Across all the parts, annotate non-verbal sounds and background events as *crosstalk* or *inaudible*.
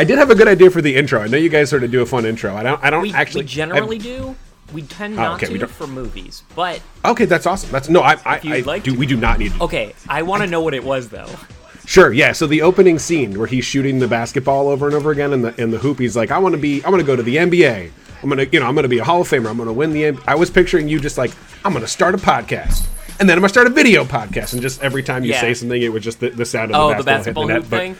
I did have a good idea for the intro. I know you guys sort of do a fun intro. I don't. I don't We, actually we generally I've- do. We tend Oh, not okay, we to don't- for movies, but Okay, that's awesome. That's no. I. I, I like do. to. We do not need. To, okay. I want to know what it was though. Sure. Yeah. So the opening scene where he's shooting the basketball over and over again in the in the hoop. He's like, I want to be. I want to go to the NBA. I'm gonna. You know. I'm gonna be a Hall of Famer. I'm gonna win the. I was picturing you just like I'm gonna start a podcast. And then I'm gonna start a video podcast, and just every time you Yeah. say something, it was just the, the sound of Oh, the the basketball, basketball hitting hoop the net.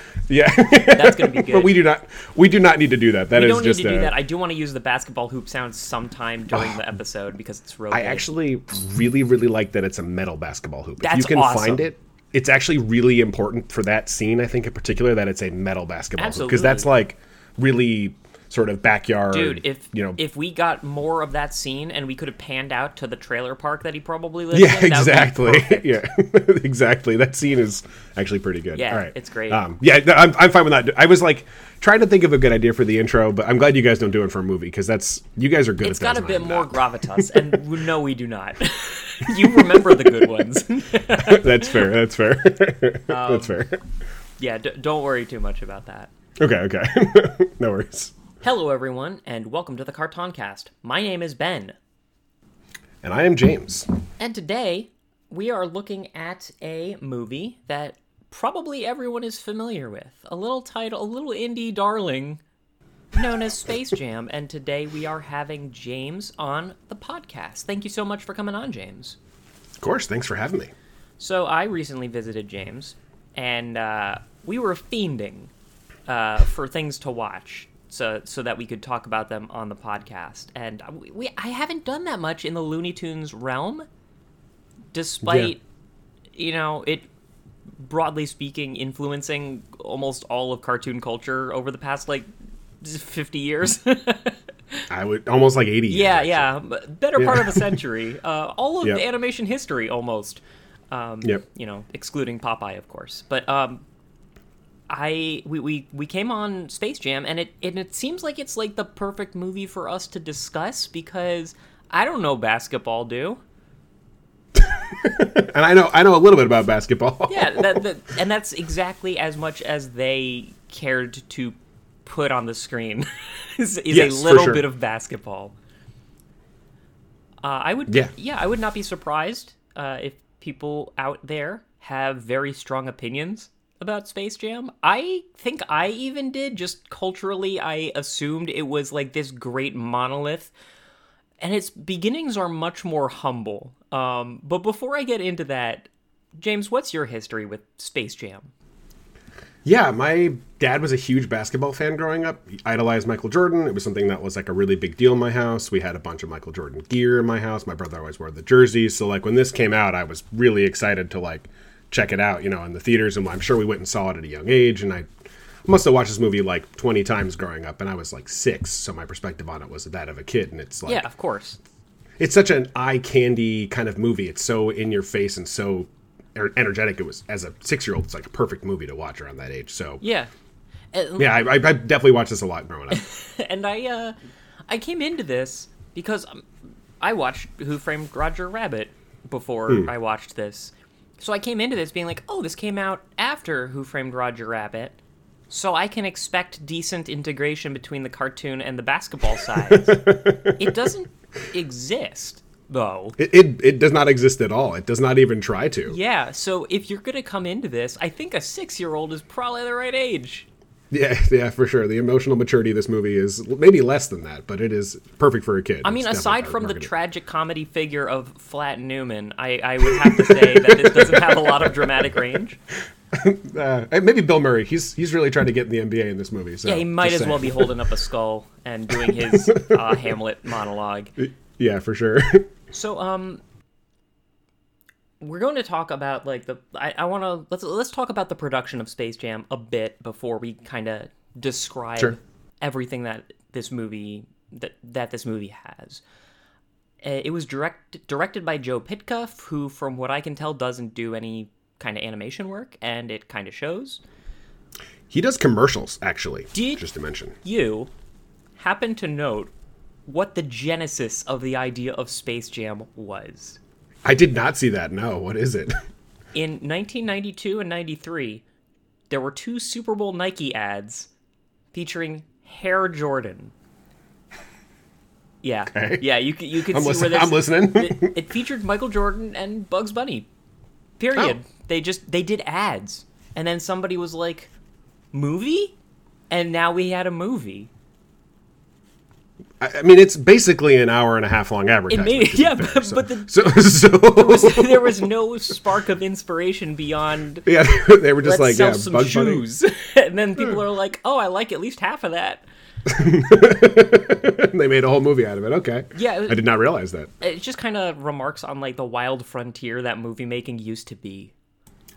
thing? But yeah, That's gonna be *laughs* good. but we do not. We do not need to do that. That We is don't need just. to do uh, that. I do want to use the basketball hoop sound sometime during the episode because it's really. I good. actually really, really like that it's a metal basketball hoop. if That's you can awesome. find it, it's actually really important for that scene. I think in particular that it's a metal basketball hoop because that's like really sort of backyard. Dude, if you know, if we got more of that scene and we could have panned out to the trailer park that he probably lived yeah, in, that would be exactly. *laughs* Yeah, *laughs* exactly. That scene is actually pretty good. Yeah, All right. it's great. Um, yeah, I'm, I'm fine with that. I was like trying to think of a good idea for the intro, but I'm glad you guys don't do it for a movie because that's you guys are good. It's got a bit more gravitas, and *laughs* no, we do not. you remember the good ones. that's fair. That's fair. Um, that's fair. yeah, d- don't worry too much about that. Okay. Okay. no worries. Hello, everyone, and welcome to the Cartoncast. My name is Ben, And I am James. and today we are looking at a movie that probably everyone is familiar with. A little title, a little indie darling known as Space Jam, and today we are having James on the podcast. Thank you so much for coming on, James. Of course. Thanks for having me. So I recently visited James, and uh, we were fiending uh, for things to watch, so so that we could talk about them on the podcast. And we, we I haven't done that much in the Looney Tunes realm, despite you know it broadly speaking influencing almost all of cartoon culture over the past like fifty years. *laughs* I would almost like 80 years, Yeah, actually. yeah, better part of a century. *laughs* Uh, all of Yep. animation history, almost. Um, Yep. You know, excluding Popeye, of course. But um, I we, we we came on Space Jam, and it and it seems like it's like the perfect movie for us to discuss because I don't know basketball, do. *laughs* And I know I know a little bit about basketball. *laughs* Yeah, that, that and that's exactly as much as they cared to put on the screen *laughs* is, is Yes, a little sure. bit of basketball. Uh, I would, Yeah. yeah, I would not be surprised uh, if people out there have very strong opinions about Space Jam. I think I even did. Just culturally, I assumed it was like this great monolith and its beginnings are much more humble. Um, but before I get into that, James, what's your history with Space Jam? Yeah, my dad was a huge basketball fan growing up. He idolized Michael Jordan. It was something that was like a really big deal in my house. We had a bunch of Michael Jordan gear in my house. My brother always wore the jerseys. So like when this came out, I was really excited to like check it out, you know, in the theaters. And I'm sure we went and saw it at a young age. And I must have watched this movie like 20 times growing up. And I was like six, so my perspective on it was that of a kid. And it's like Yeah, of course. it's such an eye candy kind of movie. It's so in your face and so er- energetic. It was as a six year old, it's like a perfect movie to watch around that age. So Yeah. And, yeah, I, I, I definitely watched this a lot growing up. *laughs* and I uh I came into this because um, I watched Who Framed Roger Rabbit before Hmm. I watched this. So I came into this being like, "Oh, this came out after Who Framed Roger Rabbit." So I can expect decent integration between the cartoon and the basketball sides. *laughs* it doesn't exist though. It, it it does not exist at all. It does not even try to. Yeah, so if you're going to come into this, I think a 6-year-old is probably the right age. Yeah, *laughs* yeah, for sure. The emotional maturity of this movie is maybe less than that, but it is perfect for a kid. I mean, It's aside definitely from the tragic comedy figure of Flat Newman, I, I would have to say that this doesn't have a lot of dramatic range. *laughs* uh, maybe Bill Murray, he's he's really trying to get in the NBA in this movie. So Yeah, he might just as well be holding up a skull and doing his *laughs* uh, Hamlet monologue. Yeah, for sure. So, um, we're going to talk about like the. I, I want to let's let's talk about the production of Space Jam a bit before we kind of describe Sure. everything that this movie that that this movie has. Uh, It was direct directed by Joe Pytka, who, from what I can tell, doesn't do any kind of animation work, and it kind of shows. he does commercials, actually. Did- just to mention. You happen to note what the genesis of the idea of Space Jam was. I did not see that. No, what is it? In 1992 and 93, there were two Super Bowl Nike ads featuring Hare Jordan. Yeah, Okay. yeah, you can you I'm see listen- where this, I'm listening. *laughs* it, it featured Michael Jordan and Bugs Bunny. Period. Oh. They just they did ads, and then somebody was like, "Movie," and now we had a movie. I, mean, it's basically an hour and a half long advertisement. made- yeah, fair, but- so, but the- *laughs* so, so *laughs* there was no spark of inspiration beyond *laughs* yeah, they were just like sell yeah, some Bunny. shoes, and then people hmm. are like, "Oh, I like at least half of that." they made a whole movie out of it. Okay, Yeah, it was- I did not realize that. It just kind of remarks on like the wild frontier that movie making used to be.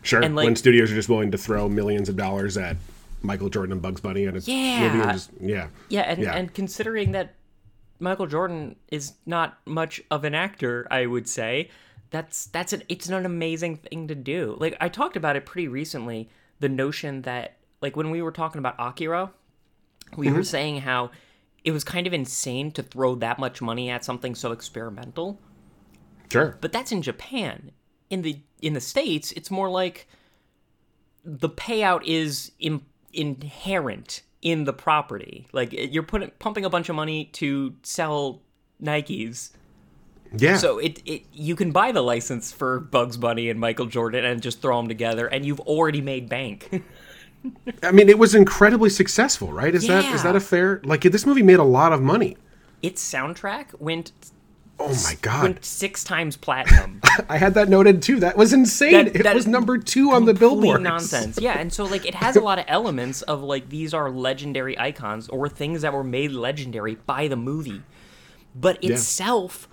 Sure, And, like- when studios are just willing to throw millions of dollars at Michael Jordan and Bugs Bunny and a Yeah. and just, yeah, Yeah, and Yeah. and considering that Michael Jordan is not much of an actor, I would say that's that's an it's an amazing thing to do. Like I talked about it pretty recently, the notion that like when we were talking about Akira, we Mm-hmm. were saying how it was kind of insane to throw that much money at something so experimental. sure. But that's in Japan. In the in the states, it's more like the payout is Im- inherent in the property. Like you're putting pumping a bunch of money to sell Nikes. Yeah, So it, it you can buy the license for Bugs Bunny and Michael Jordan and just throw them together and you've already made bank. *laughs* I mean, it was incredibly successful, right? Is that is that a fair? Like, this movie made a lot of money. its soundtrack went Oh my god, went 6 times platinum. *laughs* I had that noted too. That was insane. That- it that was number two on the billboard. nonsense. Yeah, and so like it has a *laughs* lot of elements of like these are legendary icons or things that were made legendary by the movie, but itself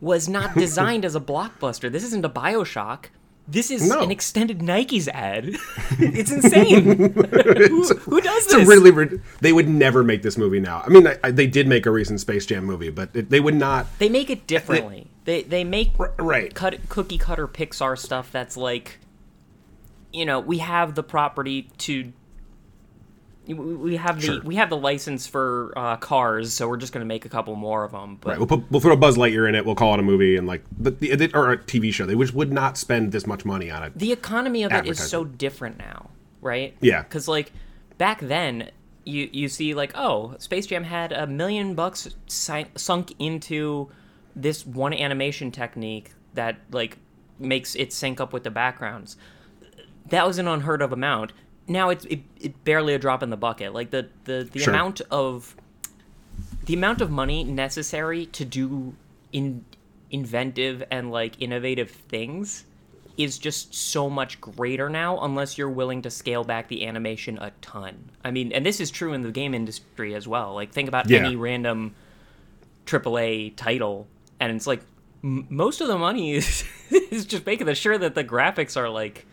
was not *laughs* designed as a blockbuster. This isn't a Bioshock. This is No. an extended Nikes ad. *laughs* it's insane. who, who does It's this? really they would never make this movie now. I mean, I, I, they did make a recent Space Jam movie, but it, they would not. they make it differently. They they make right. cut cookie cutter Pixar stuff that's like, you know, we have the property to. We- We have the Sure. we have the license for uh, cars, so we're just gonna make a couple more of them. But Right, we'll put we'll throw a Buzz Lightyear in it. We'll call it a movie and like, but the, the or a TV show. They just would not spend this much money on it. the economy of it is so different now, right? Yeah. Because like back then, you you see like oh, Space Jam had a million bucks si- sunk into this one animation technique that like makes it sync up with the backgrounds. That was an unheard of amount. Now it's it, it barely a drop in the bucket. Like the the the Sure. amount of the amount of money necessary to do in inventive and like innovative things is just so much greater now unless you're willing to scale back the animation a ton. I mean, and this is true in the game industry as well. Like think about Yeah. any random AAA title and it's like m- most of the money *laughs* is is just making sure that the graphics are like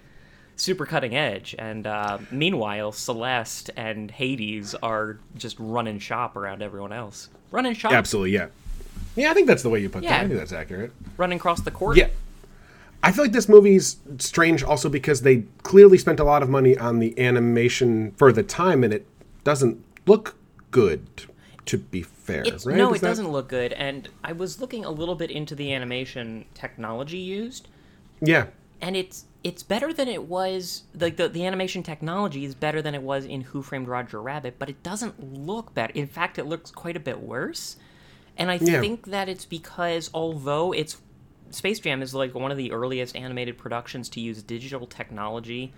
super cutting edge and uh, meanwhile Celeste and Hades are just running shop around everyone else. Running shop, Absolutely, yeah, yeah. I think that's the way you put Yeah. that. I think that's accurate. running across the court. Yeah. I feel like this movie's strange also because they clearly spent a lot of money on the animation for the time and it doesn't look good, to be fair. It's, right? No, Is it that- doesn't look good. And I was looking a little bit into the animation technology used, Yeah. and it's it's better than it was. Like the the animation technology is better than it was in Who Framed Roger Rabbit, but it doesn't look better. In fact, it looks quite a bit worse. And I Yeah. think that it's because although it's Space Jam is like one of the earliest animated productions to use digital technology,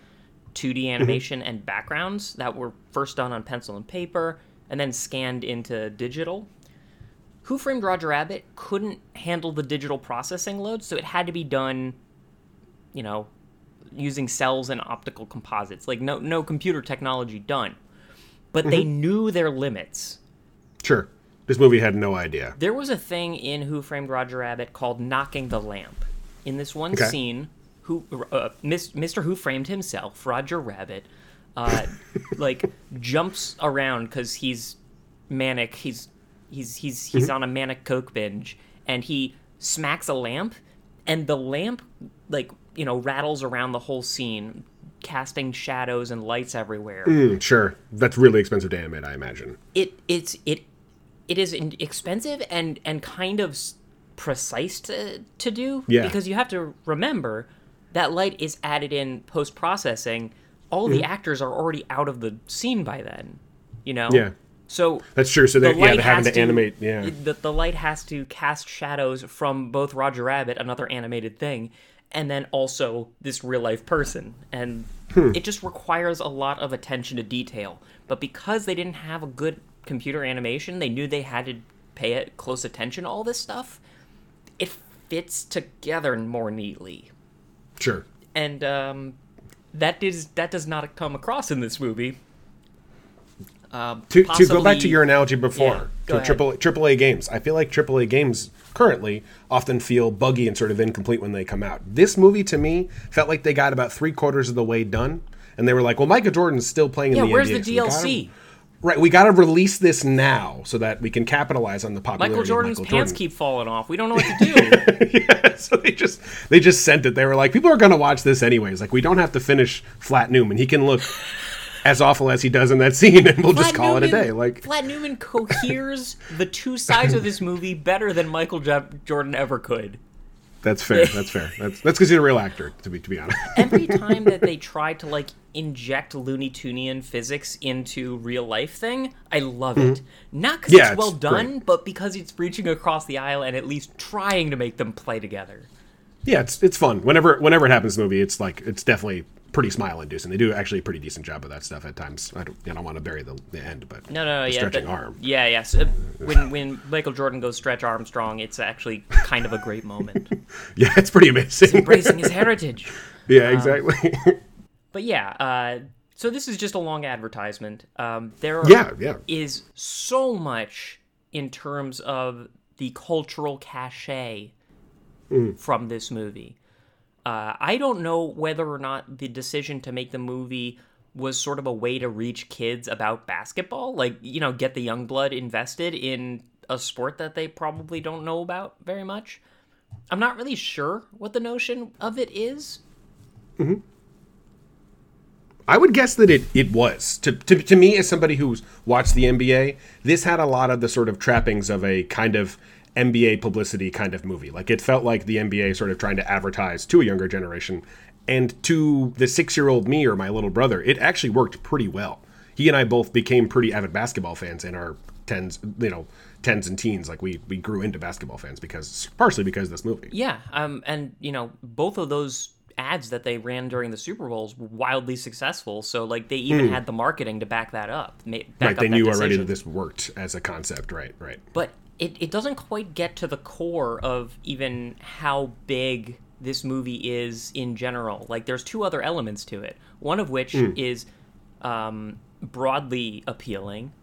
2D mm-hmm. animation, and backgrounds that were first done on pencil and paper and then scanned into digital. Who Framed Roger Rabbit couldn't handle the digital processing load, so it had to be done, you know, using cells and optical composites. Like no no computer technology done. But they knew their limits. Sure. This movie had no idea. There was a thing in Who Framed Roger Rabbit called knocking the lamp. In this one Okay. scene, who uh, Mr. Who Framed himself, Roger Rabbit, uh, *laughs* like jumps around because he's manic. He's he's he's he's on a manic coke binge, and he smacks a lamp, and the lamp like you know rattles around the whole scene, casting shadows and lights everywhere Mm, sure. That's really expensive to animate, I imagine. it it's it it is expensive and and kind of precise to to do Yeah. because you have to remember that light is added in post processing all the actors are already out of the scene by then You know. Yeah. So That's true. So the they're, yeah, they're having has to animate. Yeah. The, the light has to cast shadows from both Roger Rabbit, another animated thing, and then also this real life person. And Hmm. it just requires a lot of attention to detail. But because they didn't have a good computer animation, they knew they had to pay it close attention to all this stuff. It fits together more neatly. Sure. And um, that is that does not come across in this movie. Um, To, to go back to your analogy before, Yeah, to triple triple A games, I feel like AAA games currently often feel buggy and sort of incomplete when they come out. This movie to me felt like they got about three quarters of the way done, and they were like, "Well, Michael Jordan's still playing Yeah, in the where's NBA, the so we gotta- DLC? right, we got to release this now so that we can capitalize on the popularity. Michael Jordan's of Michael pants Jordan. keep falling off. We don't know what to *laughs* do. yeah, so they just they just sent it. They were like, people are gonna watch this anyways. Like, we don't have to finish Flat Newman. He can look as awful as he does in that scene, and we'll just call it a day. Like, Flat Newman coheres the two sides of this movie better than Michael J- Jordan ever could. that's fair. That's fair. That's that's because he's a real actor. To be to be honest. Every *laughs* time that they try to like inject Looney Tunian physics into real life thing, I love it. Not because Mm-hmm. Yeah, it's well it's done, great. but because it's reaching across the aisle and at least trying to make them play together. Yeah, it's it's fun. Whenever whenever it happens in the movie, it's like it's definitely pretty smile inducing. They do actually a pretty decent job of that stuff at times. I don't, I don't want to bury the, the end, but No, no, no yeah, stretching but- arm. Yeah, yeah. So, uh, *laughs* when when Michael Jordan goes stretch Armstrong, it's actually kind of a great moment, *laughs* Yeah, it's pretty amazing. He's embracing his heritage. *laughs* yeah, exactly. But yeah, uh, so this is just a long advertisement. Um, there yeah, yeah. is so much in terms of the cultural cachet from this movie. Uh, I don't know whether or not the decision to make the movie was sort of a way to reach kids about basketball, like you know, get the young blood invested in a sport that they probably don't know about very much. I'm not really sure what the notion of it is. Hmm. I would guess that it, it was. To, to, to me, as somebody who's watched the NBA, this had a lot of the sort of trappings of a kind of NBA publicity kind of movie. Like it felt like the NBA sort of trying to advertise to a younger generation. And to the six year old me or my little brother, it actually worked pretty well. He and I both became pretty avid basketball fans in our tens, you know, tens and teens. Like we, we grew into basketball fans because, partially because of this movie. Yeah, um, and you know, both of those ads that they ran during the Super Bowls were wildly successful. So like they even had the marketing to back that up. Back. Right. up They that knew already that this worked as a concept. Right. Right. but it, it doesn't quite get to the core of even how big this movie is in general. Like there's two other elements to it. One of which Hmm. is um, broadly appealing,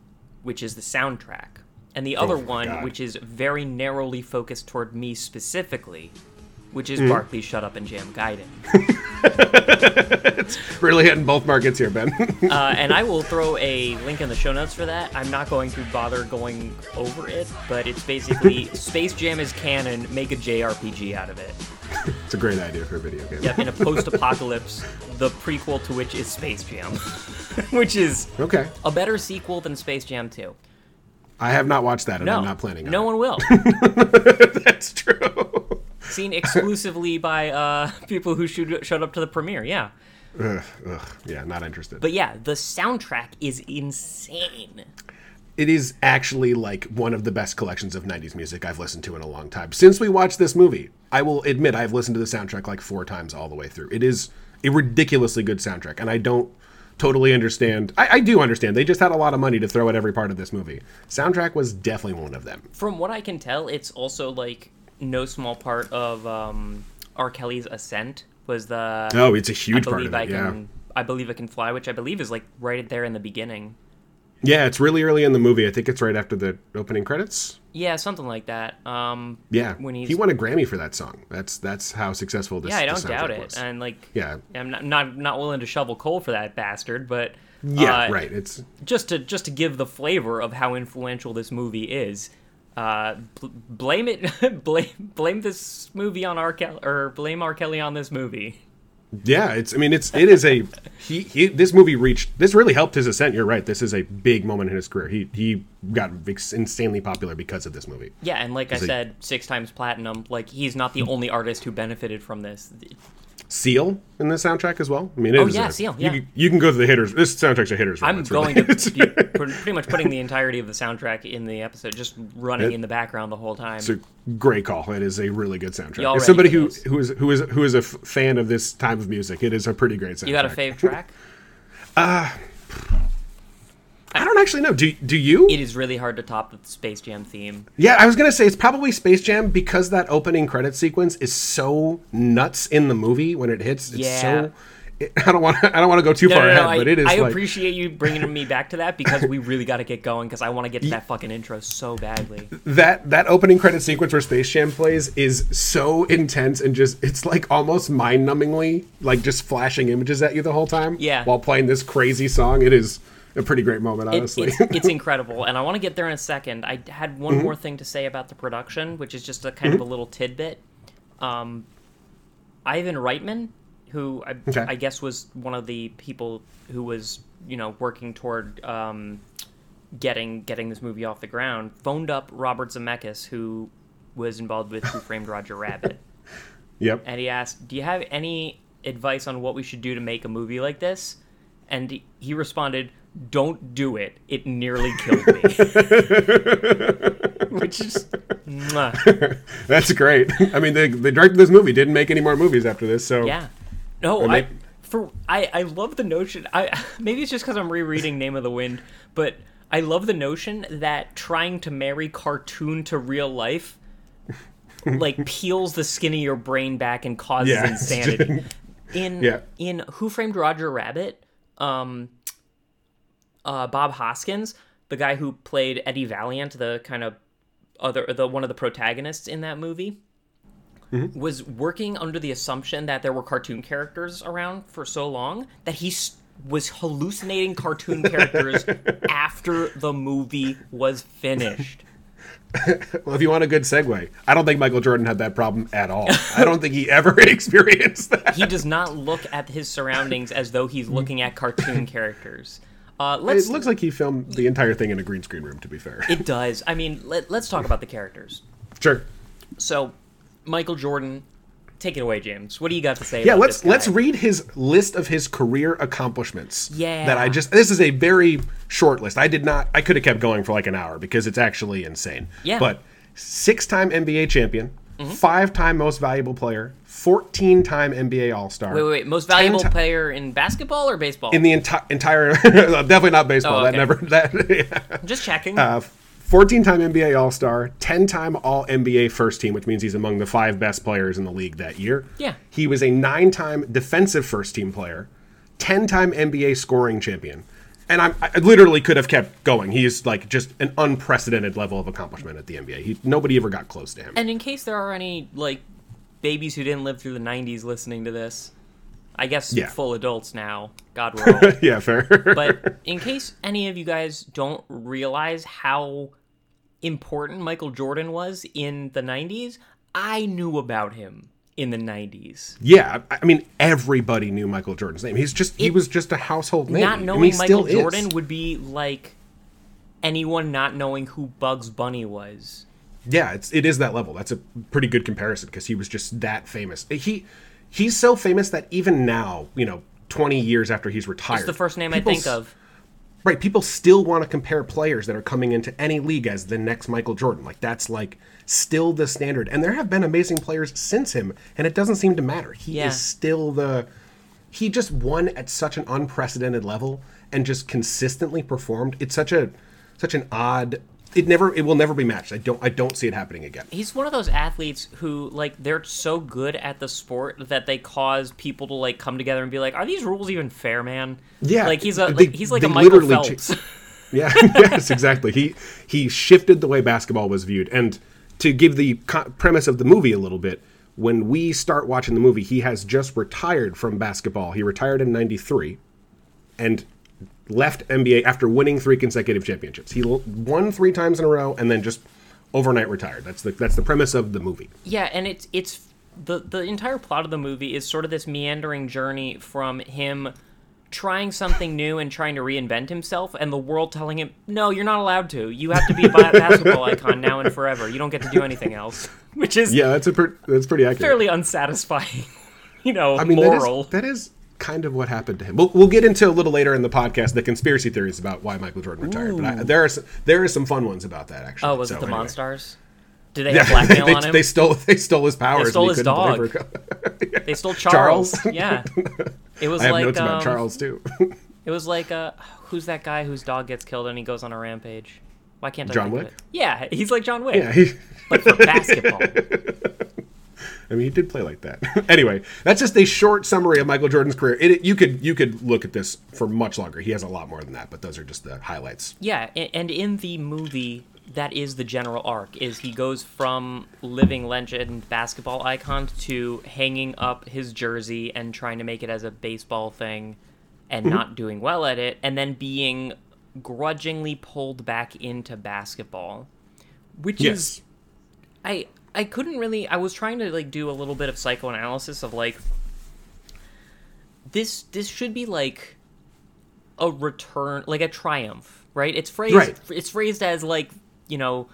which is the soundtrack. And the other Oh one, God. which is very narrowly focused toward me specifically, which is is Barkley Shut Up and Jam Gaiden. *laughs* it's Really hitting both markets here, Ben. Uh, and I will throw a link in the show notes for that. I'm not going to bother going over it, but it's basically *laughs* Space Jam is canon, make a JRPG out of it. it's a great idea for a video game. Yep, in a post apocalypse, the prequel to which is Space Jam, *laughs* which is Okay. a better sequel than Space Jam 2. I have not watched that, and No, I'm not planning on no it. one will. That's true. Seen exclusively by uh, *laughs* people who shoot, showed up to the premiere, yeah. ugh, ugh, yeah, not interested. But yeah, the soundtrack is insane. it is actually like one of the best collections of 90s music I've listened to in a long time. Since we watched this movie, I will admit I've listened to the soundtrack like four times all the way through. It is a ridiculously good soundtrack, and I don't totally understand. I, I do understand. They just had a lot of money to throw at every part of this movie. Soundtrack was definitely one of them. From what I can tell, it's also like no small part of um, R. Kelly's Ascent was the Oh, it's a huge part of I it. Yeah. can I believe I can fly, which I believe is like right there in the beginning. Yeah, it's really early in the movie. I think it's right after the opening credits. Yeah, something like that. Um, Yeah, when he's he won a Grammy for that song. That's that's how successful this. Is. Yeah, I don't doubt it, was. and like yeah, I'm not, not not willing to shovel coal for that bastard, but yeah, uh, right. It's just to just to give the flavor of how influential this movie is. Uh, bl- blame it, *laughs* blame blame this movie on R. Kelly, or blame R. Kelly on this movie. yeah. It's I mean it's it is a he, he this movie reached this really helped his ascent. You're right. This is a big moment in his career. He he got insanely popular because of this movie. Yeah, and like I said, six times platinum. Like he's not the only artist who benefited from this. Seal in the soundtrack as well. I mean, it oh is yeah, a, Seal. You, Yeah, can- you can go to the hitters. This soundtrack's a hitters. I'm really- going to *laughs* pretty much putting the entirety of the soundtrack in the episode, just running It- in the background the whole time. It's a great call. It is a really good soundtrack. As somebody who who is who is who is a f- fan of this type of music, it is a pretty great soundtrack. you got a fave track? *laughs* Uh, I don't actually know. Do do you? it is really hard to top the Space Jam theme. Yeah, I was gonna say it's probably Space Jam because that opening credit sequence is so nuts in the movie when it hits. It's Yeah. so. *laughs* It, I don't want. I don't want to go too No, far no, ahead, no, I, but it is I like appreciate you bringing me back to that because we really got to get going because I want to get to that fucking intro so badly. that that opening credit sequence where Space Jam plays is so intense and just it's like almost mind numbingly like just flashing images at you the whole time. Yeah. While playing this crazy song, it is a pretty great moment, It- honestly. it's, it's *laughs* incredible, and I want to get there in a second. I had one Mm-hmm. more thing to say about the production, which is just a kind of a little tidbit. Um, Ivan Reitman, who I, Okay. I guess was one of the people who was you know working toward um, getting getting this movie off the ground, phoned up Robert Zemeckis, who was involved with Who Framed Roger Rabbit, *laughs* yep. and he asked, "Do you have any advice on what we should do to make a movie like this?" And he responded, "Don't do it. It nearly killed me." *laughs* Which is, mwah. *laughs* That's great. I mean, they they directed this movie, didn't make any more movies after this, so yeah. No, I for I I love the notion. I *laughs* maybe it's just because I'm rereading Name of the Wind, but I love the notion that trying to marry cartoon to real life. like peels the skin of your brain back and causes Yeah. insanity. In Yeah. in Who Framed Roger Rabbit, um, uh, Bob Hoskins, the guy who played Eddie Valiant, the kind of other the one of the protagonists in that movie, was working under the assumption that there were cartoon characters around for so long that he was hallucinating cartoon characters *laughs* after the movie was finished. *laughs* well, if you want a good segue, I don't think Michael Jordan had that problem at all. I don't think he ever *laughs* experienced that. He does not look at his surroundings as though he's looking at cartoon characters. Uh, It looks like he filmed the entire thing in a green screen room. To be fair, it does. I mean, let, let's talk about the characters. sure. So, Michael Jordan, take it away, James. What do you got to say? Yeah, about let's let's read his list of his career accomplishments. Yeah. That I just this is a very short list. I did not I could have kept going for like an hour because it's actually insane. Yeah. But six-time NBA champion, Mm-hmm. five-time most valuable player, 14-time NBA All-Star. Wait, wait, wait. Most valuable player in basketball or baseball? in the enti- entire *laughs* definitely not baseball. Oh, That never that *laughs* yeah. Just checking. Uh, 14 time NBA All Star, 10 time All NBA first team, which means he's among the five best players in the league that year. Yeah. He was a nine time defensive first team player, 10 time NBA scoring champion. And I'm, I literally could have kept going. He's like just an unprecedented level of accomplishment at the NBA. He, nobody ever got close to him. And in case there are any like babies who didn't live through the '90s listening to this, I guess Yeah. full adults now. God *laughs* roll. yeah, fair. but in case any of you guys don't realize how important Michael Jordan was in the '90s, I knew about him in the '90s. yeah, I mean, everybody knew Michael Jordan's name. He's just, he was just a household name. Not knowing Michael still is. Jordan would be like anyone not knowing who Bugs Bunny was. Yeah, it's it is that level. That's a pretty good comparison because he was just that famous. He he's so famous that even now, you know, 20 years after he's retired, It's the first name I think of. Right, people still want to compare players that are coming into any league as the next Michael Jordan. Like that's like still the standard. And there have been amazing players since him, and it doesn't seem to matter. He Yeah. is still the he just won at such an unprecedented level and just consistently performed. It's such a such an odd it never it will never be matched. I don't I don't see it happening again. he's one of those athletes who like they're so good at the sport that they cause people to like come together and be like, "Are these rules even fair, man?" Yeah, like he's a they- he's like a Michael Phelps. *laughs* Yeah, *laughs* yes, exactly. He he shifted the way basketball was viewed. And to give the co- premise of the movie a little bit, when we start watching the movie, he has just retired from basketball. He retired in '93, and left NBA after winning three consecutive championships. He won three times in a row, and then just overnight retired. That's the that's the premise of the movie. yeah, and it's it's the the entire plot of the movie is sort of this meandering journey from him trying something new and trying to reinvent himself, and the world telling him, "No, you're not allowed to. You have to be a *laughs* basketball icon now and forever. You don't get to do anything else." *laughs* Which is Yeah, that's a per- that's pretty accurate. fairly unsatisfying. *laughs* you know, I mean, moral. that is, that is kind of what happened to him. We'll, we'll get into a little later in the podcast the conspiracy theories about why Michael Jordan retired. But I, there are some, there are some fun ones about that actually. oh, was So, it the anyway. Monstars? Did they have blackmail *laughs* they, on him? they stole they stole his powers. and stole his dog. deliver- *laughs* They stole Charles. Charles? *laughs* yeah. It was I have like notes about um, Charles too. It was like uh, who's that guy whose dog gets killed and he goes on a rampage? Why can't I John think Wick? Yeah, he's like John Wick, yeah, he, but for basketball. I mean, he did play like that. anyway, that's just a short summary of Michael Jordan's career. It, you could you could look at this for much longer. He has a lot more than that, but those are just the highlights. Yeah, and in the movie, that is the general arc. Is he goes from living legend basketball icon to hanging up his jersey and trying to make it as a baseball thing, and Mm-hmm. not doing well at it, and then being grudgingly pulled back into basketball, which is I I couldn't really I was trying to like do a little bit of psychoanalysis of like this this should be like a return like a triumph, right? It's phrased Right. it's phrased as like, you know,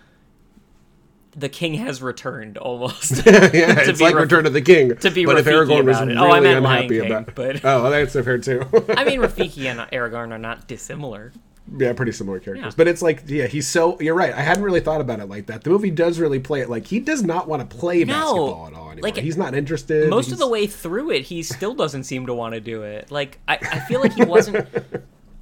the king has returned almost. *laughs* yeah, *laughs* it's like Raf- Return of the King. to be but if Rafiki Aragorn was about it. really Oh, I meant Lion unhappy King, about, *laughs* but- oh, that's fair too. I mean Rafiki and Aragorn are not dissimilar. yeah, pretty similar characters. Yeah. But it's like, yeah, he's so. You're right. I hadn't really thought about it like that. The movie does really play it like he does not want to play No. basketball at all anymore. Like, he's not interested. most He's- of the way through it, he still doesn't seem to want to do it. Like I, I feel like he wasn't.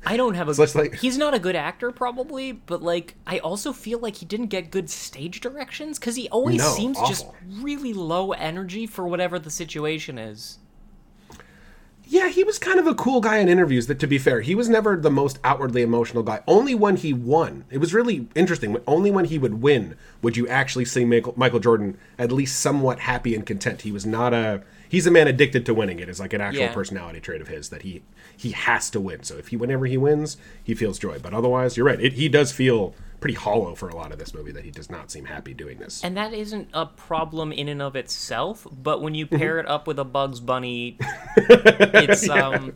I don't have a. So it's like- he's not a good actor, probably, but like I also feel like he didn't get good stage directions because he always No, seems just really low energy for whatever the situation is. Yeah, he was kind of a cool guy in interviews. That, to be fair, he was never the most outwardly emotional guy. Only when he won, it was really interesting. Only when he would win would you actually see Michael, Michael Jordan at least somewhat happy and content. He was not a. He's a man addicted to winning. It is like an actual Yeah. personality trait of his that he he has to win. So if he whenever he wins, he feels joy. But otherwise, you're right. It, he does feel pretty hollow for a lot of this movie that he does not seem happy doing this. And that isn't a problem in and of itself, but when you pair it up with a Bugs Bunny, *laughs* it's um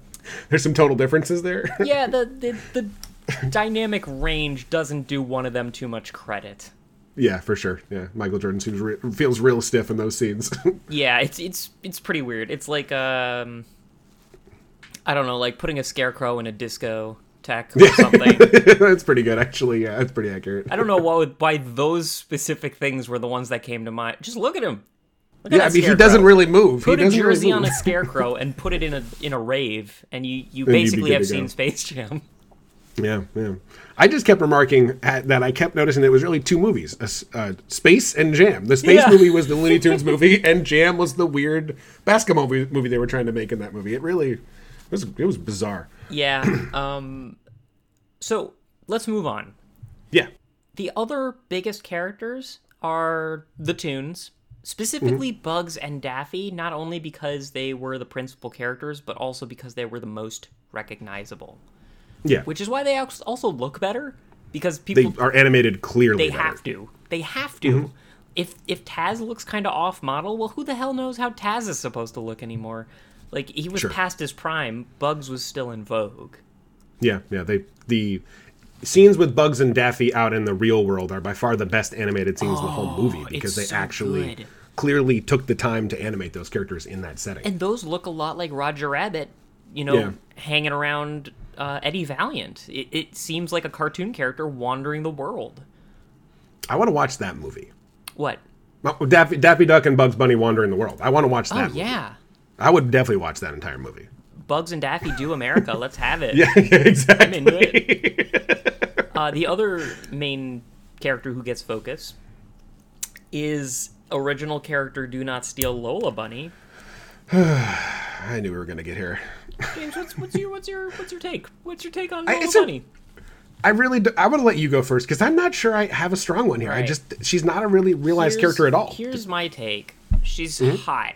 There's some total differences there. yeah the the, the *laughs* dynamic range doesn't do one of them too much credit. Yeah, for sure. Yeah, Michael Jordan seems re- feels real stiff in those scenes. *laughs* Yeah, it's it's it's pretty weird. It's like um I don't know, like putting a scarecrow in a disco tech or something. *laughs* That's pretty good, actually. Yeah, that's pretty accurate. I don't know *laughs* why why those specific things were the ones that came to mind. Just look at him. Look at Yeah, I that mean, he doesn't really move. put he a doesn't really jersey on a scarecrow and put it in a in a rave, and you you basically good have seen Space Jam. Yeah, yeah. I just kept remarking at, that I kept noticing it was really two movies: uh, uh, Space and Jam. The Space Yeah. movie was the Looney Tunes *laughs* movie, and Jam was the weird basketball movie, movie they were trying to make in that movie. It really it was it was bizarre. Yeah. *clears throat* Um. So let's move on. Yeah, The other biggest characters are the Tunes, specifically Mm-hmm. Bugs and Daffy, not only because they were the principal characters, but also because they were the most recognizable. Yeah. Which is why they also look better, because they people are animated clearly. they better. have to. They have to. Mm-hmm. If if Taz looks kind of off model, well, who the hell knows how Taz is supposed to look anymore? Like he was Sure. past his prime. Bugs was still in vogue. Yeah, yeah. They the scenes with Bugs and Daffy out in the real world are by far the best animated scenes in the whole oh, movie because they Oh, so actually good. clearly took the time to animate those characters in that setting. And those look a lot like Roger Rabbit, you know, Yeah. hanging around uh, Eddie Valiant. It, it seems like a cartoon character wandering the world. I want to watch that movie. What? Well, Daffy, Daffy Duck and Bugs Bunny wandering the world. I want to watch that. Oh movie. yeah, I would definitely watch that entire movie. Bugs and Daffy do America. Let's have it. *laughs* Yeah, yeah exactly. it. Uh, the other main character who gets focus is original character Do Not Steal Lola Bunny. *sighs* I knew we were gonna get here. James, what's, what's your what's your what's your take? What's your take on I- Lola it's Bunny? I really, do, I want to let you go first because I'm not sure I have a strong one here. I just, she's not a really realized Here's- character at all. Here's my take. She's hot.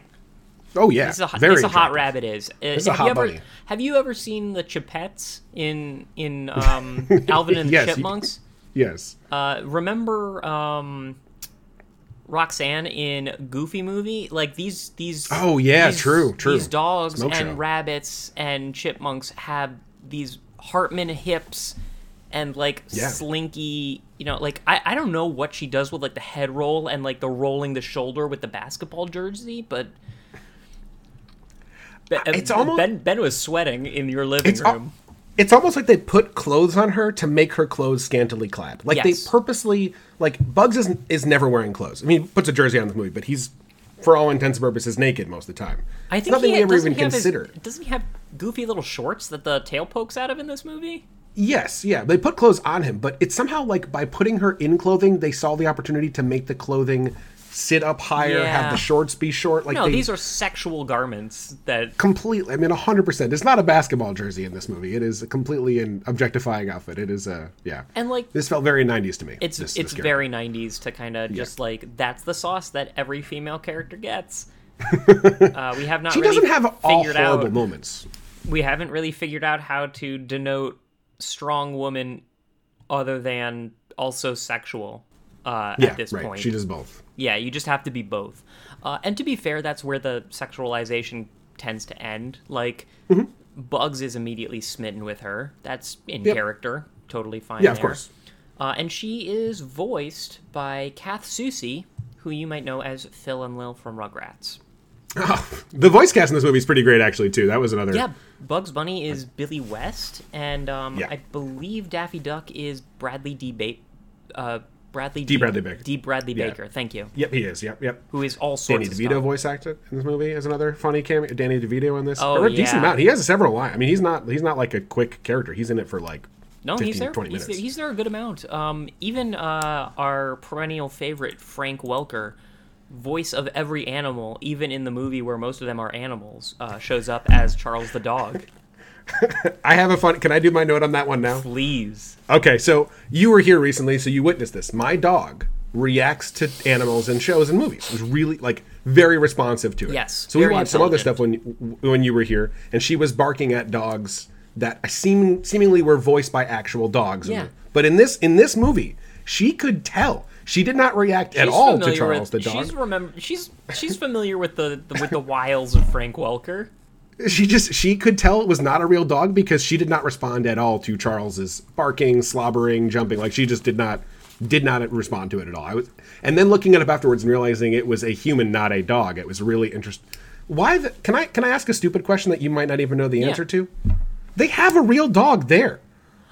Oh yeah, It's a, hot- very it's a hot rabbit is. Uh, It's a have hot you ever bunny. have you ever seen the Chipettes in in um, *laughs* Alvin and the Yes, you- Chipmunks? Yes. Uh, remember um, Roxanne in Goofy movie? Like these these. Oh, yeah, these- true, true. These dogs Smoke and show. rabbits and chipmunks have these Hartman hips and like Yeah. slinky. You know, like I I don't know what she does with like the head roll and like the rolling the shoulder with the basketball jersey, but Ben, It's almost- Ben. Ben was sweating in your living It's al- room. It's almost like they put clothes on her to make her clothes scantily clad. Like Yes. they purposely like Bugs is is never wearing clothes. I mean, he puts a jersey on in the movie, but he's for all intents and purposes naked most of the time. I It's think nothing he we ever even have his- consider. doesn't he have goofy little shorts that the tail pokes out of in this movie? Yes, yeah, they put clothes on him, but it's somehow like by putting her in clothing, they saw the opportunity to make the clothing sit up higher, Yeah. have the shorts be short. Like No, they these are sexual garments that completely. I mean, hundred percent. It's not a basketball jersey in this movie. It is a completely an objectifying outfit. It is a yeah. and like this felt very '90s to me. it's this- it's this very 90s to kind of just like that's the sauce that every female character gets. *laughs* uh, we have not She really doesn't have all horrible out moments. we haven't really figured out how to denote strong woman other than also sexual uh, Yeah, at this right. point. She does both. Yeah, you just have to be both. Uh, and to be fair, that's where the sexualization tends to end. Like, Mm-hmm. Bugs is immediately smitten with her. That's in Yep. character. Totally fine. Yeah, of course. Uh, and she is voiced by Kath Soucie, who you might know as Phil and Lil from Rugrats. Oh, the voice cast in this movie is pretty great, actually. Too. That was another. Yeah, Bugs Bunny is Billy West, and um, Yeah. I believe Daffy Duck is Bradley D. Ba- uh, Bradley Dee Bradley Baker. Dee Bradley Yeah. Baker. Thank you. Yep, he is. Yep, yep. Who is all Danny DeVito stuff. voice acted in this movie as another funny cameo. Danny DeVito in this, Oh, or a decent amount. He has several lines. I mean, he's not he's not like a quick character. He's in it for like No, 15, he's there. 20 He's minutes. there, he's there a good amount. Um, even uh, our perennial favorite Frank Welker, voice of every animal, even in the movie where most of them are animals, uh, shows up as Charles the dog. *laughs* I have a fun. Can I do my note on that one now? Please. Okay, so you were here recently, so you witnessed this. My dog reacts to animals in shows and movies. It Was really like very responsive to it. Yes, So we watched some other stuff when when you were here, and she was barking at dogs that seem seemingly were voiced by actual dogs. Yeah. But in this in this movie, she could tell. She did not react at all to Charles with, the dog. She's remember. She's she's familiar with the, the with the wiles of Frank Welker. She just she could tell it was not a real dog because she did not respond at all to Charles's barking, slobbering, jumping. Like she just did not did not respond to it at all. I was, and then looking it up afterwards and realizing it was a human, not a dog. It was really interesting. Why? The, can I can I ask a stupid question that you might not even know the answer to? They have a real dog there.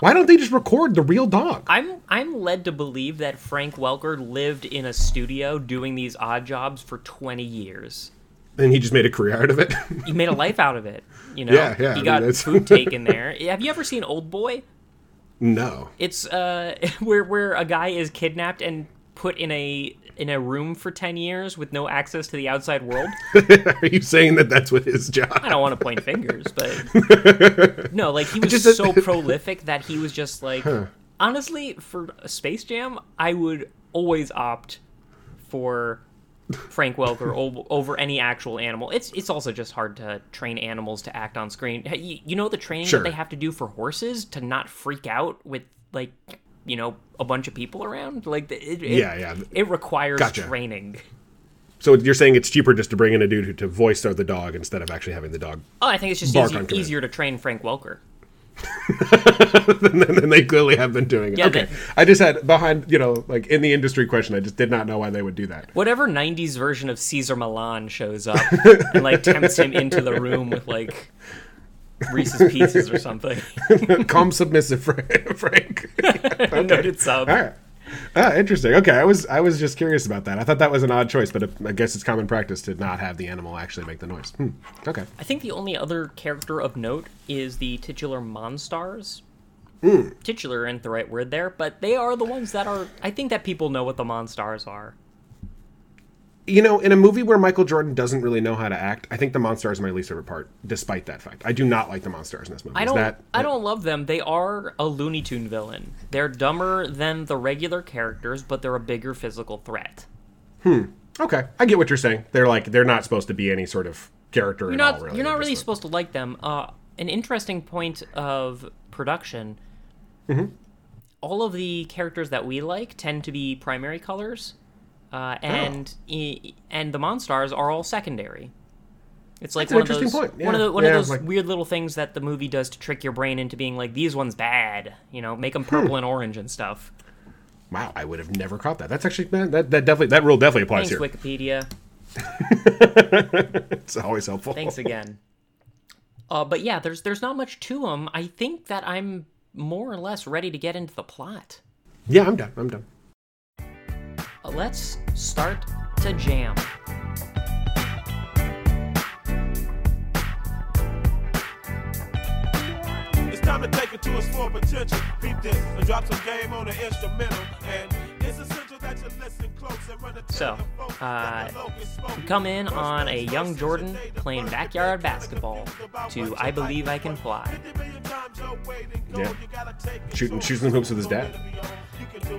Why don't they just record the real dog? I'm I'm led to believe that Frank Welker lived in a studio doing these odd jobs for 20 years. And he just made a career out of it. *laughs* He made a life out of it. You know, Yeah, yeah, He mean, got that's- food *laughs* taken there. Have you ever seen Old Boy? no. It's uh *laughs* where where a guy is kidnapped and put in a in a room for 10 years with no access to the outside world. Are you saying that that's what his job? I don't want to point fingers, but no, like he was Just- so prolific that he was just like honestly for Space Jam, I would always opt for Frank Welker o- over any actual animal. It's it's also just hard to train animals to act on screen. You, you know the training Sure. that they have to do for horses to not freak out with like you know a bunch of people around. Like it, it, Yeah, yeah. It requires Gotcha. training. So you're saying it's cheaper just to bring in a dude who to voice the dog instead of actually having the dog Oh, I think it's just easy, easier to train Frank Welker. *laughs* and they clearly have been doing it. Yeah, okay, they- I just had behind you know like in the industry question. I just did not know why they would do that. whatever 90s version of Cesar Millan shows up *laughs* and like tempts him into the room with like Reese's Pieces or something. *laughs* Calm, submissive, Fra- Frank. Noted sub. All right. Ah, interesting. Okay, I was I was just curious about that. I thought that was an odd choice, but I guess it's common practice to not have the animal actually make the noise. Hmm. Okay. I think the only other character of note is the titular Monstars. Hmm. Titular isn't the right word there, but they are the ones that are. I think that people know what the Monstars are. You know, in a movie where Michael Jordan doesn't really know how to act, I think the Monstars is my least favorite part. Despite that fact, I do not like the Monstars in this movie. I don't. that, I don't love them. They are a Looney Tune villain. They're dumber than the regular characters, but they're a bigger physical threat. Hmm. Okay, I get what you're saying. They're like they're not supposed to be any sort of character you're at not all. Really. you're not really supposed to like them. Uh, an interesting point of production. Mm-hmm. All of the characters that we like tend to be primary colors, uh, and i- and the Monstars are all secondary. It's like That's one of those point, one of yeah. the, one Yeah, of those like- weird little things that the movie does to trick your brain into being like these ones bad. You know, make them Hmm. purple and orange and stuff. Wow, I would have never caught that. That's actually man, that that definitely that rule definitely applies Thanks, here. Wikipedia. *laughs* It's always helpful. Thanks again. Uh, but yeah, there's there's not much to them. I think that I'm more or less ready to get into the plot. Yeah, I'm done. I'm done. Let's start to jam. It's time to take it to its full potential. Beat this and drop some game on the instrumental. And it's essential that you listen close and run the So, uh, we come in on a young Jordan playing backyard basketball to I Believe I Can Fly. Yeah. Shooting shooting some hoops with his dad.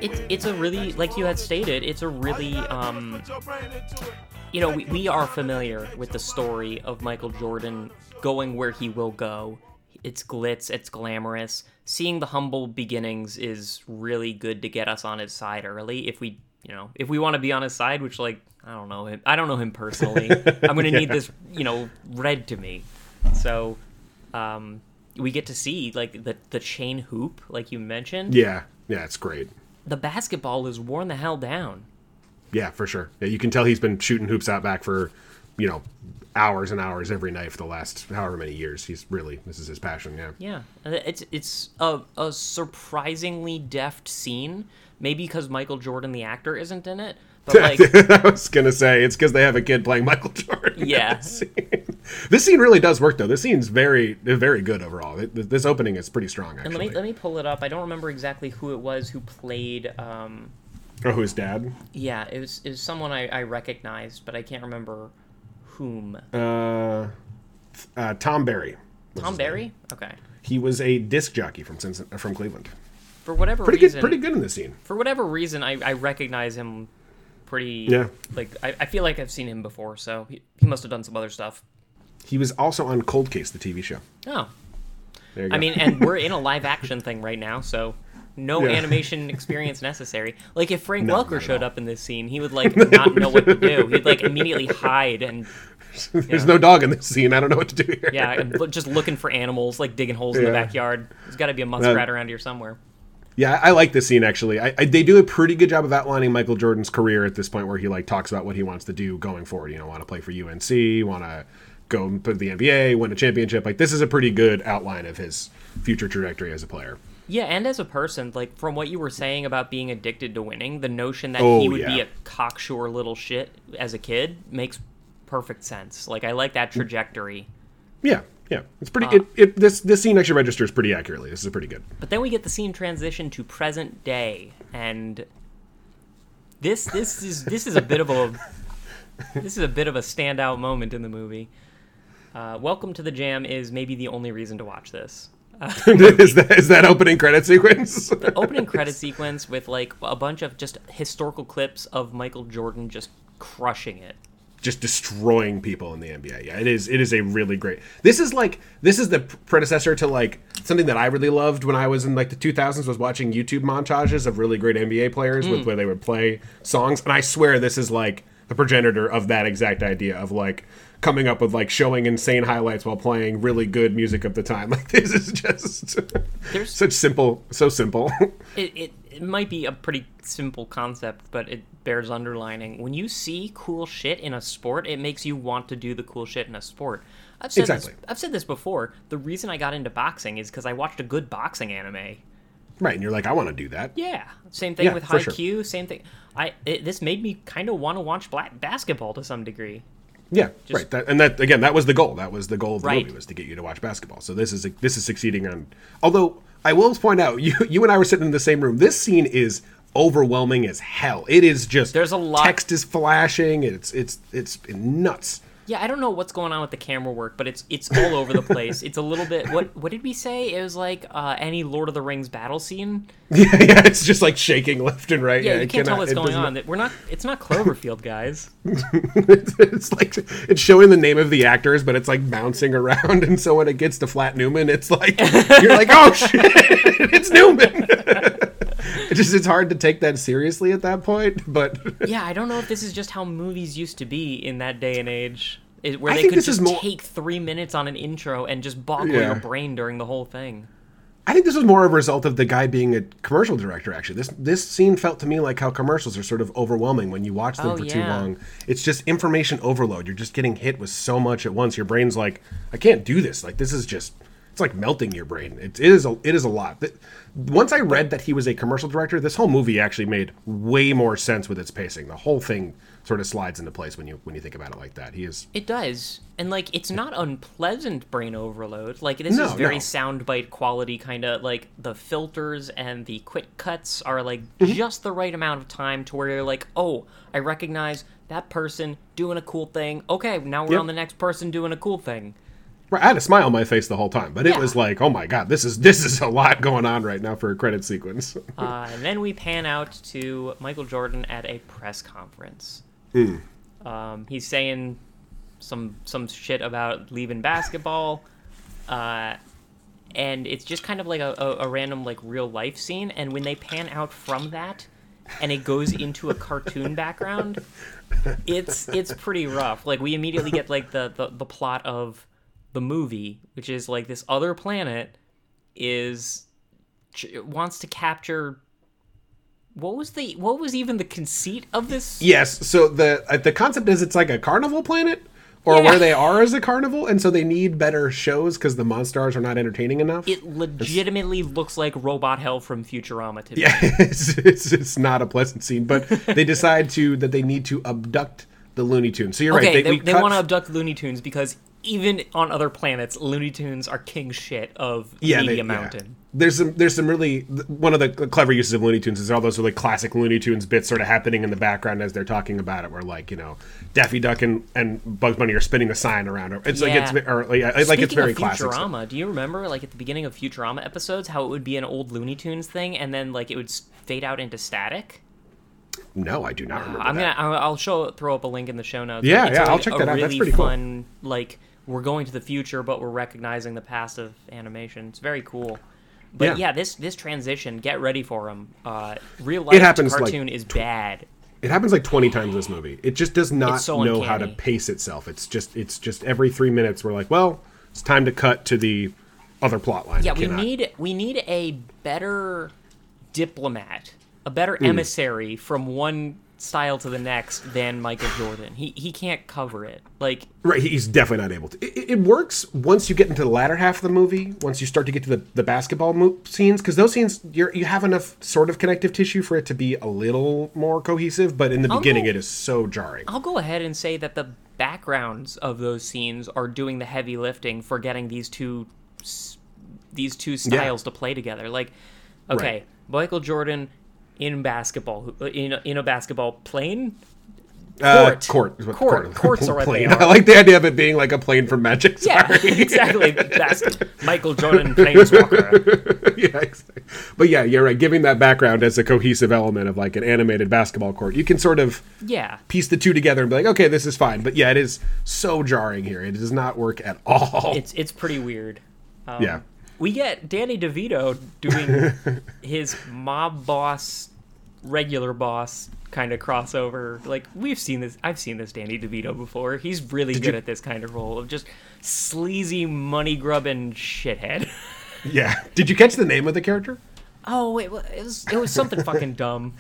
It's it's a really like you had stated, it's a really um you know, we, we are familiar with the story of Michael Jordan going where he will go. It's glitz, it's glamorous. Seeing the humble beginnings is really good to get us on his side early. If we, you know, if we want to be on his side, which like I don't know him, I don't know him personally. *laughs* I'm gonna need this, you know, read to me. So, um, we get to see like the the chain hoop, like you mentioned. Yeah, yeah, it's great. The basketball is worn the hell down. Yeah, for sure. Yeah, you can tell he's been shooting hoops out back for, you know, hours and hours every night for the last however many years. He's really this is his passion. Yeah. Yeah, it's it's a, a surprisingly deft scene. Maybe because Michael Jordan, the actor, isn't in it. But *laughs* like, I was gonna say it's because they have a kid playing Michael Jordan. Yeah. scene. This scene really does work though. This scene's very very good overall. This opening is pretty strong and actually. let me let me pull it up. I don't remember exactly who it was who played. Um, Oh, who's dad? yeah, it was it was someone I, I recognized, but I can't remember whom. Uh, uh, Thom Barry. Thom his name. Barry. Okay. He was a disc jockey from from Cleveland. For whatever Pretty reason, good. Pretty good in this scene. for whatever reason, I, I recognize him pretty. Yeah. Like I, I feel like I've seen him before, so he, he must have done some other stuff. He was also on Cold Case, the TV show. Oh, There you go. I mean, and we're *laughs* in a live action thing right now, so no Yeah. animation experience necessary. Like if Frank No, Welker showed all. up in this scene, he would *laughs* like not know what to do. He'd like immediately *laughs* hide and there's yeah. no dog in this scene. I don't know what to do here. yeah, just looking for animals, like digging holes in the backyard. There's got to be a muskrat around here somewhere. Yeah, I like this scene actually. I, I, they do a pretty good job of outlining Michael Jordan's career at this point, where he like talks about what he wants to do going forward. You know, want to play for UNC, want to go to the NBA, win a championship. Like this is a pretty good outline of his future trajectory as a player. Yeah, and as a person, like from what you were saying about being addicted to winning, the notion that Oh, he would be a cocksure little shit as a kid makes perfect sense. Like I like that mm. trajectory. Yeah, yeah, it's pretty. Uh, it, it this this scene actually registers pretty accurately. This is pretty good. But then we get the scene transition to present day, and this this is this is a bit of a *laughs* this is a bit of a standout moment in the movie. Uh, Welcome to the Jam is maybe the only reason to watch this. *laughs* is that is that opening credit sequence? the *laughs* Opening credit sequence with like a bunch of just historical clips of Michael Jordan just crushing it. Just destroying people in the NBA. Yeah, it is. It is a really great. This is like this is the predecessor to like something that I really loved when I was in like the 2000s. Was watching YouTube montages of really great NBA players with mm. where they would play songs, and I swear this is like the progenitor of that exact idea of like coming up with like showing insane highlights while playing really good music of the time. *laughs* Like this is just There's- such simple, so simple. It, it it might be a pretty simple concept, but it bears underlining. When you see cool shit in a sport, it makes you want to do the cool shit in a sport. I've said Exactly. this, I've said this before. The reason I got into boxing is because I watched a good boxing anime. right, and you're like, I want to do that. Yeah, same thing Yeah, with Haikyu. sure. Same thing. I it, this made me kind of want to watch black basketball to some degree. Yeah, right. That, and that again, that was the goal. That was the goal of the Right. movie was to get you to watch basketball. So this is this is succeeding on. Although I will point out, you *laughs* you and I were sitting in the same room. This scene is overwhelming as hell. It is just There's a lot- Text is flashing. It's it's it's nuts. Yeah, I don't know what's going on with the camera work, but it's it's all over the place. It's a little bit. What what did we say? It was like uh, any Lord of the Rings battle scene. *laughs* Yeah, yeah. It's just like shaking left and right. Yeah, you can't tell what's going on. That We're not. It's not Cloverfield, guys. *laughs* it's like it's showing the name of the actors, but it's like bouncing around. And so when it gets to Flat Newman, it's like you're like, oh shit, it's Newman. *laughs* it's *laughs* just it's hard to take that seriously at that point. But *laughs* Yeah, I don't know if this is just how movies used to be in that day and age, it, where I they think could this is just more- take three minutes on an intro and just boggle Yeah. your brain during the whole thing. I think this was more of a result of the guy being a commercial director. Actually, this this scene felt to me like how commercials are sort of overwhelming when you watch them Oh, for too long. It's just information overload. You're just getting hit with so much at once. Your brain's like, I can't do this. Like this is just. It's like melting your brain. It, it is a it is a lot. Once I read that he was a commercial director, this whole movie actually made way more sense with its pacing. The whole thing sort of slides into place when you when you think about it like that. He is It does. And like it's not unpleasant brain overload. Like this No, is very no. soundbite quality kind of like the filters and the quick cuts are like Mm-hmm. just the right amount of time to where you're like, "Oh, I recognize that person doing a cool thing. Okay, now we're Yep. on the next person doing a cool thing." Right, I had a smile on my face the whole time, but it Yeah. was like, oh my god, this is this is a lot going on right now for a credit sequence. *laughs* Uh, and then we pan out to Michael Jordan at a press conference. Hmm. Um, he's saying some some shit about leaving basketball, uh, and it's just kind of like a, a, a random like real life scene. And when they pan out from that, and it goes into a cartoon background, it's it's pretty rough. Like we immediately get like the, the the plot of the movie, which is like this other planet is wants to capture what was the what was even the conceit of this yes, so the uh, the concept is it's like a carnival planet, or Yeah. where they are as a carnival, and so they need better shows because the monsters are not entertaining enough. it legitimately looks like robot hell from futurama to me yeah, *laughs* it's, it's it's not a pleasant scene, but they decide to that they need to abduct the Looney Tunes. So you're okay right. they, we they want to abduct looney tunes because even on other planets looney tunes are king shit of yeah, media they- mountain yeah. There's some there's some really one of the clever uses of Looney Tunes is all those really classic Looney Tunes bits sort of happening in the background as they're talking about it, where like you know Daffy Duck and, and Bugs Bunny are spinning the sign around. It's like it's or, like, like Speaking it's very of classic. stuff. Futurama, do you remember like at the beginning of Futurama episodes how it would be an old Looney Tunes thing and then like it would fade out into static? No, I do not remember I'm that. gonna I'll show throw up a link in the show notes. Yeah, yeah, like I'll check a that out. That's Really pretty cool. fun. Like we're going to the future, but we're recognizing the past of animation. It's very cool. But Yeah. yeah, this this transition, get ready for them. Uh, real life It happens, like, cartoon is bad. It happens like 20 times in this movie. It just does not so know how to pace itself. It's just it's just every three minutes we're like, well, it's time to cut to the other plot line. Yeah, we need we need a better diplomat, a better Hmm. emissary from one style to the next than Michael Jordan. He he can't cover it. Like Right, he's definitely not able to. It, it works once you get into the latter half of the movie. Once you start to get to the, the basketball mo- scenes, because those scenes you're, you have enough sort of connective tissue for it to be a little more cohesive. But in the I'll beginning, go- it is so jarring. I'll go ahead and say that the backgrounds of those scenes are doing the heavy lifting for getting these two these two styles to play together. Like, okay, Right. Michael Jordan in basketball in a, in a basketball plane. Uh, Court. court, Court. Courts are what they *laughs* plane. are. I like the idea of it being like a plane from Magic. Yeah, *laughs* exactly. That's *laughs* Michael Jordan Planeswalker. yeah, exactly. But yeah, you're right. Giving that background as a cohesive element of like an animated basketball court, you can sort of Yeah. piece the two together and be like, okay, this is fine. But yeah, it is so jarring here. It does not work at all. It's it's pretty weird. Um, yeah. We get Danny DeVito doing his mob boss, regular boss kind of crossover. Like we've seen this. I've seen this Danny DeVito before. He's really good you- at this kind of role of just sleazy money grubbing shithead. *laughs* Yeah. Did you catch the name of the character? Oh, it was it was, it was something fucking dumb.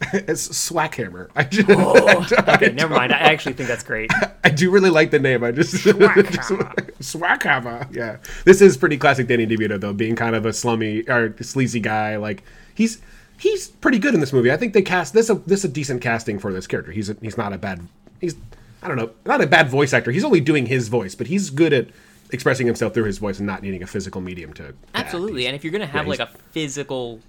*laughs* It's Swackhammer. I oh, just, Okay, *laughs* never mind. I actually think that's great. I do really like the name. I just Swackhammer. Swackhammer. Yeah. This is pretty classic Danny DeVito though, being kind of a slummy or sleazy guy. Like he's he's pretty good in this movie. I think they cast this a this a decent casting for this character. He's a, he's not a bad he's I don't know not a bad voice actor. He's only doing his voice, but he's good at expressing himself through his voice and not needing a physical medium to. to. Absolutely. And if you're gonna have yeah, like a physical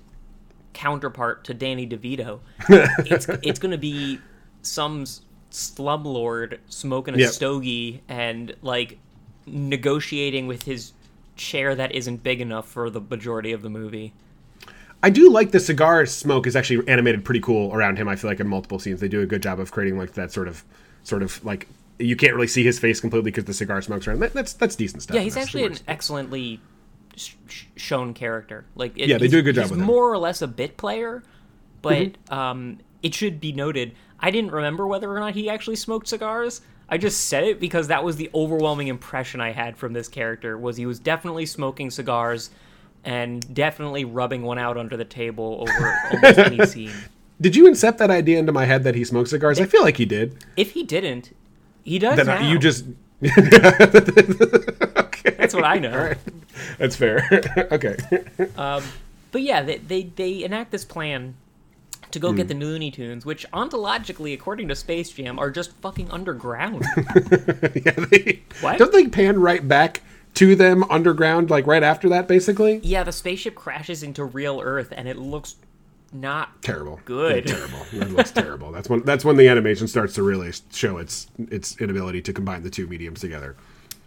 counterpart to Danny DeVito, *laughs* it's it's gonna be some slumlord smoking a Yep. stogie and like negotiating with his chair that isn't big enough for the majority of the movie. I do like the cigar smoke is actually animated pretty cool around him. I feel like in multiple scenes they do a good job of creating like that sort of sort of like you can't really see his face completely because the cigar smokes around. That, that's that's decent stuff. Yeah, he's actually an excellently sh- sh- shown character. Like, it, Yeah, they do a good job He's more or less a bit player, but Mm-hmm. um, it should be noted. I didn't remember whether or not he actually smoked cigars. I just said it because that was the overwhelming impression I had from this character. Was he was definitely smoking cigars, and definitely rubbing one out under the table over *laughs* almost any scene. Did you incept that idea into my head that he smoked cigars? I feel like he did. If he didn't, he does Then now. You just. okay. *laughs* That's what I know. Right. That's fair. *laughs* okay. But yeah, they, they they enact this plan to go Hmm. get the Looney Tunes, which ontologically, according to Space Jam, are just fucking underground. yeah, they, What? Don't they pan right back to them underground, like right after that, basically? yeah, the spaceship crashes into real Earth, and it looks not Terrible. Good. Yeah, terrible. It looks terrible. That's when that's when the animation starts to really show its its inability to combine the two mediums together.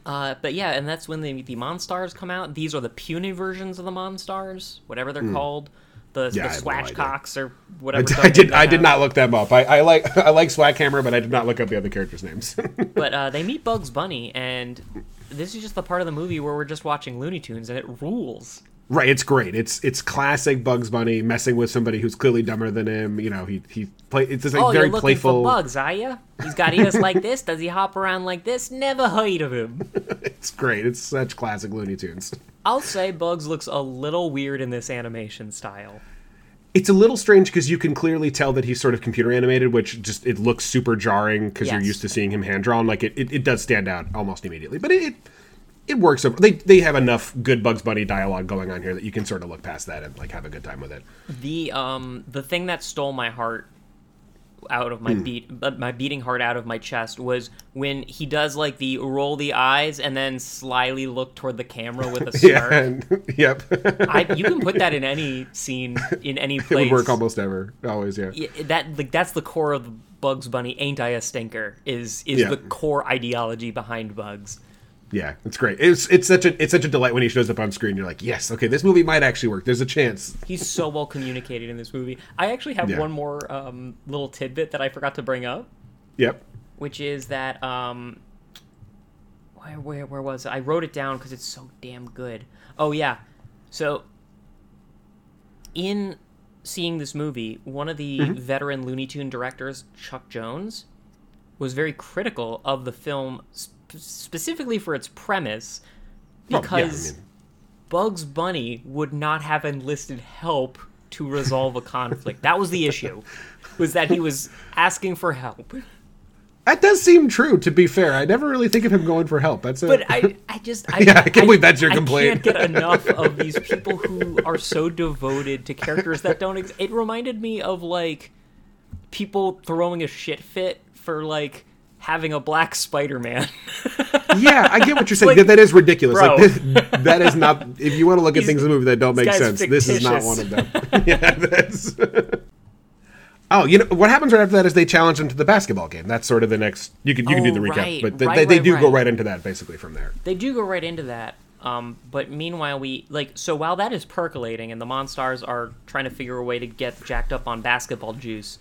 Uh, but yeah, and that's when the the Monstars come out. These are the puny versions of the Monstars, whatever they're called. The. Yeah, the I no or whatever. *laughs* I did I did not look them up. I, I like *laughs* I like Swackhammer, but I did not look up the other characters' names. *laughs* But uh, they meet Bugs Bunny, and this is just the part of the movie where we're just watching Looney Tunes, and it rules. right, it's great. It's it's classic Bugs Bunny messing with somebody who's clearly dumber than him. You know, he he play. It's just like Oh, very you're looking playful. for Bugs, are you? He's got ears *laughs* like this. Does he hop around like this? Never heard of him. *laughs* It's great. It's such classic Looney Tunes. I'll say Bugs looks a little weird in this animation style. It's a little strange because you can clearly tell that he's sort of computer animated, which just it looks super jarring because you're used to seeing him hand drawn. Like it, it, it does stand out almost immediately, but it it, it works. over- They they have enough good Bugs Bunny dialogue going on here that you can sort of look past that and like have a good time with it. The um the thing that stole my heart out of my Hmm. beat uh, my beating heart out of my chest was when he does like the roll the eyes and then slyly look toward the camera with a *laughs* Yeah, smirk. and, *laughs* yep. I, you can put that in any scene in any *laughs* it place. would work almost ever. Always, yeah. Yeah, that like that's the core of Bugs Bunny. Ain't I a stinker? Is is Yeah. the core ideology behind Bugs. Yeah, it's great. It's it's such a it's such a delight when he shows up on screen. You're like, yes, okay, this movie might actually work. There's a chance. He's so well communicated in this movie. I actually have Yeah. one more um, little tidbit that I forgot to bring up, Yep. which is that um, where where where was it? I wrote it down because it's so damn good. Oh yeah, so in seeing this movie, one of the Mm-hmm. veteran Looney Tune directors, Chuck Jones, was very critical of the film specifically for its premise Oh, yeah, I because mean- Bugs Bunny would not have enlisted help to resolve a conflict. that was the issue. Was that he was asking for help. That does seem true. To be fair, I never really think of him going for help. That's a, But I, I just, I, *laughs* Yeah, I can't believe that's your complaint. I can't get enough *laughs* of these people who are so devoted to characters that don't. Ex- it reminded me of like people throwing a shit fit for like having a black Spider-Man. *laughs* yeah, I get what you're saying. Like, that, that is ridiculous. bro. Like this, that is not. If you want to look at things in the movie that don't make sense, this is not one of them. *laughs* yeah, that's. *laughs* Oh, you know what happens right after that is they challenge him to the basketball game. That's sort of the next. You can you can do Oh, the recap, right, but they, right, they, they right, do go right. right into that basically from there. they do go right into that. Um, but meanwhile, we like so while that is percolating and the Monstars are trying to figure a way to get jacked up on basketball juice,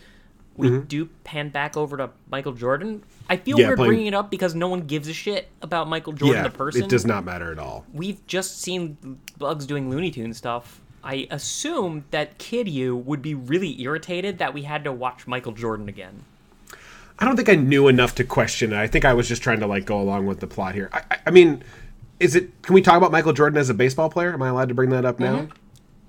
we do pan back over to Michael Jordan. I feel Mm-hmm. Yeah, weird playing- bringing it up because no one gives a shit about Michael Jordan yeah, the person. it does not matter at all. We've just seen Bugs doing Looney Tune stuff. I assume that Kid You would be really irritated that we had to watch Michael Jordan again. I don't think I knew enough to question it. I think I was just trying to like go along with the plot here. I, I, I mean, is it? Can we talk about Michael Jordan as a baseball player? Am I allowed to bring that up now?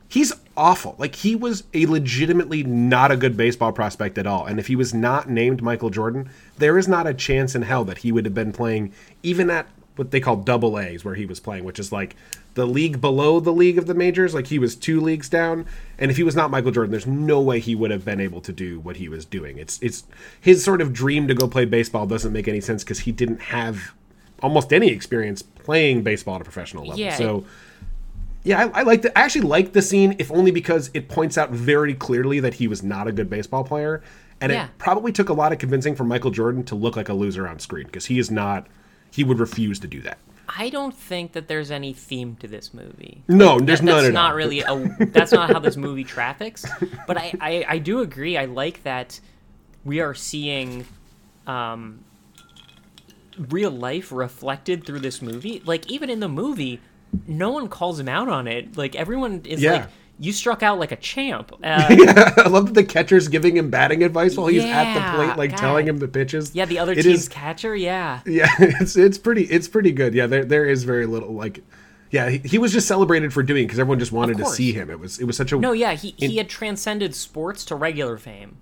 He's awful. Like he was a legitimately not a good baseball prospect at all. And if he was not named Michael Jordan, there is not a chance in hell that he would have been playing even at what they call double A's where he was playing, which is like the league below the league of the majors. Like he was two leagues down. And if he was not Michael Jordan, there's no way he would have been able to do what he was doing. It's it's his sort of dream to go play baseball doesn't make any sense because he didn't have almost any experience playing baseball at a professional level. Yeah, so yeah, I, I like the. I actually like the scene, if only because it points out very clearly that he was not a good baseball player, and Yeah. it probably took a lot of convincing for Michael Jordan to look like a loser on screen because he is not. He would refuse to do that. I don't think that there's any theme to this movie. No, there's That- none that's at not all. really a *laughs* that's not how this movie traffics but I, I i do agree i like that we are seeing um real life reflected through this movie like even in the movie no one calls him out on it like everyone is Yeah. like you struck out like a champ *laughs* uh, I love that the catcher's giving him batting advice while he's at the plate, like God. telling him the pitches. yeah the other It team's is- catcher yeah Yeah, *laughs* it's it's pretty it's pretty good. Yeah, there there is very little like Yeah, he, he was just celebrated for doing because everyone just wanted to see him. It was it was such a No, yeah, he, he had transcended sports to regular fame.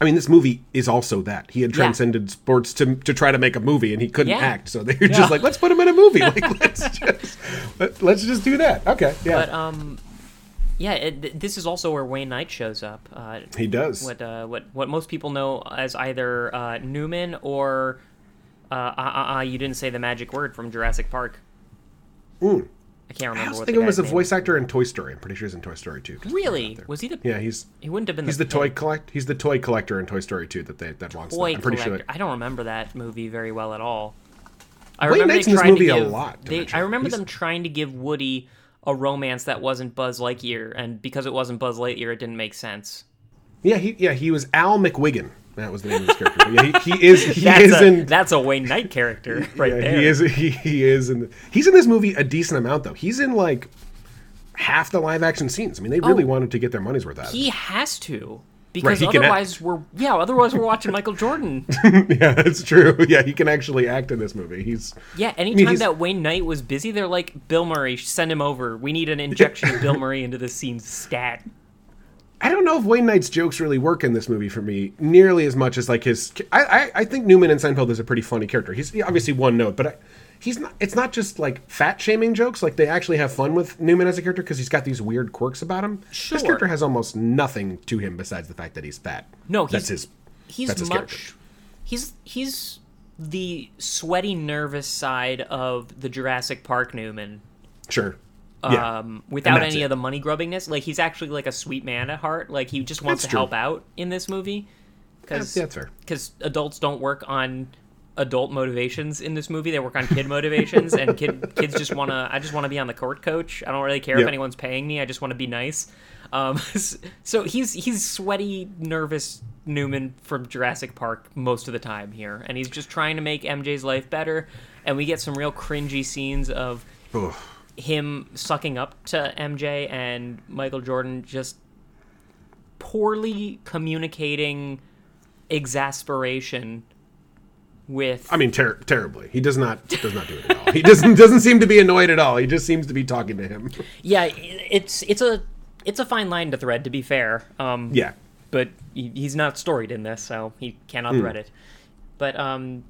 I mean, this movie is also that he had Yeah. transcended sports to to try to make a movie, and he couldn't Yeah. act. So they were Yeah. just like, let's put him in a movie. *laughs* Like let's just let, let's just do that. Okay, yeah, But um, yeah, it, this is also where Wayne Knight shows up. Uh, he does. what uh, what what most people know as either uh, Newman or uh, uh, uh, uh, you didn't say the magic word from Jurassic Park. I can't I remember what think the him as a voice actor in Toy Story. I'm pretty sure he's in Toy Story 2. Really? Was he the? Yeah, he's He wouldn't have been. he's the toy collect. He's the toy collector in Toy Story 2 that they that wants. that. toy I'm pretty collector. sure. I don't remember that movie very well at all. I Wayne remember Knight's in this movie a lot, They. I remember He's- them trying to give Woody a romance that wasn't Buzz Lightyear, and because it wasn't Buzz Lightyear, it didn't make sense. Yeah, he yeah he was Al McWiggin. That was the name of his character. But yeah, he, he is he *laughs* That's is a, in that's a Wayne Knight character *laughs* right yeah, there. he is he, he is in he's in this movie a decent amount though. He's in like half the live action scenes. I mean, they really Oh. wanted to get their money's worth out of it. He has to because act. otherwise we're yeah otherwise we're watching Michael Jordan. *laughs* yeah, that's true. Yeah, he can actually act in this movie. He's Yeah, anytime he's- that Wayne Knight was busy, they're like Bill Murray, send him over. We need an injection of Bill Murray into this scene stat. I don't know if Wayne Knight's jokes really work in this movie for me nearly as much as like his. I I, I think Newman in Seinfeld is a pretty funny character. He's obviously one note, but I, he's not. It's not just like fat shaming jokes. Like they actually have fun with Newman as a character because he's got these weird quirks about him. Sure. This character has almost nothing to him besides the fact that he's fat. No, he's that's his. he's that's his much character. he's he's the sweaty, nervous side of the Jurassic Park Newman. Sure. Yeah. Um, without any it. of the money grubbingness, like he's actually like a sweet man at heart. Like he just wants That's to true. help out in this movie. Because Yeah, that's fair. Because adults don't work on adult motivations in this movie; they work on kid motivations, and kid kids just want to. I just want to be on the court coach. I don't really care if anyone's paying me. I just want to be nice. Um, *laughs* so he's he's sweaty, nervous Newman from Jurassic Park most of the time here, and he's just trying to make MJ's life better. And we get some real cringy scenes of Ugh. Him sucking up to MJ and Michael Jordan just poorly communicating exasperation with I mean, ter- terribly. He does not does not do it at all. He doesn't *laughs* doesn't seem to be annoyed at all. He just seems to be talking to him. *laughs* yeah it's it's a it's a fine line to thread to be fair um Yeah. but he, he's not storied in this so he cannot Hmm. thread it but um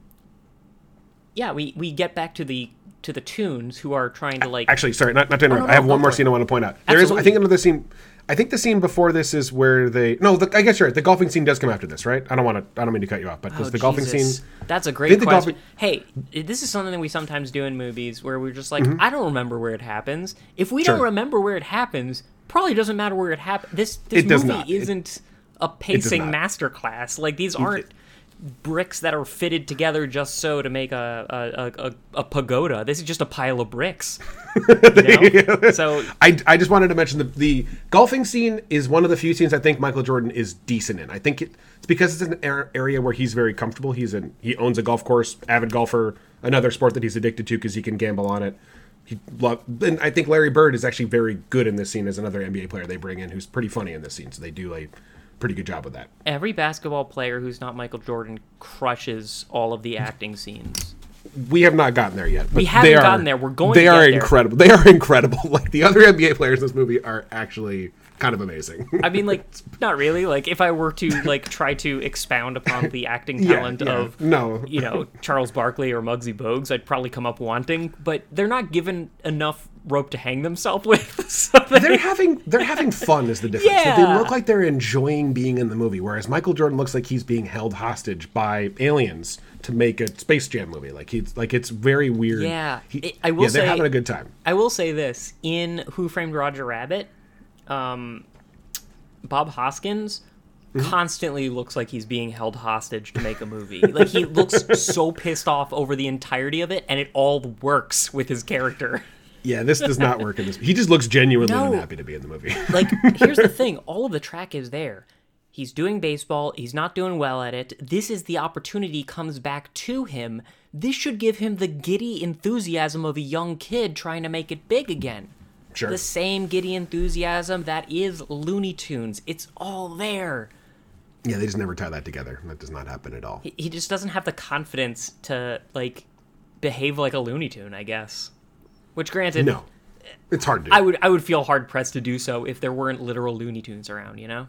yeah we we get back to the to the tunes who are trying to like Actually, sorry, not, not to interrupt. no, I have one more scene I want to point out. There is, I think, another scene. I think the scene before this is where they. No, the, I guess you're right. The golfing scene does come after this, right? I don't want to. I don't mean to cut you off, but does Oh, the golfing Jesus. scene? That's a great question. golfing- Hey, this is something that we sometimes do in movies where we're just like, I don't remember where it happens. If we don't Mm-hmm. Remember where it happens, probably doesn't matter where it happens. This this It movie not. It- isn't a pacing masterclass. Like these aren't bricks that are fitted together just so to make a a, a, a, a pagoda. This is just a pile of bricks. *laughs* You know? so I, I just wanted to mention the the golfing scene is one of the few scenes I think Michael Jordan is decent in. I think it, it's because it's an ar- area where he's very comfortable. He's in he owns a golf course, avid golfer, another sport that he's addicted to because he can gamble on it. He love, and I think Larry Bird is actually very good in this scene as another NBA player they bring in who's pretty funny in this scene. So they do a pretty good job with that. every basketball player who's not Michael Jordan crushes all of the acting scenes. We have not gotten there yet. But We haven't they are, gotten there. We're going They to are get there. incredible. They are incredible. *laughs* Like the other NBA players in this movie are actually kind of amazing. *laughs* I mean, like, not really. Like, if I were to like try to expound upon the *laughs* acting Yeah, talent yeah. of No. you know, Charles Barkley or Muggsy Bogues, I'd probably come up wanting. But they're not given enough rope to hang themselves *laughs* with. So they- they're having they're having fun is the difference. Like, Yeah. They look like they're enjoying being in the movie, whereas Michael Jordan looks like he's being held hostage by aliens to make a Space Jam movie. Like he's like it's very weird. Yeah. He- It- I will yeah, they're say- having a good time. I will say this: in Who Framed Roger Rabbit, um, Bob Hoskins Mm-hmm. constantly looks like he's being held hostage to make a movie. like he looks *laughs* so pissed off over the entirety of it, and it all works with his character. Yeah, this does not work in this. He just looks genuinely No. unhappy to be in the movie. *laughs* like here's the thing all of the track is there he's doing baseball he's not doing well at it this is the opportunity comes back to him this should give him the giddy enthusiasm of a young kid trying to make it big again Sure. the same giddy enthusiasm that is looney tunes it's all there Yeah, they just never tie that together. That does not happen at all. he, he just doesn't have the confidence to like behave like a looney tune i guess Which, granted, No, it's hard to. do. I would I would feel hard pressed to do so if there weren't literal Looney Tunes around. You know.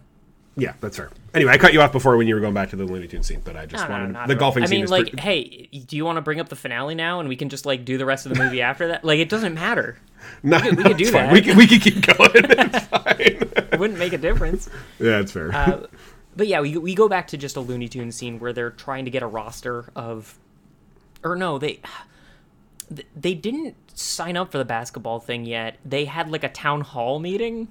yeah, that's fair. Anyway, I cut you off before when you were going back to the Looney Tunes scene, but I just No, no, wanted not the golfing I scene. mean, is like, pre- hey, do you want to bring up the finale now, and we can just like do the rest of the movie after that? Like, it doesn't matter. *laughs* no, we no, could do fine. that. We can, we can keep going. *laughs* it's fine. It wouldn't make a difference. yeah, it's fair. Uh, but yeah, we we go back to just a Looney Tunes scene where they're trying to get a roster of, or no, they they didn't sign up for the basketball thing yet. They had like a town hall meeting.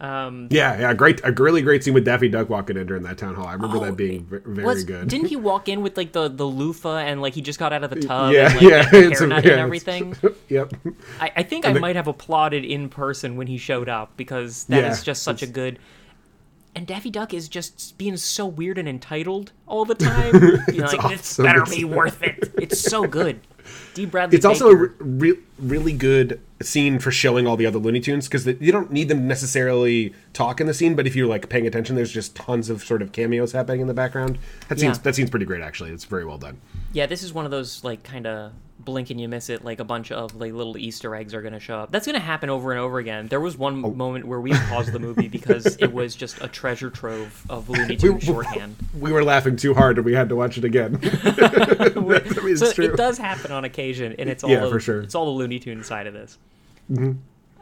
Um, yeah, yeah, great. A really great scene with Daffy Duck walking in during that town hall. I remember Oh, that being v- very was, good. Didn't he walk in with like the the loofah and like he just got out of the tub yeah, *laughs* and like yeah, it's a- yeah, and it's- everything? *laughs* yep. I, I think I the- might have applauded in person when he showed up because that is Yeah, just such a good. And Daffy Duck is just being so weird and entitled all the *laughs* time. You're like, this better It's- be worth it. It's so good. Dee Bradley. It's also a Baker- re- re- really good scene for showing all the other Looney Tunes because you don't need them necessarily talk in the scene, but if you're like paying attention, there's just tons of sort of cameos happening in the background. That seems Yeah. that seems pretty great actually. It's very well done. yeah. This is one of those like kind of blink and you miss it. Like a bunch of like little Easter eggs are gonna show up. That's gonna happen over and over again. There was one Oh. moment where we paused the movie because it *laughs* was just a treasure trove of Looney Tunes shorthand. We were laughing too hard and we had to watch it again. *laughs* *laughs* I mean, so true. it does happen on occasion, and it's all Yeah, the, for sure. Mm-hmm. It's all the Looney Tune side of this.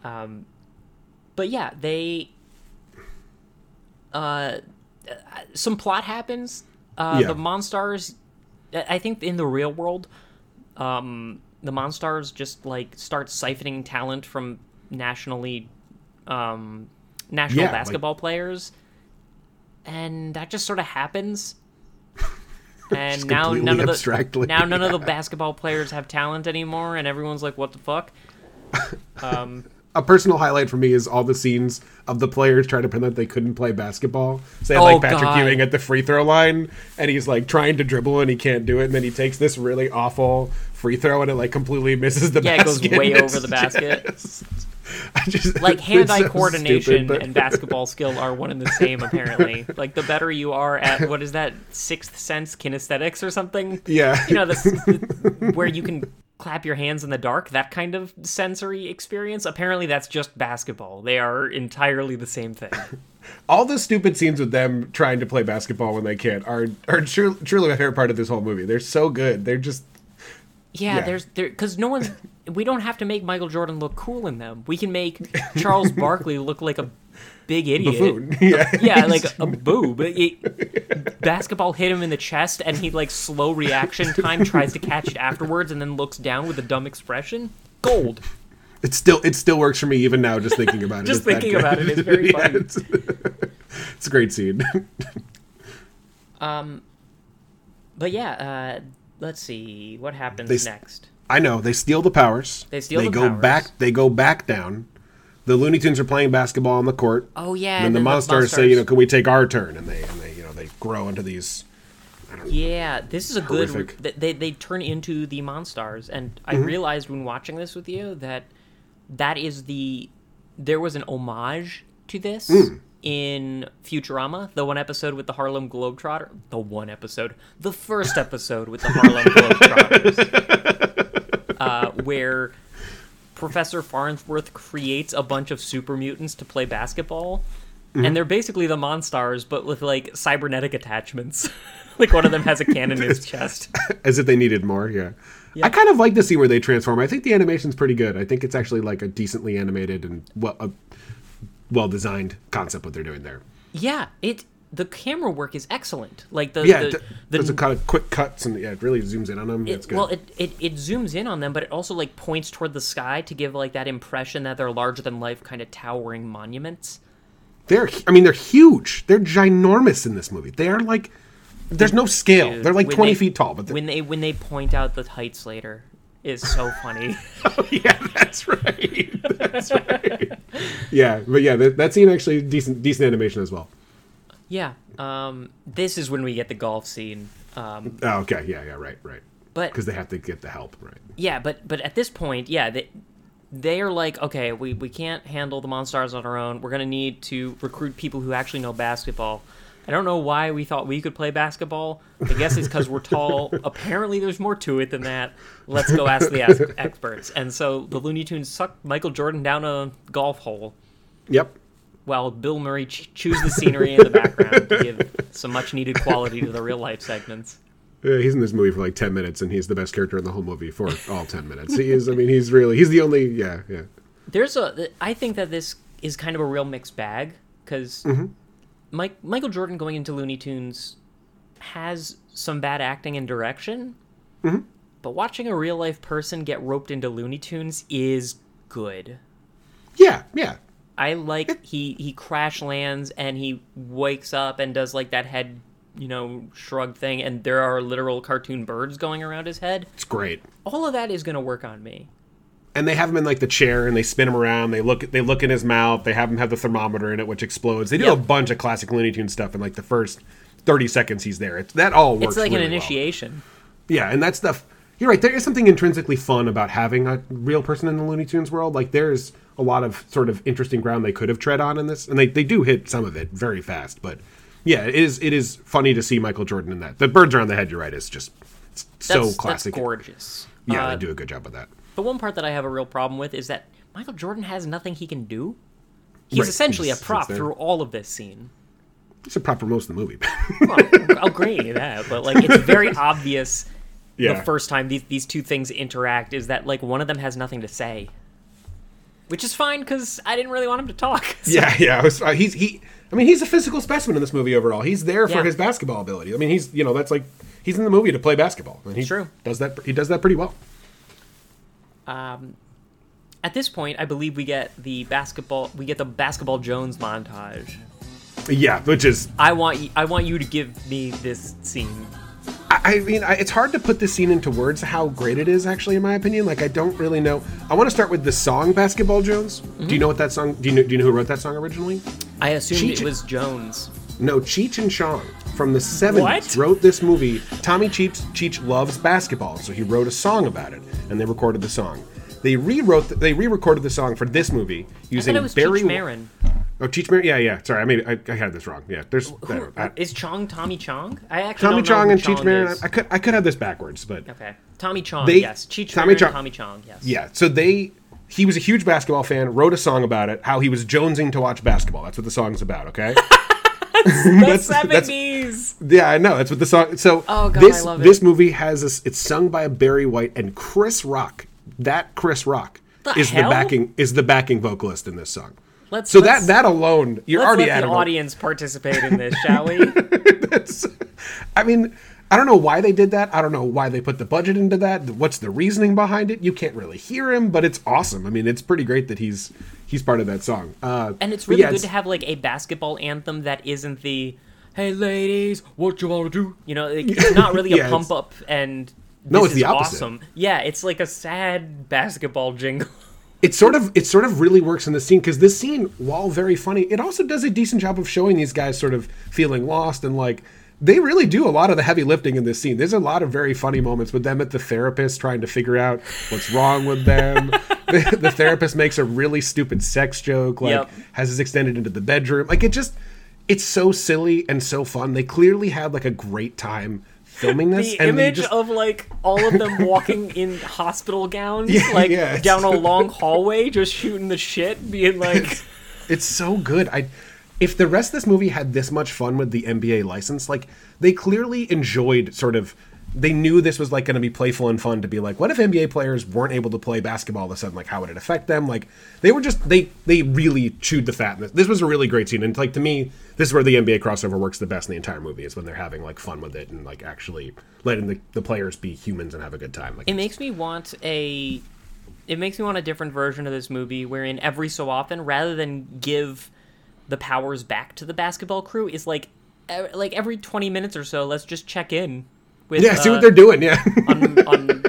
Um, but yeah, they. Uh, some plot happens. Uh, Yeah. The Monstars, I I think in the real world, um, the Monstars just like start siphoning talent from nationally, um, national Yeah, like- basketball players, and that just sort *laughs* of happens. And now none of the now none of the basketball players have talent anymore, and everyone's like, "What the fuck?" *laughs* Um, a personal highlight for me is all the scenes of the players trying to pretend they couldn't play basketball. Say Oh, like Patrick God. Ewing at the free throw line, and he's like trying to dribble and he can't do it, and then he takes this really awful free throw and it like completely misses the Yeah, it goes way *laughs* over the basket. just- I just like hand-eye so coordination stupid, but- and basketball skill are one and the same apparently *laughs* like the better you are at what is that sixth sense kinesthetics or something Yeah. you know this the, where you can clap your hands in the dark that kind of sensory experience apparently that's just basketball they are entirely the same thing *laughs* all the stupid scenes with them trying to play basketball when they can't are are tru- truly my favorite part of this whole movie. They're so good. They're just yeah, Yeah. there's there because no one's *laughs* we don't have to make michael jordan look cool in them we can make charles barkley look like a big idiot buffoon. *laughs* Yeah. yeah, like a boob. It, basketball hit him in the chest, and he like slow reaction time tries to catch it afterwards, and then looks down with a dumb expression. Gold. It still it still works for me even now just thinking about it. Just thinking about it is very *laughs* funny. it's, it's a great scene. um, But yeah, uh, let's see what happens They next. I know they steal the powers. They steal They the go powers. back. They go back down. The Looney Tunes are playing basketball on the court. Oh yeah, and then the then monsters say, you know, can we take our turn? And they and they you know they grow into these. Yeah, this is a good. Horrific. th- They they turn into the Monstars, and I Mm-hmm. realized when watching this with you that that is the there was an homage to this Mm. In Futurama, the one episode with the Harlem Globetrotter, the one episode, the first episode with the Harlem *laughs* Globetrotters, uh, where Professor Farnsworth creates a bunch of super mutants to play basketball. Mm-hmm. And they're basically the Monstars, but with like cybernetic attachments. *laughs* like one of them has a cannon in his *laughs* chest. As if they needed more, yeah. Yeah. I kind of like to see where they transform. I think the animation's pretty good. I think it's actually like a decently animated and well, a well designed concept what they're doing there. Yeah, it the camera work is excellent. Like the Yeah, the, th- the there's a kind of quick cuts and yeah, it really zooms in on them. it, it's good. well, it, it it zooms in on them, but it also like points toward the sky to give like that impression that they're larger than life, kind of towering monuments. They're, I mean, they're huge. They're ginormous in this movie. They are like, there's no scale. Dude, they're like 20 they- feet tall, but when they when they point out the heights later is so funny. *laughs* yeah, that's right. *laughs* That's right. yeah, but yeah, that, that scene actually decent, decent animation as well. yeah, um, this is when we get the golf scene. Um, Oh, okay, yeah, yeah, right, right. but Because they have to get the help, right? Yeah, but but at this point, yeah, they they are like, okay, we, we can't handle the Monstars on our own. We're gonna need to recruit people who actually know basketball. I don't know why we thought we could play basketball. I guess it's because we're tall. *laughs* Apparently, there's more to it than that. Let's go ask the ex- *laughs* experts. And so the Looney Tunes sucked Michael Jordan down a golf hole Yep. while Bill Murray ch- chews the scenery in the background to give some much needed quality to the real life segments. Yeah, he's in this movie for like 10 minutes and he's the best character in the whole movie for all 10 minutes. He is, I mean, he's really, he's the only, yeah, yeah. There's a. I think that this is kind of a real mixed bag because mm-hmm. Mike Michael Jordan going into Looney Tunes has some bad acting and direction, mm-hmm. but watching a real life person get roped into Looney Tunes is good. Yeah, yeah. I like he he crash lands and he wakes up and does like that head you know shrug thing and there are literal cartoon birds going around his head. It's great. All of that is going to work on me. And they have him in like the chair and they spin him around. They look, they look in his mouth. They have him have the thermometer in it, which explodes. They do Yep. a bunch of classic Looney Tunes stuff in like the first 30 seconds he's there. It's, that all works It's like really an well. initiation. Yeah, and that stuff. You're right. There is something intrinsically fun about having a real person in the Looney Tunes world. Like there's a lot of sort of interesting ground they could have tread on in this, and they, they do hit some of it very fast. But yeah, it is it is funny to see Michael Jordan in that. The birds around the head. You're right. Is just so That's, classic. That's gorgeous. Yeah, Uh, they do a good job with that. The one part that I have a real problem with is that Michael Jordan has nothing he can do. He's Right, essentially he a prop through all of this scene. He's a prop for most of the movie. *laughs* Well, I'll grant you that, but like it's very *laughs* obvious yeah, the first time these these two things interact is that like one of them has nothing to say, which is fine because I didn't really want him to talk. *laughs* So- yeah, yeah. I was, uh, he's he. I mean, he's a physical specimen in this movie overall. He's there for Yeah. his basketball ability. I mean, he's you know that's like he's in the movie to play basketball, and he True. does that. He does that pretty well. Um, at this point, I believe we get the basketball we get the basketball Jones montage. Yeah, which is I want y- I want you to give me this scene. I I mean, I, it's hard to put this scene into words how great it is, actually, in my opinion. Like, I don't really know. I want to start with the song "Basketball Jones." Do you know what that song? Do you know? Do you know who wrote that song originally? I assumed Cheech- it was Jones. No, Cheech and Chong from the '70s What? wrote this movie. Tommy Cheech Cheech loves basketball, so he wrote a song about it, and they recorded the song. They rewrote. The, they re-recorded the song for this movie using was Barry Cheech Marin. Oh, Cheech Marin. Yeah, yeah. Sorry, I maybe I, I had this wrong. Yeah, there's Who, uh, is Chong Tommy Chong? I actually Tommy Chong and Cheech Chong Marin. is. I could I could have this backwards, but Okay, Tommy Chong. They- yes, Cheech Tommy Marin, Chong- Tommy Chong. Yes. Yeah, so they he was a huge basketball fan, wrote a song about it, how he was jonesing to watch basketball. That's what the song's about, okay? *laughs* *laughs* The That's- that's- seventies. yeah, I know. That's what the song So Oh, God, this I love it. this movie has this it's sung by Barry White and Chris Rock. That Chris Rock The is hell? the backing is the backing vocalist in this song. Let's So let's, that that alone, you're already let at the audience participate in this, shall we? *laughs* I mean, I don't know why they did that. I don't know why they put the budget into that. What's the reasoning behind it? You can't really hear him, but it's awesome. I mean, it's pretty great that he's he's part of that song. Uh, And it's really yeah, good to have like a basketball anthem that isn't the "Hey ladies, what you want to do?" You know, like, it's not really *laughs* a Yeah, pump up and. No, this it's the is opposite. Awesome. Yeah, it's like a sad basketball jingle. *laughs* it sort of it sort of really works in the scene because this scene, while very funny, it also does a decent job of showing these guys sort of feeling lost and like they really do a lot of the heavy lifting in this scene. There's a lot of very funny moments with them at the therapist trying to figure out what's wrong with them. *laughs* the, *laughs* the therapist makes a really stupid sex joke, like Yep. has this extended into the bedroom. Like it just it's so silly and so fun. They clearly had like a great time filming this. the image just, of like all of them *laughs* walking in hospital gowns, Yeah, like yeah, down a long hallway, just shooting the shit, being like, *laughs* It's so good. I if the rest of this movie had this much fun with the NBA license, like they clearly enjoyed sort of they knew this was like going to be playful and fun to be like what if NBA players weren't able to play basketball all of a sudden? Like how would it affect them? Like they were just they they really chewed the fat. In this. This was a really great scene and like to me this is where the NBA crossover works the best in the entire movie is when they're having like fun with it and like actually letting the, the players be humans and have a good time. Like it makes me want a, it makes me want a different version of this movie, wherein every so often, rather than give the powers back to the basketball crew, is like, like every twenty minutes or so, let's just check in with yeah see uh, what they're doing yeah on *laughs* on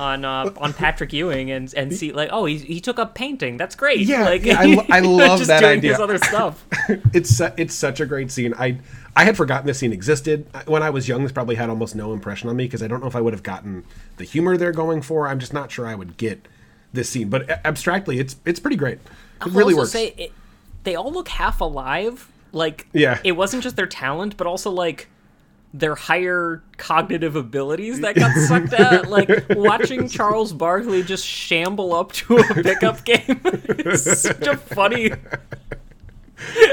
on, uh, on Patrick Ewing and and see like oh he, he took up painting that's great Yeah, like yeah, I I *laughs* love just that doing idea. his other stuff *laughs* it's it's such a great scene. I I had forgotten this scene existed when I was young. This probably had almost no impression on me because I don't know if I would have gotten the humor they're going for. I'm just not sure I would get this scene. But abstractly, it's it's pretty great. It really also works. say it, they all look half alive Like, Yeah. it wasn't just their talent, but also like their higher cognitive abilities that got *laughs* sucked out. Like watching Charles Barkley just shamble up to a pickup *laughs* game is such a funny. *laughs*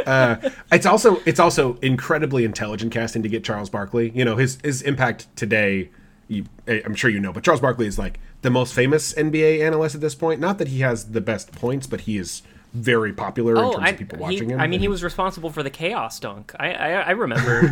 Uh, it's also it's also incredibly intelligent casting to get Charles Barkley. You know his his impact today. You, I'm sure you know, but Charles Barkley is like the most famous NBA analyst at this point. Not that he has the best points, but he is very popular in Oh, terms I, of people he- watching him. I mean, he was responsible for the chaos dunk. I, I, I remember.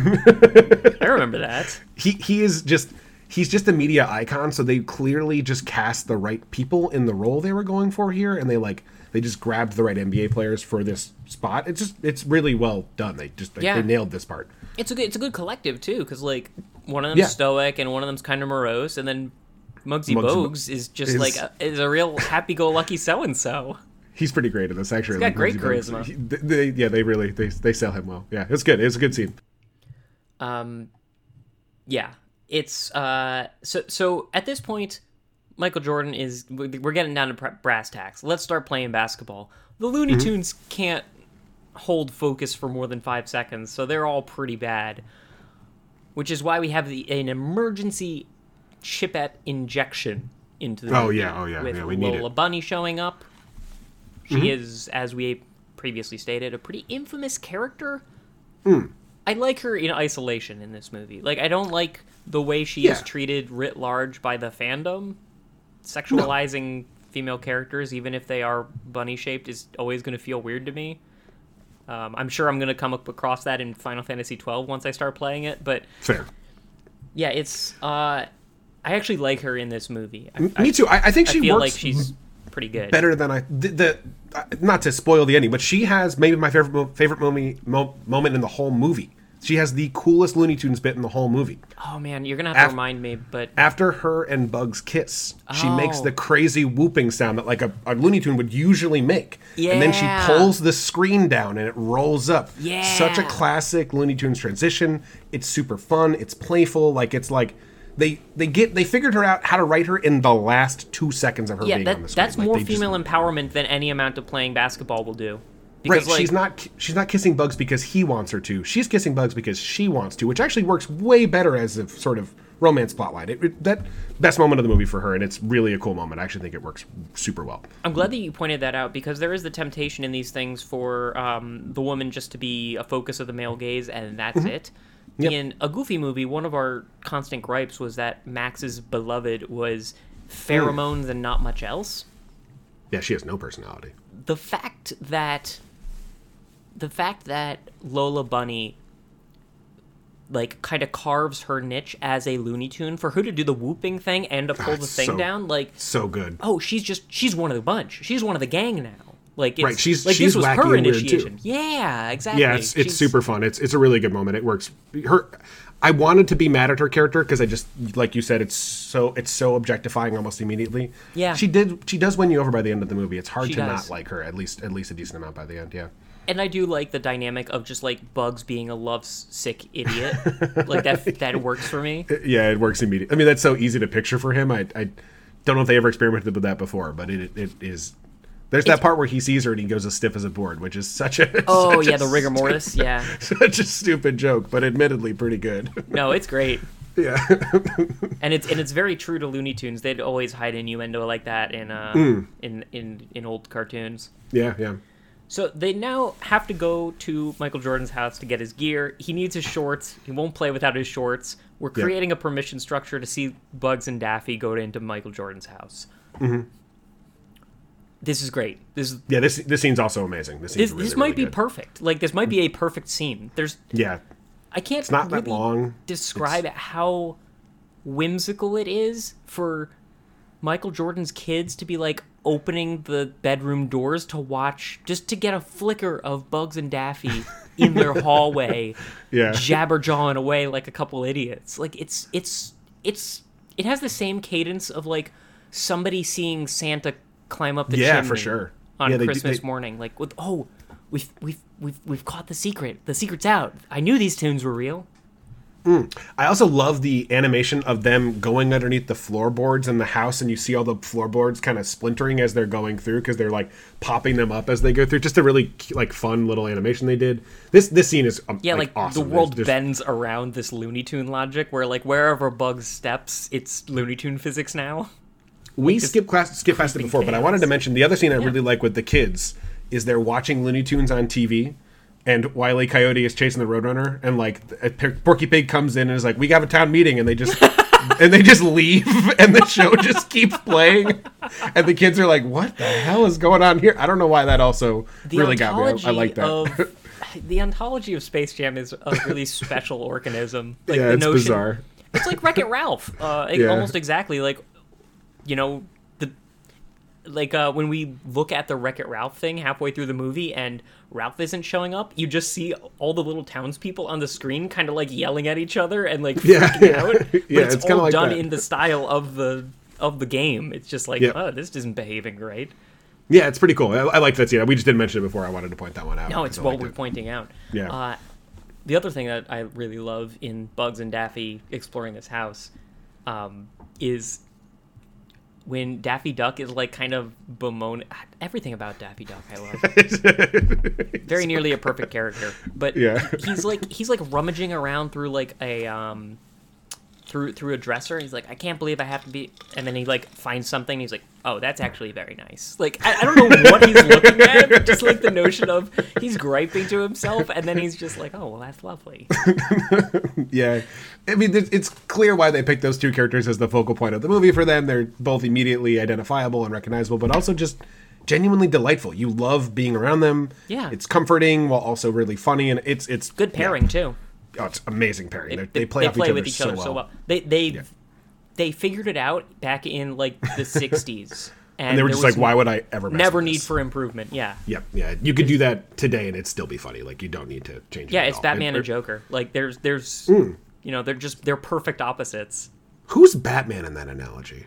*laughs* I remember that. he he is just he's just a media icon. So they clearly just cast the right people in the role they were going for here, and they like they just grabbed the right NBA players for this spot. It's just it's really well done. They just like, Yeah. they nailed this part. It's a good, it's a good collective too, because like one of them's Yeah. stoic and one of them's kind of morose, and then Muggsy, Muggsy Bo- Bogues is just is- like a, is a real happy-go-lucky so-and-so. He's pretty great in this. Actually, He's got Like, great charisma. He- they, yeah, they really they they sell him well. Yeah, it's good. It's a good scene. Um, yeah, it's uh, so so at this point, Michael Jordan is we're getting down to brass tacks. Let's start playing basketball. The Looney Mm-hmm. Tunes can't hold focus for more than five seconds, so they're all pretty bad. Which is why we have the an emergency chipette injection into the Oh, yeah, oh, yeah, with yeah, we need Lola. Bunny showing up. She is, as we previously stated, a pretty infamous character. Mm. I like her in isolation in this movie. Like I don't like the way she is treated writ large by the fandom. Sexualizing female characters, even if they are bunny shaped, is always going to feel weird to me. Um, I'm sure I'm going to come up across that in Final Fantasy twelve once I start playing it. But Fair. yeah, it's. Uh, I actually like her in this movie. I, Me too. I, I think I she feel works like she's pretty good. better than I. The, the not to spoil the ending, but she has maybe my favorite mo- favorite moment mo- moment in the whole movie. She has the coolest Looney Tunes bit in the whole movie. Oh man, you're gonna have to remind me. But After her and Bugs kiss, she oh. makes Oh. the crazy whooping sound that like a, a Looney Tune would usually make. yeah. And then she pulls the screen down and it rolls up. Yeah, Such a classic Looney Tunes transition. It's super fun. It's playful. Like it's like they they get they figured her out how to write her in the last two seconds of her yeah, being on the that, screen. that's Like, more they just- female empowerment than any amount of playing basketball will do. Right, Because, like, she's not she's not kissing Bugs because he wants her to. She's kissing Bugs because she wants to, which actually works way better as a sort of romance plotline. It, it, that best moment of the movie for her, and it's really a cool moment. I actually think it works super well. I'm glad that you pointed that out because there is the temptation in these things for um, the woman just to be a focus of the male gaze and that's Mm-hmm. it. In a Goofy movie, one of our constant gripes was that Max's beloved was pheromones and not much else. Yeah, she has no personality. The fact that the fact that Lola Bunny like kind of carves her niche as a Looney Tune for her to do the whooping thing and to pull ah, the thing so- down, like So good. oh, she's just she's one of the bunch. She's one of the gang now. Like Right, she's- like she's this was wacky her and weird, too. initiation. Yeah, exactly. Yeah, it's it's She's- super fun. It's it's a really good moment. It works. Her, I wanted to be mad at her character because I just like you said, it's so it's so objectifying almost immediately. Yeah. she did. She does win you over by the end of the movie. It's hard She to does. not like her at least at least a decent amount by the end. Yeah. And I do like the dynamic of just like Bugs being a lovesick idiot. like that *laughs* that works for me. Yeah, it works immediately. I mean, that's so easy to picture for him. I, I don't know if they ever experimented with that before, but it, it is. There's that part where he sees her and he goes as stiff as a board, which is such a *laughs* Oh such a yeah, the rigor mortis. Yeah. *laughs* such a stupid joke, but admittedly pretty good. *laughs* No, it's great. yeah, And it's and it's very true to Looney Tunes. They'd always hide innuendo like that in uh Hmm. in, in in old cartoons. yeah, yeah. So they now have to go to Michael Jordan's house to get his gear. He needs his shorts. He won't play without his shorts. We're Yeah. creating a permission structure to see Bugs and Daffy go into Michael Jordan's house. Mm-hmm. This is great. This is Yeah, this this scene's also amazing. This scene's this, really, this might really be good. perfect. Like this might be a perfect scene. There's Yeah, I can't it's not that long. describe how whimsical it is for Michael Jordan's kids to be like opening the bedroom doors to watch just to get a flicker of Bugs and Daffy *laughs* in their hallway Yeah. jabber jawing away like a couple idiots. Like it's it's it's it has the same cadence of like somebody seeing Santa climb up the Yeah, chimney for sure. on Yeah, do- Christmas they- morning. Like with oh we've we've we've we've caught the secret. The secret's out. I knew these tunes were real. I also love the animation of them going underneath the floorboards in the house, and you see all the floorboards kind of splintering as they're going through because they're like popping them up as they go through. Just a really like fun little animation they did. This this scene is um, Yeah, like, awesome. the world bends around this Looney Tune logic, where like wherever Bugs steps, it's Looney Tune physics now. *laughs* We skip class, skip past it before, but I wanted to mention the other scene I really like with the kids is they're watching Looney Tunes on TV, and Wiley Coyote is chasing the Roadrunner, and like Porky Pig comes in and is like, "We have a town meeting," and they just *laughs* and they just leave, *laughs* and the show just keeps playing, and the kids are like, "What the hell is going on here?" I don't know why that also The really got me. I- I, like that. Of, *laughs* the ontology of Space Jam is a really special organism. Like yeah, the it's notion, bizarre. It's like Wreck It Ralph. Uh, Yeah. Almost exactly. Like, you know, the like uh, when we look at the Wreck It Ralph thing halfway through the movie and Ralph isn't showing up, you just see all the little townspeople on the screen kind of like yelling at each other and like Yeah, freaking yeah. out. *laughs* But Yeah, it's, it's all like done that. in the style of the of the game. It's just like, Yeah. oh, this isn't behaving right. Yeah, it's pretty cool. I, I like that scene. We just didn't mention it before. I wanted to point that one out. No, it's what we're it. pointing out. Yeah. Uh, the other thing that I really love in Bugs and Daffy exploring this house um, is when Daffy Duck is like kind of bemoaning everything about Daffy Duck. I love *laughs* very nearly a perfect character, but Yeah. he's like he's like rummaging around through like a um through through a dresser. And he's like, I can't believe I have to be, and then he like finds something. And he's like, Oh, that's actually very nice. Like I, I don't know what he's looking at, but just like the notion of he's griping to himself, and then he's just like, Oh, well, that's lovely. *laughs* Yeah, I mean, it's it's clear why they picked those two characters as the focal point of the movie for them. They're both immediately identifiable and recognizable, but also just genuinely delightful. You love being around them. Yeah. it's comforting while also really funny, and it's it's Good pairing too. Oh, it's amazing pairing. They, They, they play off each other, with each so, other well. so well. They they they figured it out back in like the *laughs* '60s, and, And they were just like, why would I ever? Mess never need for improvement. Yeah, Yep, yeah. You could do that today, and it'd still be funny. Like you don't need to change. yeah. it It's all. Batman It- and Joker. Like there's there's Hmm. You know they're just they're perfect opposites. Who's Batman in that analogy?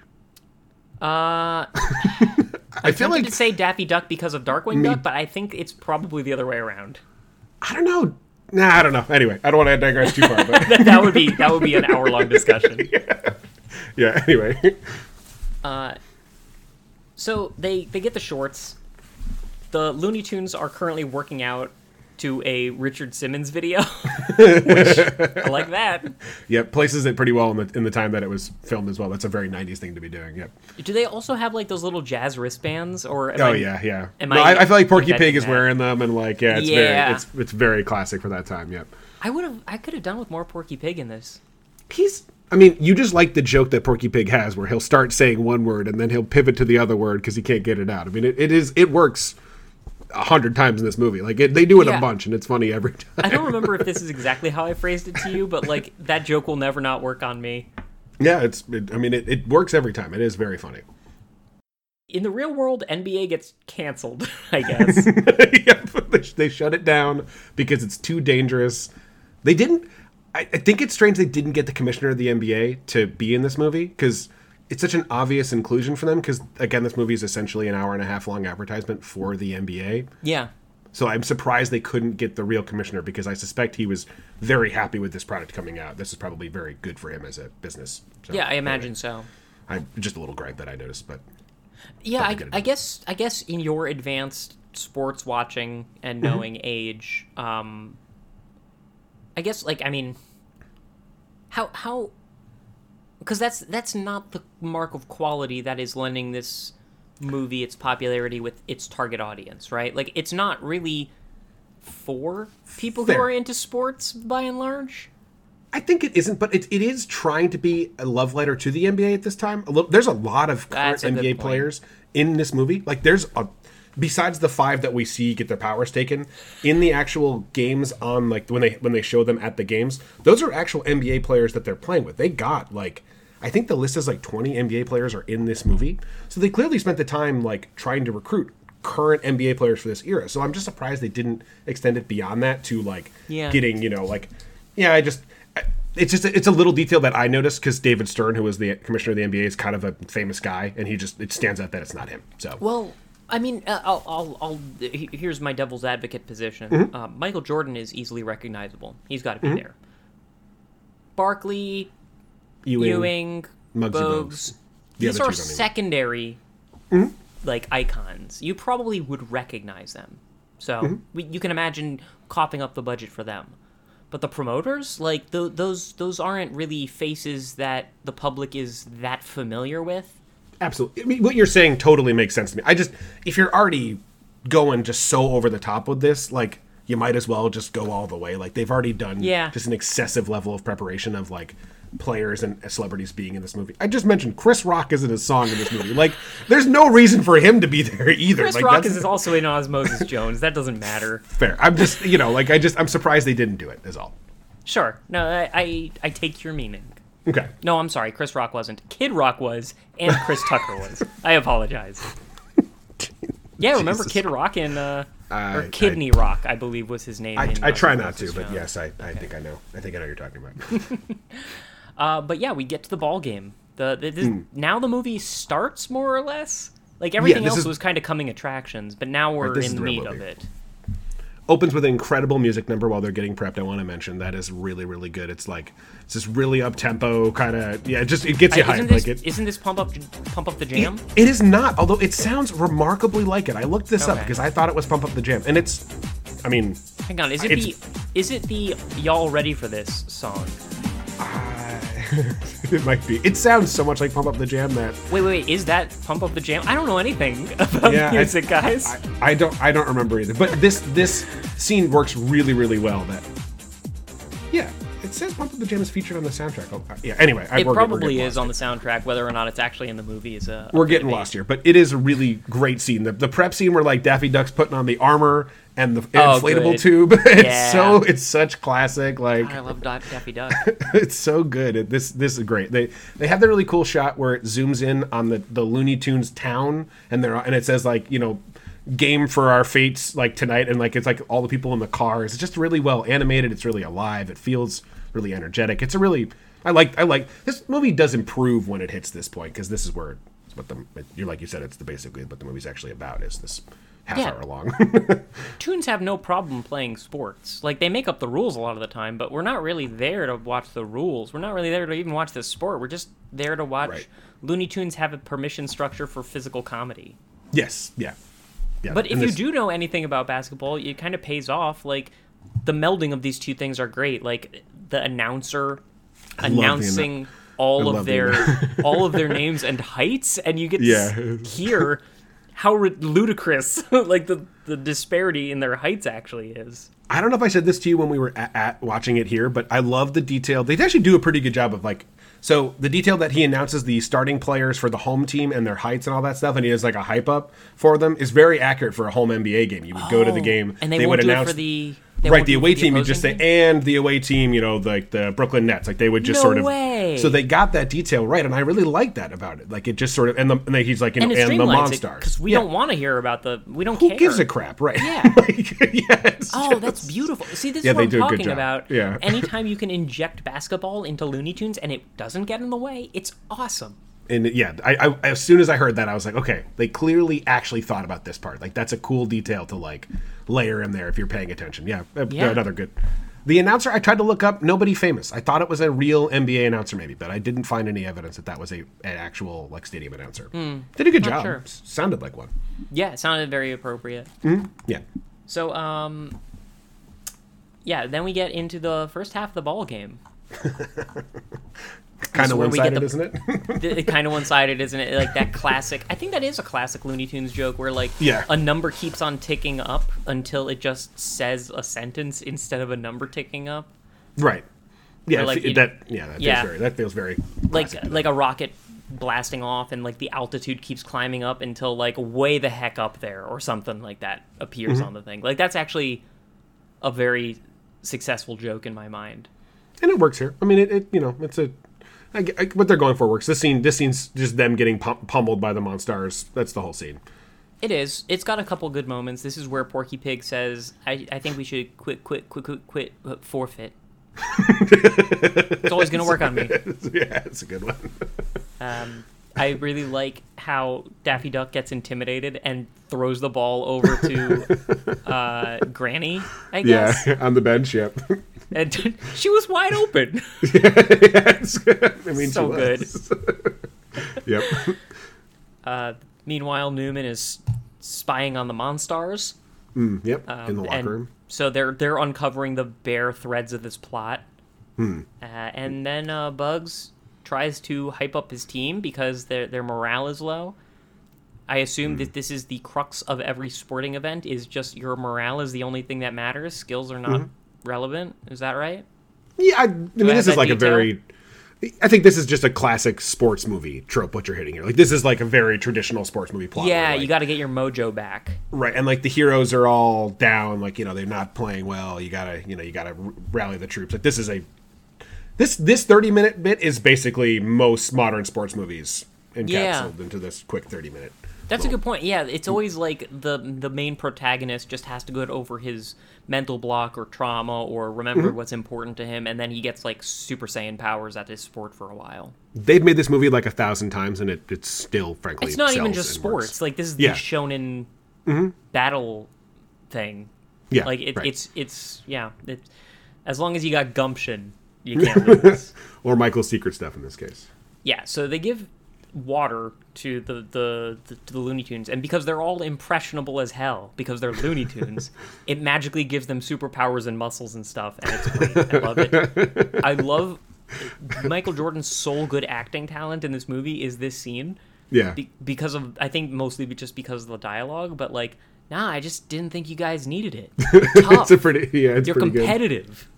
Uh, *laughs* I feel tempted like to say Daffy Duck because of Darkwing Duck, but I think it's probably the other way around. I don't know. Nah, I don't know. Anyway, I don't want to digress too far, but *laughs* that would be that would be an hour long discussion. *laughs* yeah. Anyway, Uh, So they they get the shorts. The Looney Tunes are currently working out to a Richard Simmons video, *laughs* *laughs* which I like that. Yep, places it pretty well in the in the time that it was filmed as well. That's a very '90s thing to be doing. Yep. Do they also have like those little jazz wristbands? Or Oh I- yeah, yeah. am No, I I, I feel like Porky Pig is that? wearing them, and like yeah, it's Yeah. very it's it's very classic for that time. Yep. I would have. I could have done with more Porky Pig in this. He's. I mean, you just like the joke that Porky Pig has, where he'll start saying one word and then he'll pivot to the other word because he can't get it out. I mean, it, it is it works a hundred times in this movie. Like it, they do it Yeah. a bunch, and it's funny every *laughs* time. I don't remember if this is exactly how I phrased it to you, but like that joke will never not work on me. Yeah, it's. It, I mean, it, it works every time. It is very funny. In the real world, NBA gets canceled. I guess. *laughs* yep, they, they shut it down because it's too dangerous. They didn't. I, I think it's strange they didn't get the commissioner of the NBA to be in this movie because it's such an obvious inclusion for them. Because again, this movie is essentially an hour and a half long advertisement for the NBA. yeah. So I'm surprised they couldn't get the real commissioner because I suspect he was very happy with this product coming out. This is probably very good for him as a business. So, Yeah, I imagine so. I'm just a little gripe that I noticed, but Yeah, I. I guess I guess in your advanced sports watching and Mm-hmm. knowing age, um, I guess like I mean, how how because that's that's not the mark of quality that is lending this movie its popularity with its target audience, right? Like it's not really for people Fair. who are into sports by and large. I think it isn't, but it, it is trying to be a love letter to the NBA at this time. A little, there's a lot of current That's a good NBA players in this movie. Like there's a besides the five that we see get their powers taken in the actual games on like when they when they show them at the games. Those are actual NBA players that they're playing with. They got like I think the list is like 20 NBA players are in this movie. So they clearly spent the time like trying to recruit current NBA players for this era. So I'm just surprised they didn't extend it beyond that to like Yeah. getting, you know, like yeah, I just it's just it's a little detail that I noticed because David Stern, who was the commissioner of the NBA, is kind of a famous guy, and he just it stands out that it's not him. So Well, I mean, uh, I'll, I'll, I'll. Here's my devil's advocate position. Mm-hmm. Uh, Michael Jordan is easily recognizable. He's got to be there. Barkley, Ewing, Ewing, Muggsy Bogues. The These are two don't even- secondary, like icons. You probably would recognize them, so Mm-hmm. we, you can imagine coughing up the budget for them. But the promoters, like tho- those, those aren't really faces that the public is that familiar with. Absolutely. I mean, what you're saying totally makes sense to me. I just, if you're already going just so over the top with this, like, you might as well just go all the way. Like, they've already done Yeah. just an excessive level of preparation of, like, players and celebrities being in this movie. I just mentioned Chris Rock isn't a song in this movie. Like, there's no reason for him to be *laughs* there either. Chris like, Rock is also in Osmosis *laughs* Jones. That doesn't matter. fair. I'm just, you know, like, I just, I'm surprised they didn't do it, is all. Sure. No, I, I, I take your meaning. Okay. No, I'm sorry. Chris Rock wasn't. Kid Rock was, and Chris *laughs* Tucker was. I apologize. Yeah, remember Jesus. Kid Rock in, uh, I- or Kidney Rock, I believe was his name. I, I try not to, but yes, I, I think I know. I think I know what you're talking about. Uh, but yeah, we get to the ball game. The, the this, now the movie starts more or less. Like everything this else is- was kind of coming attractions, but now we're is in the meat of it. opens with an incredible music number while they're getting prepped. I want to mention that is really really good. It's like it's this really up tempo kind of yeah. It just it gets you Uh, hyped. isn't this like it, not this pump up pump up the jam? it is not. Although it sounds remarkably like it. I looked this up because I thought it was Pump Up the Jam, and it's. I mean, Hang on, is it the is it the y'all ready for this song? *laughs* it might be. It sounds so much like Pump Up the Jam that Wait, wait, wait, is that pump up the jam? I don't know anything *laughs* about Yeah, I- music, guys. I, I don't I don't remember either. But this this scene works really really well. That it says Pump Up the Jam is featured on the soundtrack. Oh, uh, yeah. Anyway, I, it we're, probably we're is on the soundtrack, whether or not it's actually in the movie is a. we're getting lost here, but it is a really great scene. The, the prep scene where like Daffy Duck's putting on the armor and the Oh, inflatable good. tube. *laughs* It's Yeah. so it's such classic. Like I love Daffy Duck. *laughs* it's so good. It, this this is great. They they have the really cool shot where it zooms in on the the Looney Tunes town and they're and it says like you know game for our fates like tonight and like it's like all the people in the cars. It's just really well animated. It's really alive. It feels really energetic. It's a really I like I like this movie does improve when it hits this point because this is where it's what the you're like you said it's the basically what the movie's actually about is this half Yeah. hour long. *laughs* Toons have no problem playing sports. Like they make up the rules a lot of the time, but we're not really there to watch the rules. We're not really there to even watch the sport. We're just there to watch Right. Looney Tunes have a permission structure for physical comedy. yes, yeah. Yeah. But if and you do know anything about basketball, it kind of pays off. Like the melding of these two things are great. Like the announcer announcing all of their *laughs* all of their names and heights, and you get to Yeah. s- hear how ludicrous *laughs* like the the disparity in their heights actually is. I don't know if I said this to you when we were at, at watching it here, but I love the detail. They actually do a pretty good job of like, so the detail that he announces the starting players for the home team and their heights and all that stuff, and he has like a hype up for them is very accurate for a home NBA game. You would go to the oh, game, Oh, and they, won't would do announce the they right the do it for away team. You just say and the away team, you know, like the Brooklyn Nets, like they would just No sort of. way. So they got that detail right, and I really like that about it. Like it just sort of and, the, and then he's like, you know, and and, the Monstars because we Yeah. don't want to hear about the we don't Who care. gives a crap, right? Yeah. *laughs* like, yeah Oh, just- that's beautiful. See, this Yeah, is what I'm talking about. Yeah. *laughs* Anytime you can inject basketball into Looney Tunes and it doesn't get in the way, it's awesome. and yeah, I, I as soon as I heard that, I was like, okay, they clearly actually thought about this part. Like that's a cool detail to like layer in there if you're paying attention. Yeah, uh, Yeah. another good. The announcer I tried to look up, nobody famous. I thought it was a real NBA announcer maybe, but I didn't find any evidence that that was a an actual like stadium announcer. Did a good job. sure. Sounded like one. Yeah, it sounded very appropriate. Yeah. So, um, yeah, then we get into the first half of the ball game. *laughs* Kind of where one we get sided, the- isn't it? It, kind of *laughs* one-sided, isn't it? Like that classic. I think that is a classic Looney Tunes joke where like Yeah. a number keeps on ticking up until it just says a sentence instead of a number ticking up. right. Yeah, like, it- that yeah, that yeah. feels very that feels very like like a rocket blasting off and like the altitude keeps climbing up until like way the heck up there or something like that appears Mm-hmm. on the thing like that's actually a very successful joke in my mind and it works here. I mean, it, it you know, it's a I, I, what they're going for works. This scene, this scene's just them getting pum- pummeled by the Monstars. That's the whole scene. it is it's got a couple good moments this is where porky pig says i, I think we should quit quit quit quit quit uh, forfeit it's always going to work on me *laughs* yeah, it's a good one. um, I really like how Daffy Duck gets intimidated and throws the ball over to uh, Granny. I *laughs* Yeah, on the bench. Yep. *laughs* And *laughs* she was wide open. *laughs* Yes. *laughs* I mean, so good. yep. Uh, meanwhile, Newman is spying on the Monstars. Mm, yep. in the Um, locker room. So they're they're uncovering the bare threads of this plot. Hmm. Uh, and then uh, Bugs tries to hype up his team because their their morale is low. I assume Hmm. that this is the crux of every sporting event is just your morale is the only thing that matters. Skills are not Mm-hmm. Relevant. Is that right? Yeah, I, I mean, this is like a very. I think this is just a classic sports movie trope. What you're hitting here, like this is like a very traditional sports movie plot. yeah, where, you got to get your mojo back. right, and like the heroes are all down, like you know they're not playing well. You gotta, you know, you gotta r- rally the troops. Like this is a this this 30 minute bit is basically most modern sports movies encapsulated Yeah. into this quick 30 minute. That's a good point. Yeah, it's always like the the main protagonist just has to get over his mental block or trauma or remember Mm-hmm. what's important to him, and then he gets like Super Saiyan powers at his sport for a while. They've made this movie like a thousand times, and it it's still frankly It's not even just and works. sports. Like this is Yeah. the shonen battle thing. Yeah, Like it, right. it's it's yeah. It, as long as you got gumption, you *laughs* can't lose. or Michael's secret stuff in this case. Yeah, so they give water to the, the, the to the Looney Tunes, and because they're all impressionable as hell, because they're Looney Tunes, *laughs* it magically gives them superpowers and muscles and stuff, and it's great. I love it. I love Michael Jordan's sole good acting talent in this movie is this scene Yeah, be- because of I think mostly just because of the dialogue, but like, nah, I just didn't think you guys needed it. *laughs* It's a pretty yeah, it's You're pretty good. competitive.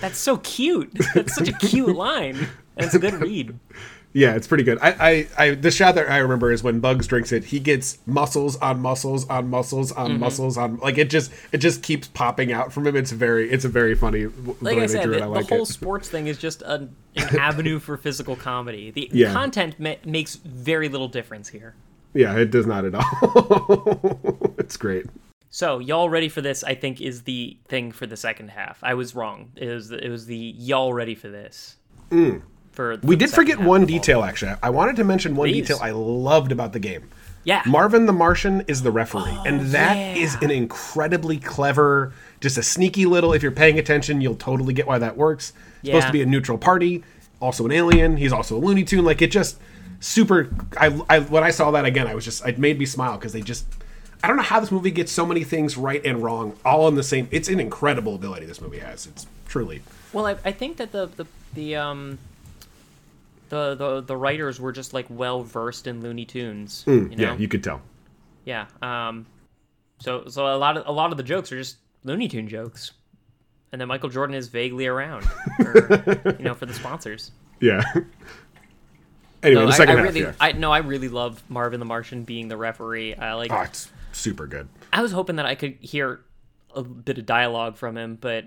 That's so cute. That's such a cute line. And it's a good read. *laughs* Yeah, it's pretty good. I, I, I, the shot that I remember is when Bugs drinks it. He gets muscles on muscles on muscles on Mm-hmm. muscles on. Like it just, it just keeps popping out from him. It's very, it's a very funny. the like way I they said, drew the, it. I the like whole it. sports thing is just an, an *laughs* avenue for physical comedy. The Yeah. content ma- makes very little difference here. Yeah, it does not at all. *laughs* it's great. So, y'all ready for this? I think is the thing for the second half. I was wrong. It was it was the y'all ready for this. For, for. We did forget one detail. Actually, I wanted to mention one Please. detail I loved about the game. Yeah, Marvin the Martian is the referee, and that is Oh, yeah. an incredibly clever, just a sneaky little. If you're paying attention, you'll totally get why that works. Supposed to be a neutral party, also an alien. He's also a Looney Tune. Like it just super. I, I when I saw that again, I was just it made me smile because they just. I don't know how this movie gets so many things right and wrong all in the same. It's an incredible ability this movie has. It's truly. Well, I, I think that the the the um the the the writers were just like well versed in Looney Tunes. you know? Yeah, you could tell. Yeah. Um. So so a lot of a lot of the jokes are just Looney Tune jokes, and then Michael Jordan is vaguely around, *laughs* for, you know, for the sponsors. Yeah. *laughs* anyway, No, the I, second I half. really, yeah. I no, I really love Marvin the Martian being the referee. I like. oh, it's super good. I was hoping that I could hear a bit of dialogue from him, but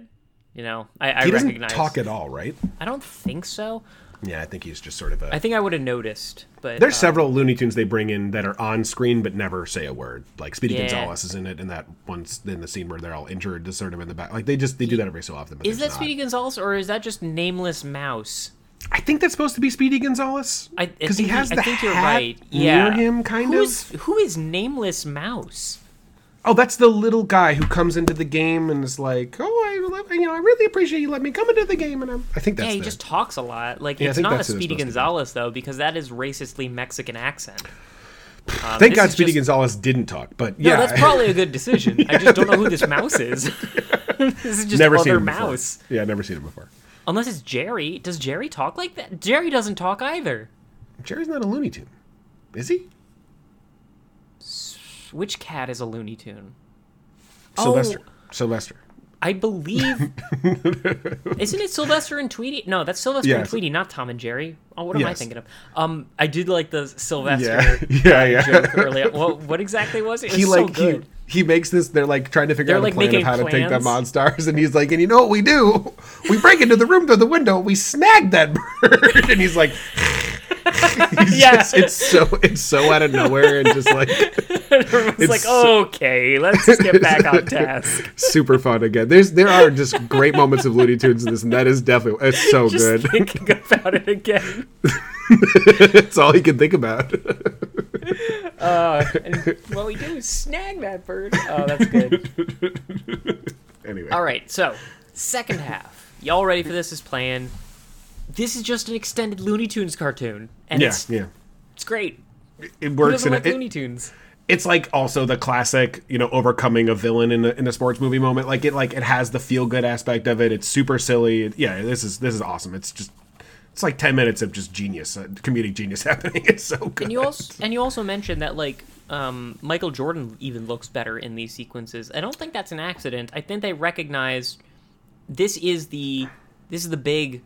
you know, I, I He doesn't recognize. talk at all, right? I don't think so. Yeah, I think he's just sort of a. I think I would have noticed, but There's uh, several Looney Tunes they bring in that are on screen but never say a word. Like Speedy Yeah. Gonzalez is in it, and that once in the scene where they're all injured, just sort of in the back. Like they just they do that every so often. Is that not. Speedy Gonzalez or is that just Nameless Mouse? I think that's supposed to be Speedy Gonzalez I- I because he think has I the think you're hat right. near Yeah. him, kind Who's, of. Who is Nameless Mouse? Oh, that's the little guy who comes into the game and is like, "Oh, I you know, I really appreciate you let me come into the game." And I'm, I think that's yeah, he just talks a lot. Like Yeah, it's not a that's who it's Speedy. Gonzalez though, because that is racistly Mexican accent. *sighs* Um, Thank God Speedy just- Gonzalez didn't talk, but No, yeah, that's probably a good decision. I just don't know who this mouse is. *laughs* *laughs* this is just never seen other him before. mouse. Yeah, never seen him before. Unless it's Jerry. Does Jerry talk like that? Jerry doesn't talk either. Jerry's not a Looney Tune, is he? Which cat is a Looney Tune? Sylvester. Oh. Sylvester. I believe. *laughs* Isn't it Sylvester and Tweety? No, that's Sylvester and Tweety, not Tom and Jerry. Oh, what am I thinking of? Um, I did like the Sylvester Yeah, *laughs* yeah, yeah. joke earlier. What, what exactly was it? It was he so like good. he he makes this. They're like trying to figure They're, out like, a plan of how to take them plans. on stars, and he's like, and you know what we do? We break into the room through the window. We snag that *laughs* bird, and he's like, *laughs* Yeah. just- it's so it's so out of nowhere and just like It's like, so- okay, let's get back on *laughs* task. super fun again. There's there are just great moments of Looney Tunes in this, and that is definitely it's so Just good. *laughs* thinking about it again. it's all he can think about. Uh, and what we do is snag that bird. Oh, that's good. anyway, All right, so second half. Y'all ready for this? Is playing. This is just an extended Looney Tunes cartoon, and yeah, it's yeah, it's great. it Who works in like it- Looney Tunes? it's like also the classic you know overcoming a villain in a, in a sports movie moment like it like it has the feel good aspect of it it's super silly yeah this is this is awesome it's just it's like 10 minutes of just genius uh, comedic genius *laughs* happening it's so good And you also and you also mentioned that like um, Michael Jordan even looks better in these sequences. I don't think that's an accident. I think they recognize this is the this is the big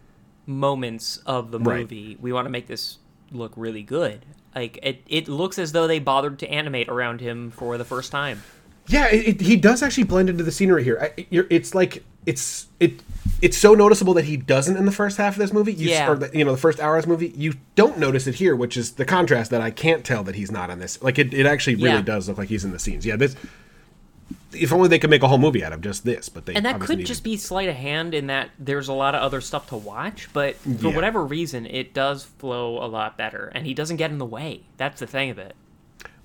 moments of the Right. movie. We want to make this look really good. Like it, it looks as though they bothered to animate around him for the first time. yeah it, it, he does actually blend into the scenery here I, you're, it's like it's it it's so noticeable that he doesn't in the first half of this movie you, Yeah. or the, you know the first hour of this movie you don't notice it here which is the contrast that i can't tell that he's not on this like it, it actually really Yeah. does look like he's in the scenes yeah this if only they could make a whole movie out of just this but they And that could just be sleight of hand in that there's a lot of other stuff to watch, but for Yeah. whatever reason, it does flow a lot better, and he doesn't get in the way. That's the thing of it.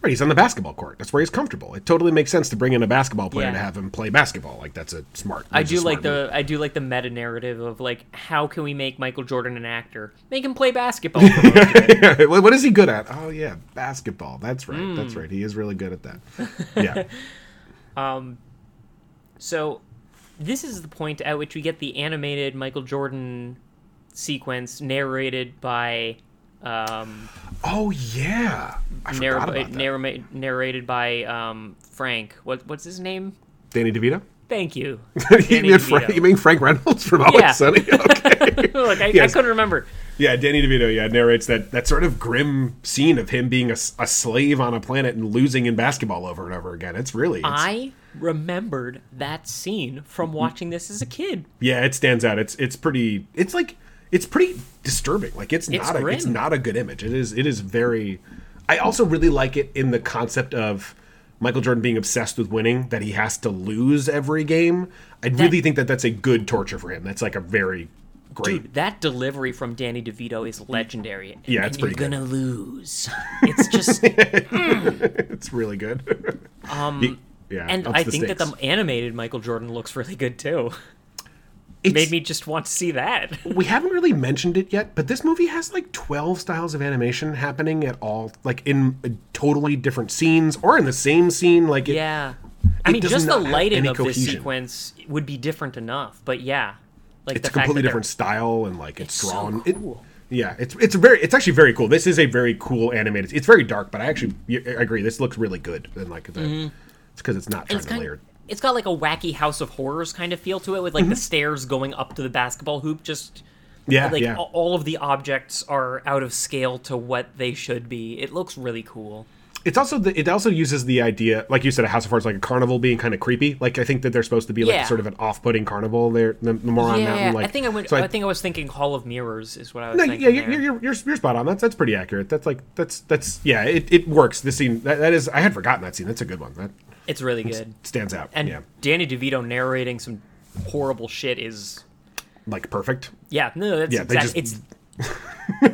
Right, he's on the basketball court. That's where he's comfortable. It totally makes sense to bring in a basketball player Yeah. to have him play basketball. Like that's a smart. I that's do smart like the I do like the meta narrative of like how can we make Michael Jordan an actor? Make him play basketball. for most of it. move. what is he good at? Oh yeah, basketball. That's right. Hmm. That's right. He is really good at that. *laughs* Yeah. So this is the point at which we get the animated Michael Jordan sequence narrated by um oh yeah. I narr- forgot about that. narr- narrated by um Frank. What what's his name? Danny DeVito. Thank you. *laughs* you, mean Frank, you mean Frank Reynolds from Always Yeah. Sunny? *laughs* Okay. *laughs* Look, I, I couldn't remember. yeah, Danny DeVito. Yeah, narrates that that sort of grim scene of him being a slave on a planet and losing in basketball over and over again. It's really. It's, I remembered that scene from mm-hmm. watching this as a kid. Yeah, it stands out. It's it's pretty. It's like it's pretty disturbing. Like it's, It's not a it's not a good image. It is it is very. I also really like it in the concept of Michael Jordan being obsessed with winning. That he has to lose every game. I really think that that's a good torture for him. That's like a very great. Dude, that delivery from Danny DeVito is legendary. Yeah, and it's you're pretty good. gonna lose. *laughs* It's just It's really good. um. yeah, and I think that the animated Michael Jordan looks really good too. It's- Made me just want to see that. *laughs* we haven't really mentioned it yet, but this movie has like 12 styles of animation happening at all, like in totally different scenes or in the same scene. Like, it, Yeah. I it mean, just the lighting of this sequence would be different enough. But yeah, like it's a completely different style and like it's, It's so drawn. It- yeah, it's it's very it's actually very cool. This is a very cool animated. It's very dark, but I actually I agree. This looks really good. And like the, mm-hmm. it's because it's not trying It's to layer. It's got like a wacky House of Horrors kind of feel to it, with like the stairs going up to the basketball hoop. Just Mm-hmm. Yeah, like yeah. all of the objects are out of scale to what they should be. It looks really cool. It's also the, it also uses the idea, like you said, a House of Horrors, like a carnival being kind of creepy. Like I think that they're supposed to be like Yeah. sort of an off-putting carnival there, the, the Moron yeah, Mountain. Like I think I went. so I, think I was thinking Hall of Mirrors is what I was No, thinking. yeah, you're, you're, you're, you're spot on. That's that's pretty accurate. That's like that's that's yeah, it, it works. This scene that, that is I had forgotten that scene. That's a good one. That It's really good. It stands out. And yeah, Danny DeVito narrating some horrible shit is like perfect. yeah no that's Yeah, they exact- just- it's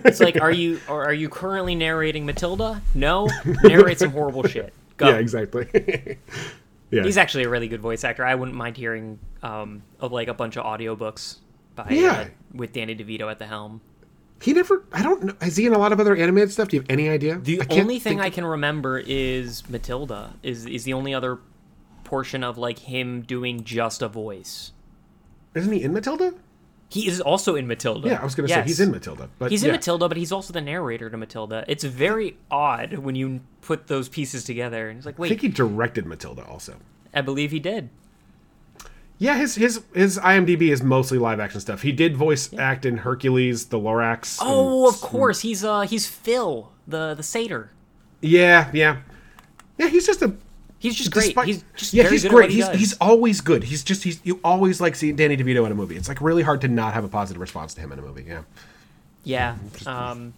it's like are you or are you currently narrating Matilda? No, narrate some horrible *laughs* shit. Go. Yeah, exactly. *laughs* yeah, He's actually a really good voice actor. I wouldn't mind hearing um of like a bunch of audiobooks by Yeah. uh, with Danny DeVito at the helm. He never. I don't know. Is he in a lot of other animated stuff? Do you have any idea? The only thing I can remember is Matilda. Is is the only other portion of like him doing just a voice. isn't he in Matilda? He is also in Matilda. Yeah, I was gonna say he's in Matilda. But He's in yeah. Matilda, but he's also the narrator to Matilda. It's very odd when you put those pieces together. And it's like, wait, I think he directed Matilda also. I believe he did. Yeah, his his his IMDb is mostly live action stuff. He did voice act in Hercules, The Lorax. and- Oh, of course, he's uh he's Phil, the the satyr. yeah, yeah, yeah. He's just a He's just great. He's just yeah, he's great. He he's does. he's always good. He's just he's you always like seeing Danny DeVito in a movie. It's like really hard to not have a positive response to him in a movie. Yeah. yeah. *laughs* Um,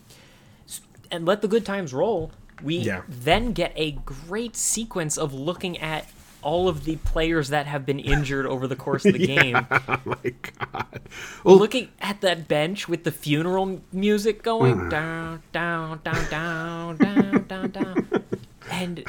and let the good times roll, we Yeah. then get a great sequence of looking at all of the players that have been injured over the course of the *laughs* game. Oh my god. Well, Looking at that bench with the funeral music going Mm. down, down, down, down, down, down, down, and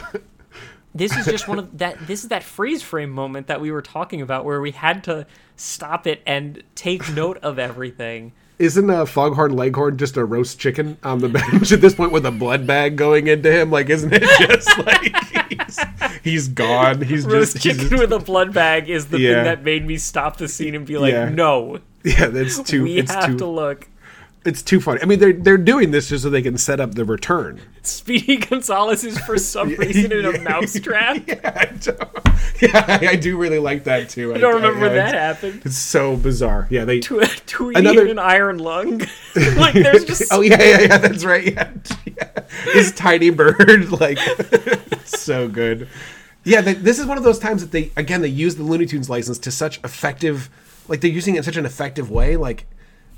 this is just one of that. This is that freeze frame moment that we were talking about, where we had to stop it and take note of everything. isn't uh, Foghorn Leghorn just a roast chicken on the *laughs* bench at this point with a blood bag going into him? Like, isn't it just *laughs* like he's, he's gone? *laughs* He's Roast just he's chicken just- with a blood bag is the Yeah. thing that made me stop the scene and be like, Yeah. no, *laughs* yeah. That's too. we have too. to look. It's too funny. I mean, they're they're doing this just so they can set up the return. Speedy Gonzalez is for some *laughs* reason in a mousetrap. *laughs* Yeah, I do, *laughs* yeah, I do really like that too. I don't remember when that happened. It's so bizarre. Yeah, they. To Tweety Another- an iron lung. like there's just oh yeah, yeah, yeah. That's right. Yeah, yeah. his tiny bird, like, so good. Yeah, they, this is one of those times that they again they use the Looney Tunes license to such effective, like they're using it in such an effective way. Like,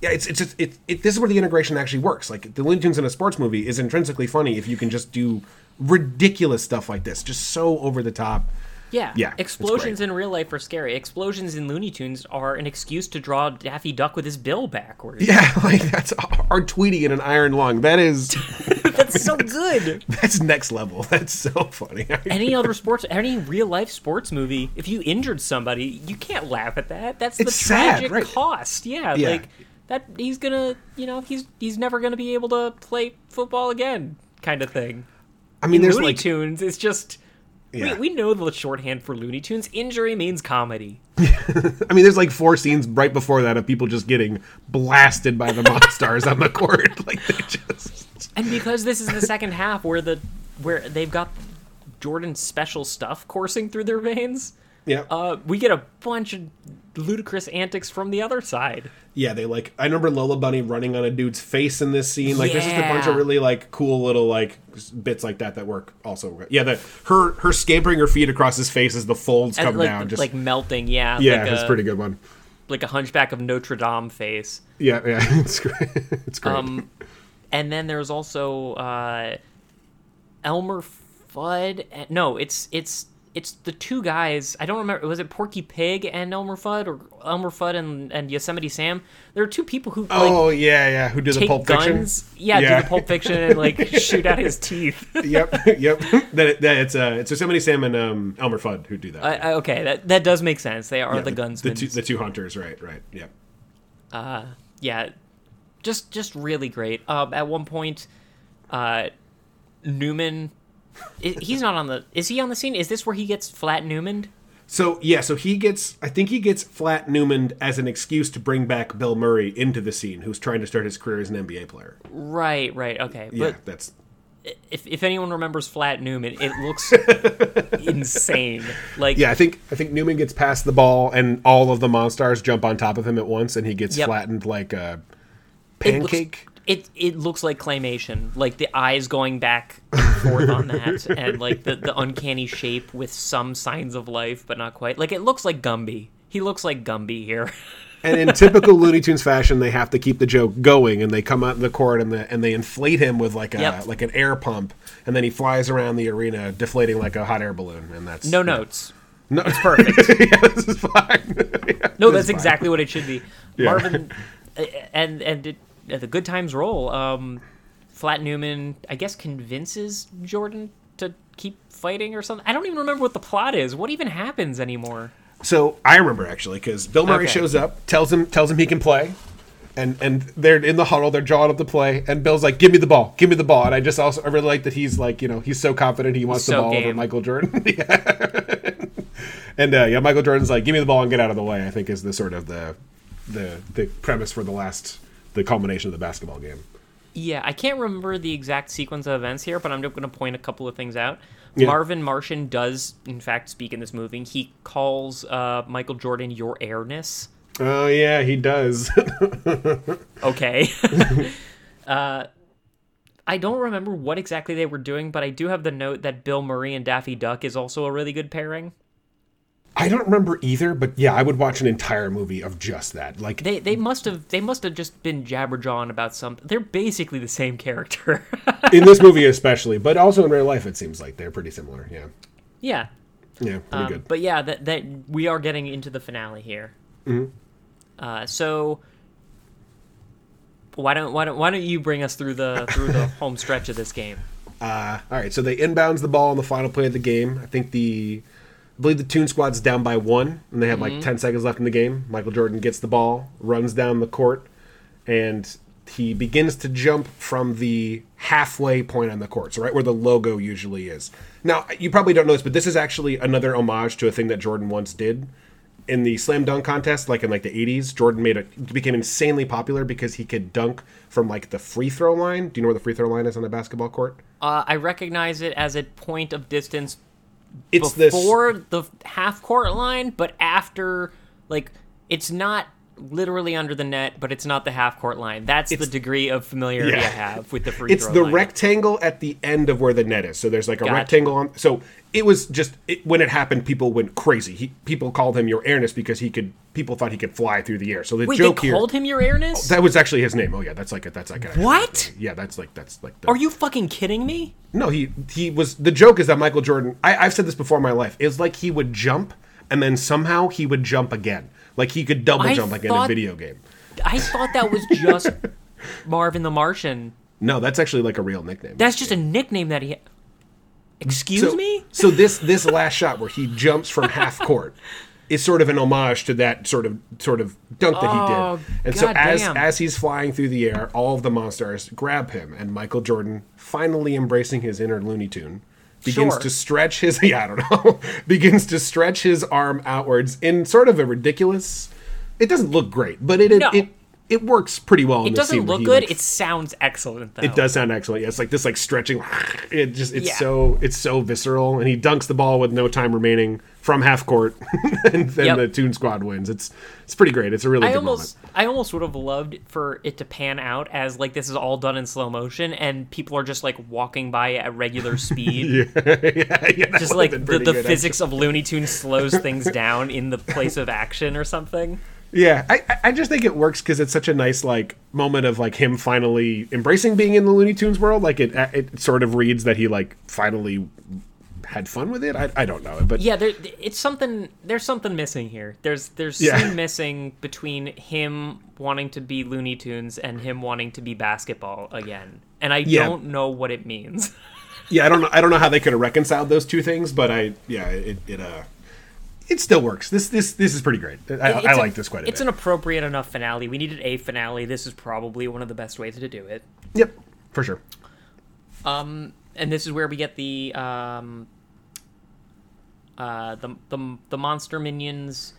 yeah, it's it's just, it, it. This is where the integration actually works. Like the Looney Tunes in a sports movie is intrinsically funny if you can just do ridiculous stuff like this, just so over the top. Yeah, Yeah, Explosions in real life are scary. Explosions in Looney Tunes are an excuse to draw Daffy Duck with his bill backwards. Yeah, *laughs* like that's our Tweety in an iron lung. That is *laughs* That's so good. *laughs* that's next level. That's so funny. Any other sports, any real life sports movie, if you injured somebody, you can't laugh at that. That's the It's sad, tragic right. cost. Yeah, Yeah. like that. He's gonna, you know, he's he's never gonna be able to play football again, kind of thing. I mean, there's Looney like Tunes is just. Yeah. We, we know the shorthand for Looney Tunes. Injury means comedy. *laughs* I mean, there's like four scenes right before that of people just getting blasted by the *laughs* Monstars on the court. *laughs* Like they just. And because this is the second half where the where they've got Jordan's special stuff coursing through their veins, Yeah. uh, we get a bunch of ludicrous antics from the other side. yeah, they like. I remember Lola Bunny running on a dude's face in this scene. Like, there's just a bunch of really like cool little like bits like that that work also. Yeah, the her her scampering her feet across his face as the folds come like, down. Just like melting, yeah. yeah, like a, a pretty good one. Like a Hunchback of Notre Dame face. Yeah, yeah, *laughs* it's great. It's great. Um, and then there's also uh, Elmer Fudd. No, it's it's it's the two guys. I don't remember. Was it Porky Pig and Elmer Fudd, or Elmer Fudd and, and Yosemite Sam? There are two people who like, oh yeah, yeah. Who do the Pulp guns. Fiction? Yeah, Yeah. do the Pulp Fiction and like *laughs* shoot out his teeth. *laughs* yep, yep. That, that it's uh, it's Yosemite Sam and um, Elmer Fudd who do that. I, okay, that that does make sense. They are Yeah, the, guns. The two, the two hunters, right, right. Yep. uh, yeah, just just really great. Um, at one point, uh, Newman, he's not on the. Is he on the scene? Is this where he gets flat Newman? So yeah, so he gets. I think he gets flat Newman as an excuse to bring back Bill Murray into the scene, who's trying to start his career as an NBA player. Right, right, okay. Yeah, But that's if if anyone remembers Flat Newman, it looks *laughs* insane. Like yeah. I think I think Newman gets past the ball, and all of the Monstars jump on top of him at once, and he gets Yep. flattened like a pancake. It it looks like claymation, like the eyes going back and forth on that, *laughs* and like the, the uncanny shape with some signs of life, but not quite. Like it looks like Gumby. He looks like Gumby here. *laughs* and in typical Looney Tunes fashion, they have to keep the joke going, and they come out in the court and the, and they inflate him with like a Yep. like an air pump, and then he flies around the arena deflating like a hot air balloon, and that's No yeah. notes. No, It's perfect. *laughs* yeah, this is fine. Yeah, No, that's exactly what it should be. Marvin, uh, and and it, the good times roll. Um, Flat Newman, I guess, convinces Jordan to keep fighting or something. I don't even remember what the plot is. What even happens anymore? So I remember actually because Bill Murray Okay. shows up, tells him tells him he can play, and and they're in the huddle, they're drawing up the play, and Bill's like, "Give me the ball, give me the ball." And I just also I really like that he's like you know he's so confident he wants the so ball over. Michael Jordan. *laughs* yeah. and uh, yeah, Michael Jordan's like, "Give me the ball and get out of the way." I think is the sort of the the the premise for the last the culmination of the basketball game. Yeah, I can't remember the exact sequence of events here, but I'm just going to point a couple of things out. Yeah. Marvin Martian does, in fact, speak in this movie. He calls uh, Michael Jordan your airness. Oh yeah, he does. *laughs* Okay. *laughs* uh, I don't remember what exactly they were doing, but I do have the note that Bill Murray and Daffy Duck is also a really good pairing. I don't remember either, but yeah, I would watch an entire movie of just that. Like, They they must have they must have just been jabberjawing about something. They're basically the same character. in this *laughs* movie especially, but also in real life, it seems like they're pretty similar. Yeah, yeah. yeah, pretty Um, good. But yeah, that that we are getting into the finale here. Mm-hmm. Uh, so why don't why don't why don't you bring us through the through the *laughs* home stretch of this game? Uh, all right, so they inbounds the ball on the final play of the game. I think the, I believe the Toon Squad's down by one, and they have Mm-hmm. like ten seconds left in the game. Michael Jordan gets the ball, runs down the court, and he begins to jump from the halfway point on the court, so right where the logo usually is. Now, you probably don't know this, but this is actually another homage to a thing that Jordan once did in the slam dunk contest, like in like the '80s. Jordan made it became insanely popular because he could dunk from like the free throw line. Do you know where the free throw line is on a basketball court? Uh, I recognize it as a point of distance It's this before the half court line, but after like it's not literally under the net, but it's not the half court line. That's the degree of familiarity Yeah. I have with the free it's the line. rectangle at the end of where the net is. So there's like a Gotcha. rectangle on. So it was just it, when it happened, people went crazy. He, people called him your airness because he could. People thought he could fly through the air. So the Wait, joke they here. called him your airness? Oh, that was actually his name. Oh yeah, that's like a, that's like a, What? Yeah, that's like that's like. The, Are you fucking kidding me? No, he he was. The joke is that Michael Jordan. I, I've said this before in my life. Is like he would jump and then somehow he would jump again. Like he could double I jump like in a video game. I thought that was just *laughs* Marvin the Martian. No, that's actually like a real nickname. That's just a nickname that he. Excuse so, me? So this this last shot where he jumps from half court is sort of an homage to that sort of sort of dunk that Oh, he did. Oh, and so as goddamn. as he's flying through the air, all of the monsters grab him, and Michael Jordan, finally embracing his inner Looney Tune, begins Sure. to stretch his *laughs* yeah I don't know *laughs* begins to stretch his arm outwards in sort of a ridiculous. It doesn't look great, but it it No. it, it works pretty well. It doesn't look good. like, It sounds excellent, though. it does sound excellent. Yeah, it's like this, like stretching. *sighs* It just, it's Yeah. so, it's so visceral, and he dunks the ball with no time remaining from half court, *laughs* and then Yep. the Toon Squad wins. It's, it's pretty great. It's a really I good almost, I almost would have loved for it to pan out as like this is all done in slow motion, and people are just like walking by at regular speed. moment. *laughs* yeah, *laughs* yeah, Just like the, the physics of Looney Tunes slows things down in the place of action or something. Yeah, I, I- I just think it works because it's such a nice like moment of like him finally embracing being in the Looney Tunes world. Like it, it sort of reads that he like finally had fun with it. I, I don't know, but Yeah, there, it's something. There's something missing here. There's there's Yeah. something missing between him wanting to be Looney Tunes and him wanting to be basketball again, and I Yeah. don't know what it means. *laughs* yeah, I don't know. I don't know how they could have reconciled those two things, but I yeah, it, it uh, it still works. This this this is pretty great. I, I a- like this quite a It's bit. It's an appropriate enough finale. We needed a finale. This is probably one of the best ways to do it. Yep, for sure. Um, and this is where we get the um, uh, the the the monster minions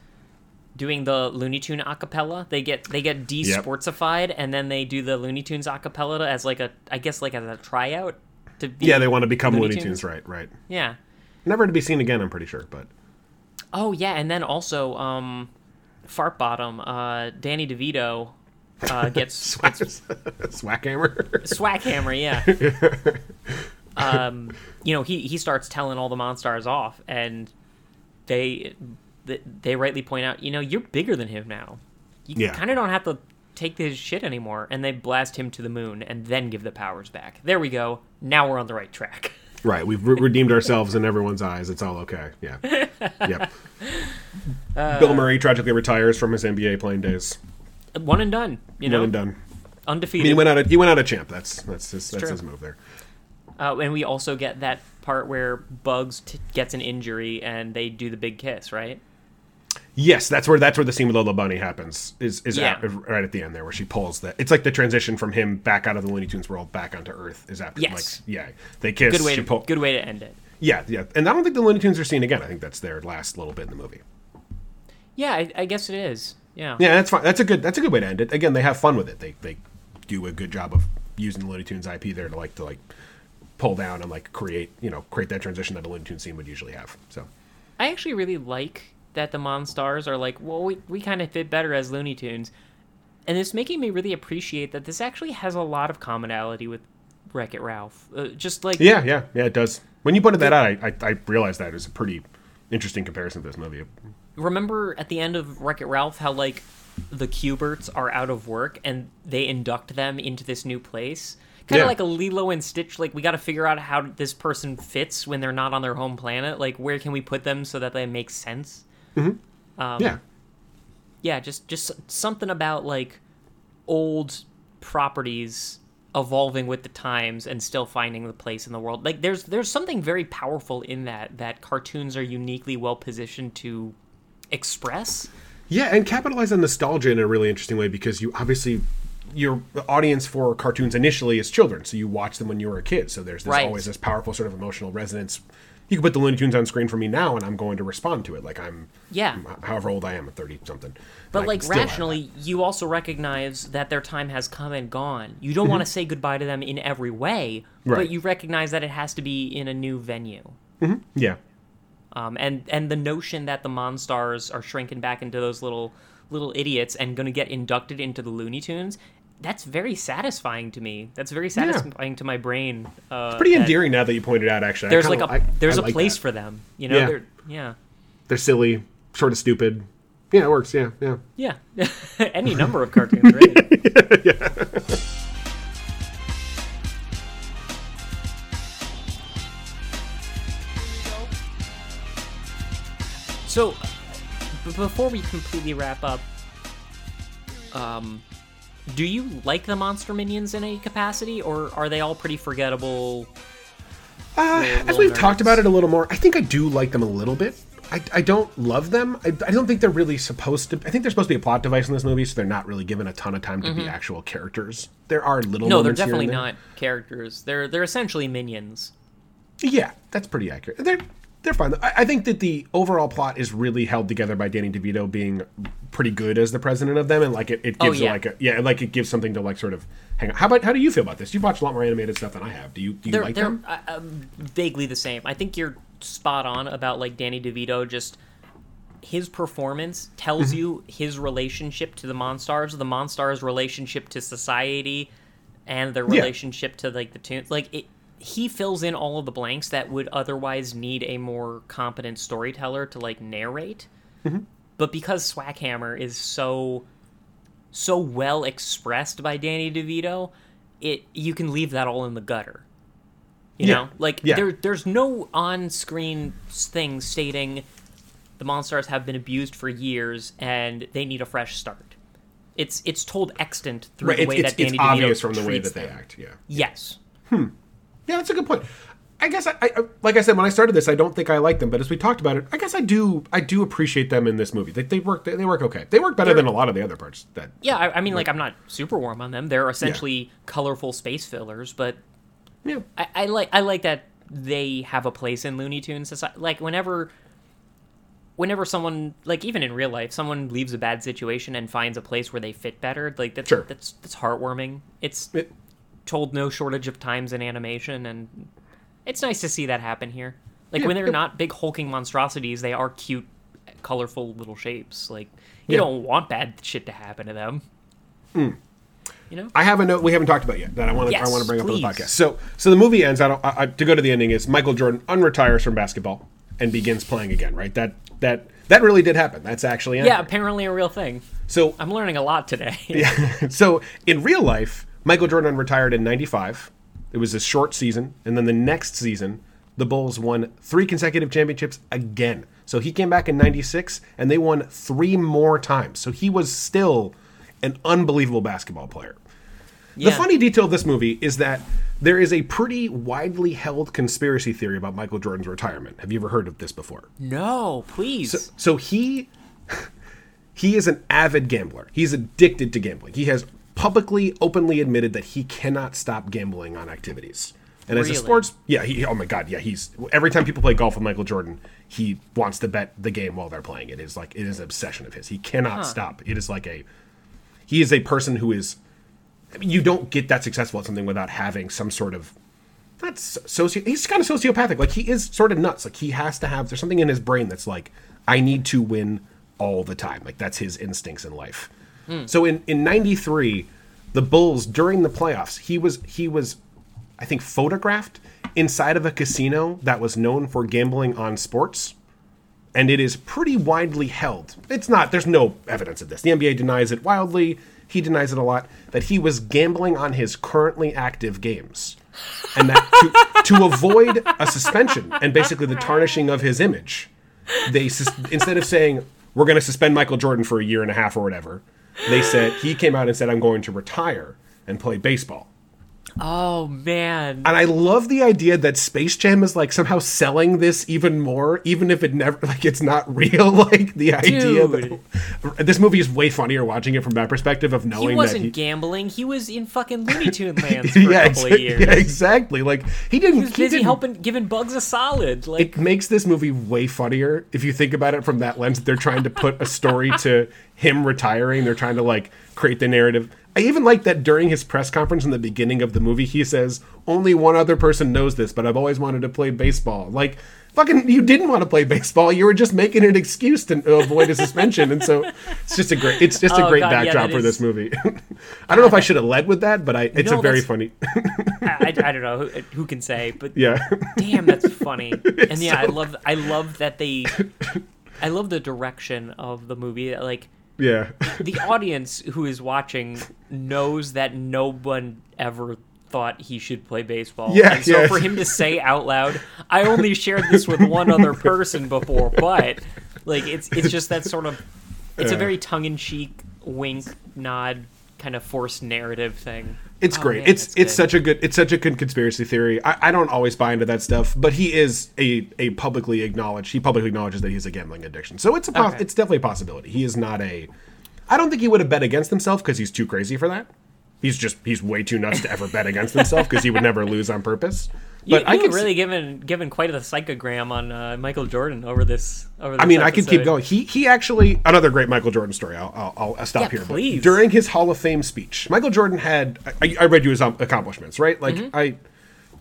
doing the Looney Tune acapella. They get they get de-sportsified, and then they do the Looney Tunes acapella as like a I guess like as a tryout to be Yeah, they want to become Looney Looney, Tunes? Tunes. right? Right. yeah. Never to be seen again. I'm pretty sure, but Oh yeah, and then also um, Fart Bottom, uh, Danny DeVito uh, *laughs* gets Swack, Swackhammer. Swackhammer, yeah. *laughs* um, you know, he he starts telling all the monsters off, and they they, they rightly point out, you know, you're bigger than him now. You Yeah. kind of don't have to take his shit anymore, and they blast him to the moon, and then give the powers back. There we go. Now we're on the right track. *laughs* right. We've re- redeemed ourselves in everyone's eyes. It's all okay. Yeah. *laughs* yep. Uh, Bill Murray tragically retires from his NBA playing days. One and done. You know. One and done. I undefeated. mean, he went out. A, he went out a champ. That's that's his that's true. his move there. Uh, and we also get that part where Bugs t- gets an injury and they do the big kiss, right? Yes, that's where that's where the scene with Lola Bunny happens. Is is Yeah. at, right at the end there where she pulls that. It's like the transition from him back out of the Looney Tunes world back onto Earth. Is after Yes. like yeah they kiss. Good way to pull, good way to end it. Yeah, yeah, and I don't think the Looney Tunes are seen again. I think that's their last little bit in the movie. Yeah, I, I guess it is. Yeah. Yeah, that's fine. That's a good. That's a good way to end it. Again, they have fun with it. They they do a good job of using the Looney Tunes IP there to like to like pull down and like create you know create that transition that a Looney Tunes scene would usually have. So I actually really like that the Monstars are like, well, we, we kind of fit better as Looney Tunes. And it's making me really appreciate that this actually has a lot of commonality with Wreck It Ralph. Uh, just like, yeah, yeah, yeah, it does. When you pointed that out, I I, I realized that it was a pretty interesting comparison to this movie. Remember at the end of Wreck It Ralph how like the Q*berts are out of work and they induct them into this new place? Kind of Yeah. like a Lilo and Stitch. Like we got to figure out how this person fits when they're not on their home planet. Like where can we put them so that they make sense? Mm-hmm. Um, yeah. yeah just just something about like old properties evolving with the times and still finding the place in the world like there's there's something very powerful in that that cartoons are uniquely well positioned to express Yeah, and capitalize on nostalgia in a really interesting way because you obviously your audience for cartoons initially is children, so you watch them when you were a kid. So there's this, Right. always this powerful sort of emotional resonance. You can put the Looney Tunes on screen for me now, and I'm going to respond to it. Like I'm Yeah. however old I am at thirty something. but like rationally you also recognize that their time has come and gone. You don't want to say goodbye to them in every way Right. but you recognize that it has to be in a new venue. Yeah, um, and and the notion that the Monstars are shrinking back into those little little idiots and going to get inducted into the Looney Tunes, that's very satisfying to me. That's very satisfying to my brain. Uh, pretty endearing now that you pointed out. Actually, There's kinda- like a I- there's I a like place that. for them. You know, Yeah. they're yeah. They're silly, sort of stupid. Yeah, it works. Yeah, yeah. Yeah, *laughs* any number of cartoons, right? *laughs* So, b- before we completely wrap up, um, do you like the monster minions in any capacity, or are they all pretty forgettable? Uh, Little- as we've talked about it a little more, I think I do like them a little bit. I, I don't love them. I, I don't think they're really supposed to. I think they're supposed to be a plot device in this movie, so they're not really given a ton of time to be actual characters. There are little. Mm-hmm. No, they're definitely not characters. They're they're essentially minions. Yeah, that's pretty accurate. They're they're fine. I, I think that the overall plot is really held together by Danny DeVito being pretty good as the president of them, and like it, it Oh, gives yeah. like a yeah, like it gives something to like sort of hang on. How about how do you feel about this? You've watched a lot more animated stuff than I have. Do you do you they're like they're them? uh, uh, vaguely the same. I think you're spot on about like Danny DeVito. Just his performance tells Mm-hmm. you his relationship to the Monstars, the Monstars' relationship to society, and their Yeah. relationship to like the tunes. Like it, he fills in all of the blanks that would otherwise need a more competent storyteller to like narrate. Mm-hmm. But because Swackhammer is so so well expressed by Danny DeVito, it you can leave that all in the gutter. You Yeah. know, like Yeah. there there's no on-screen thing stating the Monstars have been abused for years and they need a fresh start. It's it's told extant through Right, the way it's, that Danny it's obvious from the way that they them. act. Yeah. Yes. Yeah, that's a good point. I guess I, I, like I said when I started this, I don't think I like them, but as we talked about it, I guess I do. I do appreciate them in this movie. They, they work. They, they work okay. They work better They're- than a lot of the other parts. That Yeah, I, I mean, like I'm not super warm on them. They're essentially colorful space fillers, but yeah, I, I like I like that they have a place in Looney Tunes society. Like whenever, whenever someone like even in real life, someone leaves a bad situation and finds a place where they fit better. Like that's Sure. that's that's heartwarming. It's It- told no shortage of times in animation, and it's nice to see that happen here. Like Yeah, when they're not big hulking monstrosities, they are cute, colorful little shapes. Like you Yeah. don't want bad shit to happen to them. Hmm. You know. I have a note we haven't talked about yet that I want to I want to bring up on the podcast. So so the movie ends. I don't I, I- to go to the ending is Michael Jordan unretires from basketball and begins playing again. Right. That that that really did happen. That's actually yeah, accurate. apparently a real thing. So I'm learning a lot today. *laughs* yeah. so in real life, Michael Jordan retired in '95. It was a short season, and then the next season, the Bulls won three consecutive championships again. So he came back in '96, and they won three more times. So he was still an unbelievable basketball player. The funny detail of this movie is that there is a pretty widely held conspiracy theory about Michael Jordan's retirement. Have you ever heard of this before? No, please. So he *laughs* he is an avid gambler. He's addicted to gambling. He has publicly, openly admitted that he cannot stop gambling on activities. And as a sports, yeah, he, oh my god, yeah, he's every time people play golf with Michael Jordan, he wants to bet the game while they're playing. It is like it is an obsession of his. He cannot stop. It is like a he is a person who is I mean, you don't get that successful at something without having some sort of that's socio he's kind of sociopathic like he is sort of nuts like he has to have there's something in his brain that's like i need to win all the time like that's his instincts in life Hmm. so in in 93 the bulls during the playoffs he was he was i think photographed inside of a casino that was known for gambling on sports and it is pretty widely held. It's not. There's no evidence of this. The NBA denies it wildly. He denies it a lot. That he was gambling on his currently active games, and that to, *laughs* to avoid a suspension and basically the tarnishing of his image, they instead of saying we're going to suspend Michael Jordan for a year and a half or whatever, they said he came out and said I'm going to retire and play baseball. Oh man. And I love the idea that Space Jam is like somehow selling this even more, even if it never *laughs* like it's not real. *laughs* Like the idea Dude. that this movie is way funnier watching it from that perspective of knowing he wasn't that he, gambling. He was in fucking Looney Tune *laughs* lands for a yeah, couple exa- of years. yeah, exactly. Like he didn't. He was busy didn't- helping, giving bugs a solid. Like, It makes this movie way funnier if you think about it from that lens. They're trying to put a story to him retiring. They're trying to like create the narrative. I even like that during his press conference in the beginning of the movie, he says, "Only one other person knows this, but I've always wanted to play baseball." Like, fucking, you didn't want to play baseball. You were just making an excuse to avoid a suspension, and so it's just a great, it's just a Oh, great God, backdrop that for is- this movie. *laughs* I don't know if I should have led with that, but I, it's No, a very that's- funny. *laughs* I, I, I don't know who, who can say, but yeah, damn, that's funny. *laughs* and yeah, I love, I love that they, I love the direction of the movie. Like, yeah. the *laughs* audience who is watching knows that no one ever thought he should play baseball. Yeah, and so yeah. for him to say out loud, "I only shared this with one other *laughs* person before," but like it's it's just that sort of it's a very tongue in cheek wink nod kind of forced narrative thing. It's Oh, great. man, it's it's good. such a good it's such a good conspiracy theory. I, I don't always buy into that stuff, but he is a a publicly acknowledged. He publicly acknowledges that he's a gambling addiction. So it's a pos- Okay. it's definitely a possibility. He is not a. I don't think he would have bet against himself because he's too crazy for that. He's just he's way too nuts to ever bet against himself because he would never lose on purpose. You, But I you could were really given given quite a psychogram on uh, Michael Jordan over this. Over this I mean, I could keep going. He he actually another great Michael Jordan story. I'll I'll, I'll stop Yeah, here. but please. during his Hall of Fame speech, Michael Jordan had I, I read you his um, accomplishments, right? Like Mm-hmm. I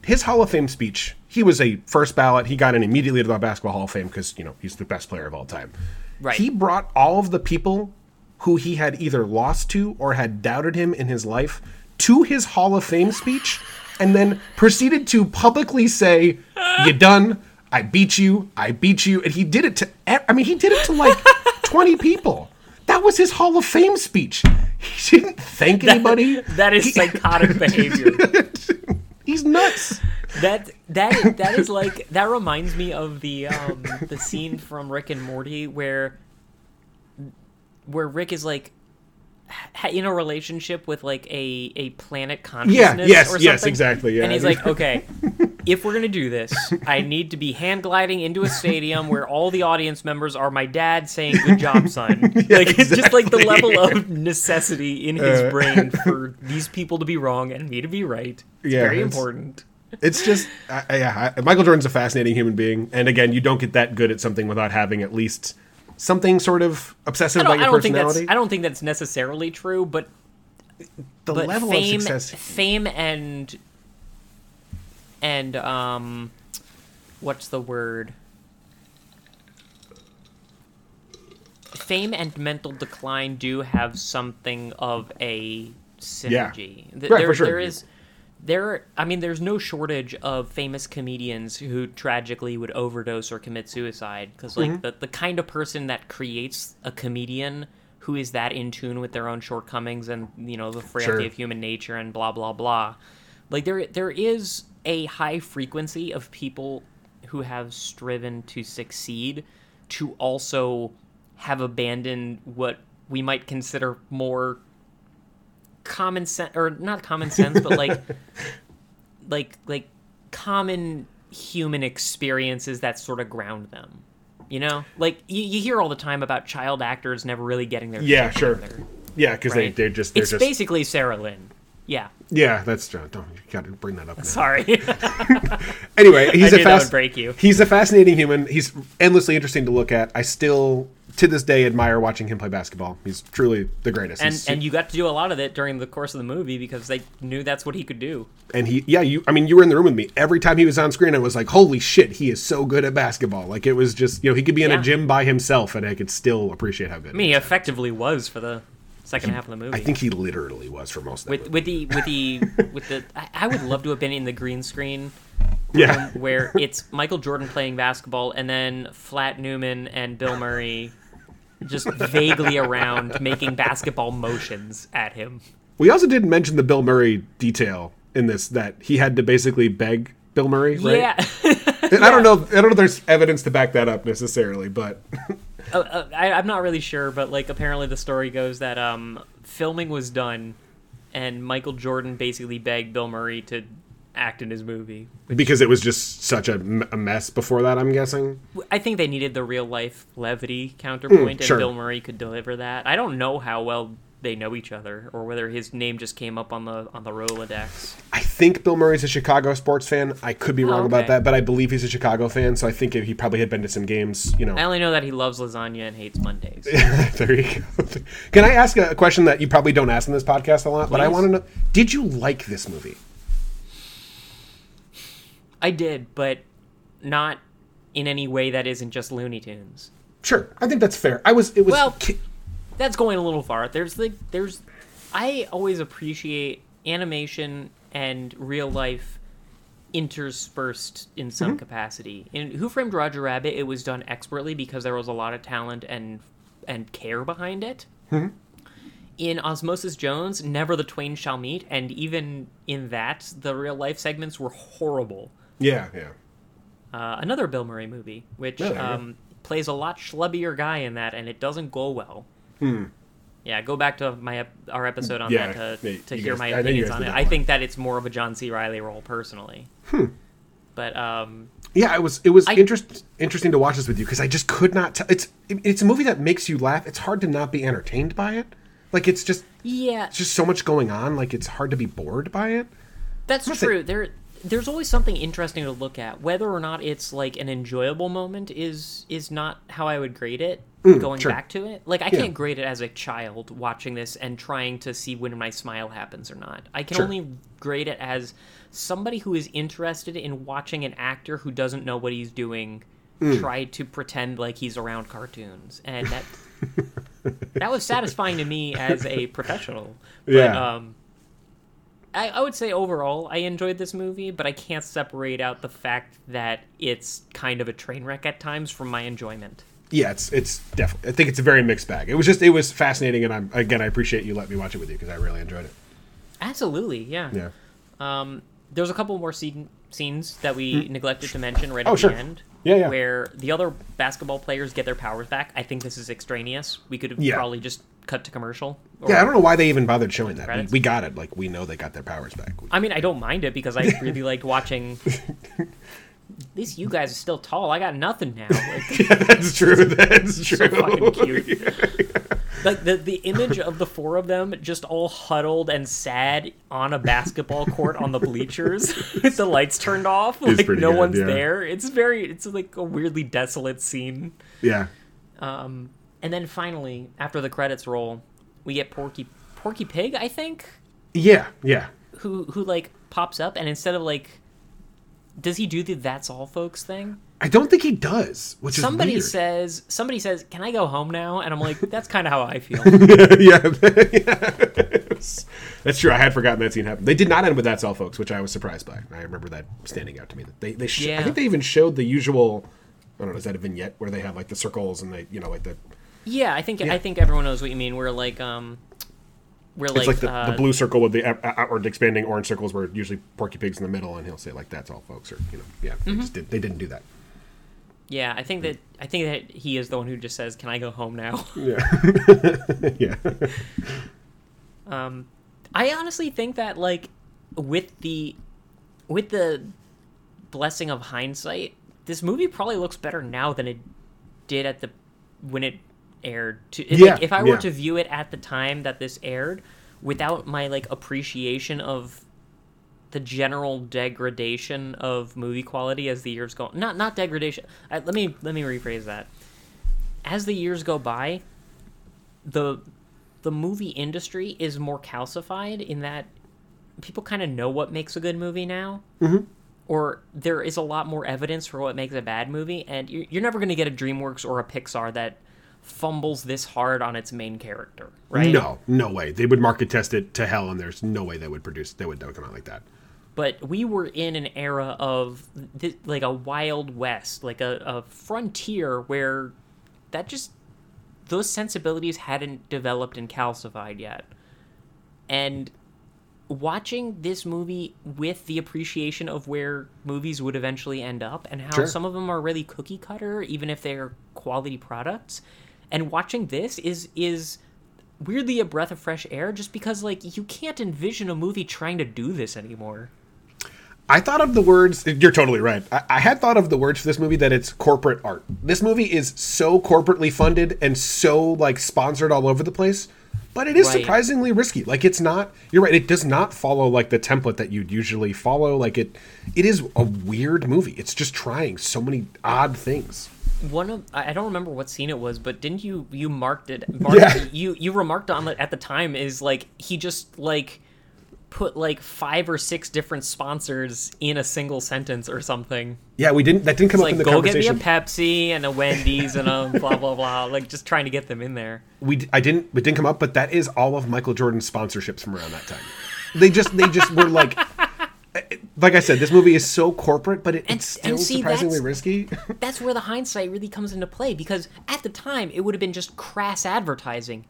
his Hall of Fame speech. He was a first ballot. He got in immediately to the Basketball Hall of Fame because you know he's the best player of all time. Right. He brought all of the people who he had either lost to or had doubted him in his life to his Hall of Fame speech, and then proceeded to publicly say, "You done." I beat you. I beat you. And he did it to. I mean, he did it to like *laughs* 20 people. That was his Hall of Fame speech. He didn't thank anybody. *laughs* That is He- psychotic *laughs* behavior. He's nuts. That that that is like that reminds me of the um the scene from Rick and Morty where where Rick is like in a relationship with like a a planet consciousness Yeah. yes, or yes, exactly, yeah. and he's like okay *laughs* if we're gonna do this i need to be hand gliding into a stadium where all the audience members are my dad saying good job *laughs* son like it's just like the level of necessity in his Uh. brain *laughs* for these people to be wrong and me to be right it's Yeah, very it's- important It's just, I- yeah, I, Michael Jordan's a fascinating human being. And again, you don't get that good at something without having at least something sort of obsessive I about I your that's personality. I don't think that's necessarily true, but the but level fame, of success. fame and and um, what's the word? Fame and mental decline do have something of a synergy. Th- Right, there, for sure. there is. There, I mean, there's no shortage of famous comedians who tragically would overdose or commit suicide. Because, like, Mm-hmm. the, the kind of person that creates a comedian who is that in tune with their own shortcomings and, you know, the frailty Sure. of human nature and blah, blah, blah. Like, there, there is a high frequency of people who have striven to succeed to also have abandoned what we might consider more common sense or not common sense but like *laughs* like like common human experiences that sort of ground them you know like you, you hear all the time about child actors never really getting their yeah, sure. together, Yeah, because right? they, they're just, they're it's just, basically sarah lynn yeah yeah, that's true. Don't, you got to bring that up now. sorry *laughs* *laughs* Anyway, he's I a fast, break you. He's a fascinating human. He's endlessly interesting to look at. I still, to this day, admire watching him play basketball. He's truly the greatest. and He's- and you got to do a lot of it during the course of the movie because they knew that's what he could do and he yeah you i mean you were in the room with me every time he was on screen i was like holy shit he is so good at basketball like it was just you know he could be in Yeah. a gym by himself and i could still appreciate how good i mean he effectively was for the second half of the movie i think he literally was for most of with it with the with the *laughs* with the I, I would love to have been in the green screen Yeah. where *laughs* it's Michael Jordan playing basketball and then Flat Newman and Bill Murray just vaguely around making basketball motions at him. We also didn't mention the Bill Murray detail in this that he had to basically beg Bill Murray, right? Yeah. And I *laughs* don't know. I don't know if there's evidence to back that up necessarily, but Uh, uh, I, I'm not really sure, but like apparently the story goes that um, filming was done, and Michael Jordan basically begged Bill Murray to act in his movie. because it was just such a, m- a mess before that, I'm guessing. I think they needed the real life levity counterpoint, Mm, sure. and Bill Murray could deliver that. I don't know how well they know each other, or whether his name just came up on the on the Rolodex. I think Bill Murray's a Chicago sports fan. I could be wrong about Oh, okay. that, but I believe he's a Chicago fan, so I think he probably had been to some games. You know, I only know that he loves lasagna and hates Mondays. *laughs* there you go. Can I ask a question that you probably don't ask in this podcast a lot, but I want to know: Did you like this movie? I did, but not in any way that isn't just Looney Tunes. Sure, I think that's fair. I was. It was. Well- ki- that's going a little far. There's like there's I always appreciate animation and real life interspersed in some mm-hmm. capacity. In Who Framed Roger Rabbit, it was done expertly because there was a lot of talent and and care behind it. Mm-hmm. In Osmosis Jones, Never the Twain Shall Meet, and even in that, the real life segments were horrible. Yeah, yeah. Uh, another Bill Murray movie, which um, plays a lot schlubbier guy in that, and it doesn't go well. Hmm. Yeah, go back to my our episode on Yeah, that to, to hear guys- my I know you opinions on it. I think that it's more of a John C. Reilly role personally. But um, Yeah, it was it was I- interest, interesting to watch this with you because I just could not tell. It's it- it's a movie that makes you laugh. It's hard to not be entertained by it. Like it's just yeah, it's just so much going on. Like it's hard to be bored by it. that's must say- true. There, there's always something interesting to look at. Whether or not it's like an enjoyable moment is is not how I would grade it. going Mm, sure. back to it, like I Yeah. can't grade it as a child watching this and trying to see when my smile happens or not. I can Sure. only grade it as somebody who is interested in watching an actor who doesn't know what he's doing Mm. try to pretend like he's around cartoons, and that *laughs* that was satisfying to me as a professional. But, Yeah. um, I, I would say overall I enjoyed this movie, but I can't separate out the fact that it's kind of a train wreck at times from my enjoyment. Yeah, it's it's definitely. I think it's a very mixed bag. It was just it was fascinating, and I'm again I appreciate you letting me watch it with you because I really enjoyed it. Absolutely, yeah. Yeah. Um, there's a couple more scene, scenes that we neglected to mention right Oh, at sure. the end. Yeah, yeah. Where the other basketball players get their powers back. I think this is extraneous. We could have Yeah. probably just cut to commercial. Yeah, I don't know why they even bothered showing that. We, Credits? we got it. Like we know they got their powers back. I mean, I don't mind it because I really *laughs* liked watching. *laughs* At least you guys are still tall. I got nothing now. *laughs* Like, That's true. That's true. so fucking cute. Like the the image of the four of them just all huddled and sad on a basketball court on the bleachers with the lights turned off, like pretty no good, one's yeah. there. It's very it's like a weirdly desolate scene. Yeah. Um, and then finally, after the credits roll, we get Porky Porky Pig, I think, Yeah. Yeah. who who like pops up and instead of like does he do the that's all folks thing? I don't think he does, which Somebody is weird. says somebody says, "Can I go home now?" And I'm like, *laughs* "That's kind of how I feel." *laughs* yeah, yes. that's true. I had forgotten that scene happened. They did not end with "That's all, folks," which I was surprised by. I remember that standing out to me. That they, they, sh- I think they even showed the usual. I don't know. Is that a vignette where they have like the circles and they, you know, like the Yeah, I think I think everyone knows what you mean. We're like um, we're it's like, like, the, uh, the blue circle with the outward expanding orange circles where usually Porky Pig's in the middle and he'll say like "That's all, folks," or you know, yeah. Mm-hmm. They just did. They didn't do that. Yeah, I think that I think that he is the one who just says, "Can I go home now?" *laughs* Yeah. *laughs* yeah. Um, I honestly think that like with the with the blessing of hindsight, this movie probably looks better now than it did at the when it aired. To if, Yeah, like, if I were yeah. to view it at the time that this aired, without my like appreciation of the general degradation of movie quality as the years go not not degradation I, let me let me rephrase that as the years go by the the movie industry is more calcified in that people kind of know what makes a good movie now mm-hmm. or there is a lot more evidence for what makes a bad movie and you're, you're never going to get a dreamworks or a pixar that fumbles this hard on its main character right No, no way. They would market test it to hell, and there's no way they would produce. They would never come out like that. but we were in an era of th- like a wild west, like a, a frontier where that just those sensibilities hadn't developed and calcified yet. And watching this movie with the appreciation of where movies would eventually end up and how Sure. some of them are really cookie cutter even if they're quality products and watching this is is weirdly a breath of fresh air just because like you can't envision a movie trying to do this anymore I thought of the words. You're totally right. I, I had thought of the words for this movie that it's corporate art. This movie is so corporately funded and so like sponsored all over the place, but it is Right. surprisingly risky. Like it's not. You're right. It does not follow like the template that you'd usually follow. Like it, it is a weird movie. It's just trying so many odd things. One of I don't remember what scene it was, but didn't you you marked it? *laughs* Marked, Yeah. You you remarked on it at the time is like he just like put like five or six different sponsors in a single sentence or something. Yeah, we didn't. That didn't come up in Like the go get me a. Pepsi and a Wendy's and a *laughs* blah blah blah. Like just trying to get them in there. we I didn't it didn't come up, but that is all of Michael Jordan's sponsorships from around that time. They just they just were like like I said, this movie is so corporate, but it, And- it's still see, surprisingly that's- risky. *laughs* That's where the hindsight really comes into play because at the time it would have been just crass advertising.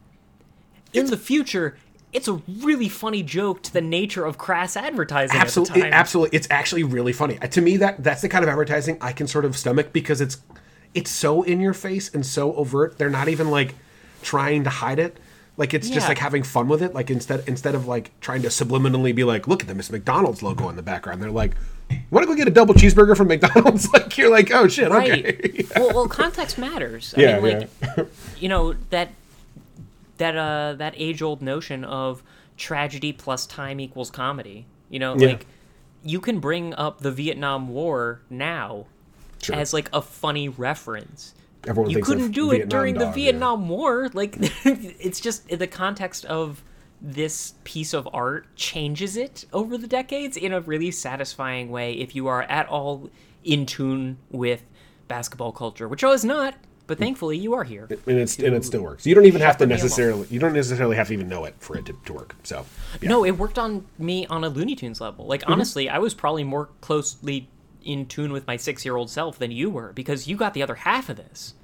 In the future, it's a really funny joke to the nature of crass advertising absolutely, at the time. absolutely, it's actually really funny. Uh, To me, that that's the kind of advertising I can sort of stomach because it's it's so in your face and so overt. They're not even like trying to hide it. Like it's just like having fun with it. Like instead instead of like trying to subliminally be like, look at the Miss McDonald's logo in the background. They're like, want to go get a double cheeseburger from McDonald's? *laughs* like you're like, oh shit, right okay. *laughs* well, well context matters I Yeah, mean, like, *laughs* you know that that uh that age old notion of tragedy plus time equals comedy you know Yeah. like you can bring up the vietnam war now Sure. as like a funny reference Everyone you couldn't do it Vietnam during the Dog, yeah. vietnam war like *laughs* it's just the context of this piece of art changes it over the decades in a really satisfying way if you are at all in tune with basketball culture which I was not but thankfully you are here and it's and it still works. You don't even have to shepherd me along. necessarily you don't necessarily have to even know it for it to, to work. So yeah. no it worked on me on a looney tunes level like mm-hmm. honestly i was probably more closely in tune with my six year old self than you were because you got the other half of this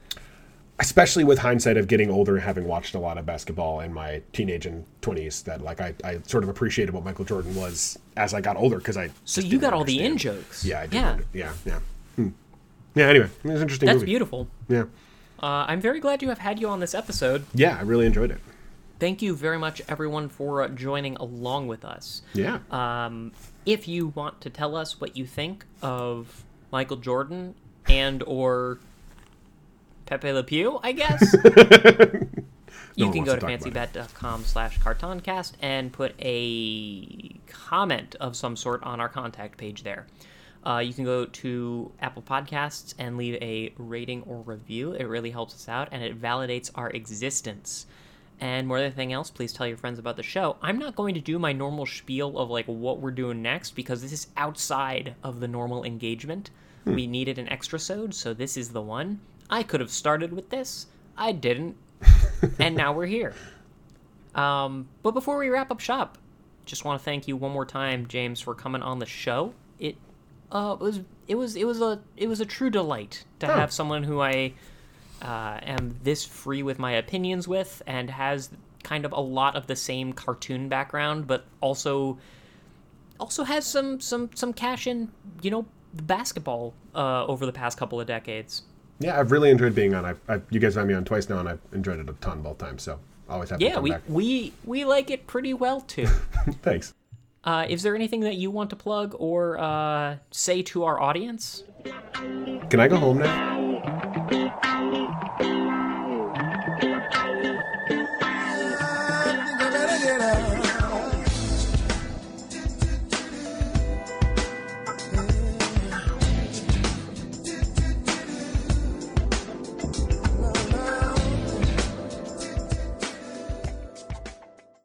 especially with hindsight of getting older and having watched a lot of basketball in my teenage and twenties, that like I, I sort of appreciated what Michael Jordan was as I got older because I so you got all the in jokes. Yeah, I did. yeah Yeah, yeah, hmm. yeah. Anyway, it was interesting that's movie. beautiful Yeah, uh, i'm very glad to have had you on this episode yeah, I really enjoyed it. thank you very much everyone for joining along with us Yeah, um, if you want to tell us what you think of michael jordan and or pepe le pew i guess *laughs* you one can go to to fancybet.com slash cartoncast and put a comment of some sort on our contact page there. Uh, you can go to apple podcasts and leave a rating or review. It really helps us out and it validates our existence and more than anything else, please tell your friends about the show. I'm not going to do my normal spiel of like what we're doing next because this is outside of the normal engagement. We needed an extra sode, so this is the one. I could have started with this. I didn't. *laughs* and now we're here. Um, but before we wrap up shop, just want to thank you one more time, James, for coming on the show. It uh was it was it was a it was a true delight to Oh. have someone who I uh, am this free with my opinions with and has kind of a lot of the same cartoon background but also also has some some some cash in you know basketball uh, over the past couple of decades yeah, I've really enjoyed being on. I, I, you guys have me on twice now, and I've enjoyed it a ton both times. So always happy to yeah come we, back. we we like it pretty well too *laughs* Thanks. uh, is there anything that you want to plug or uh, say to our audience Can I go home now? Thank you.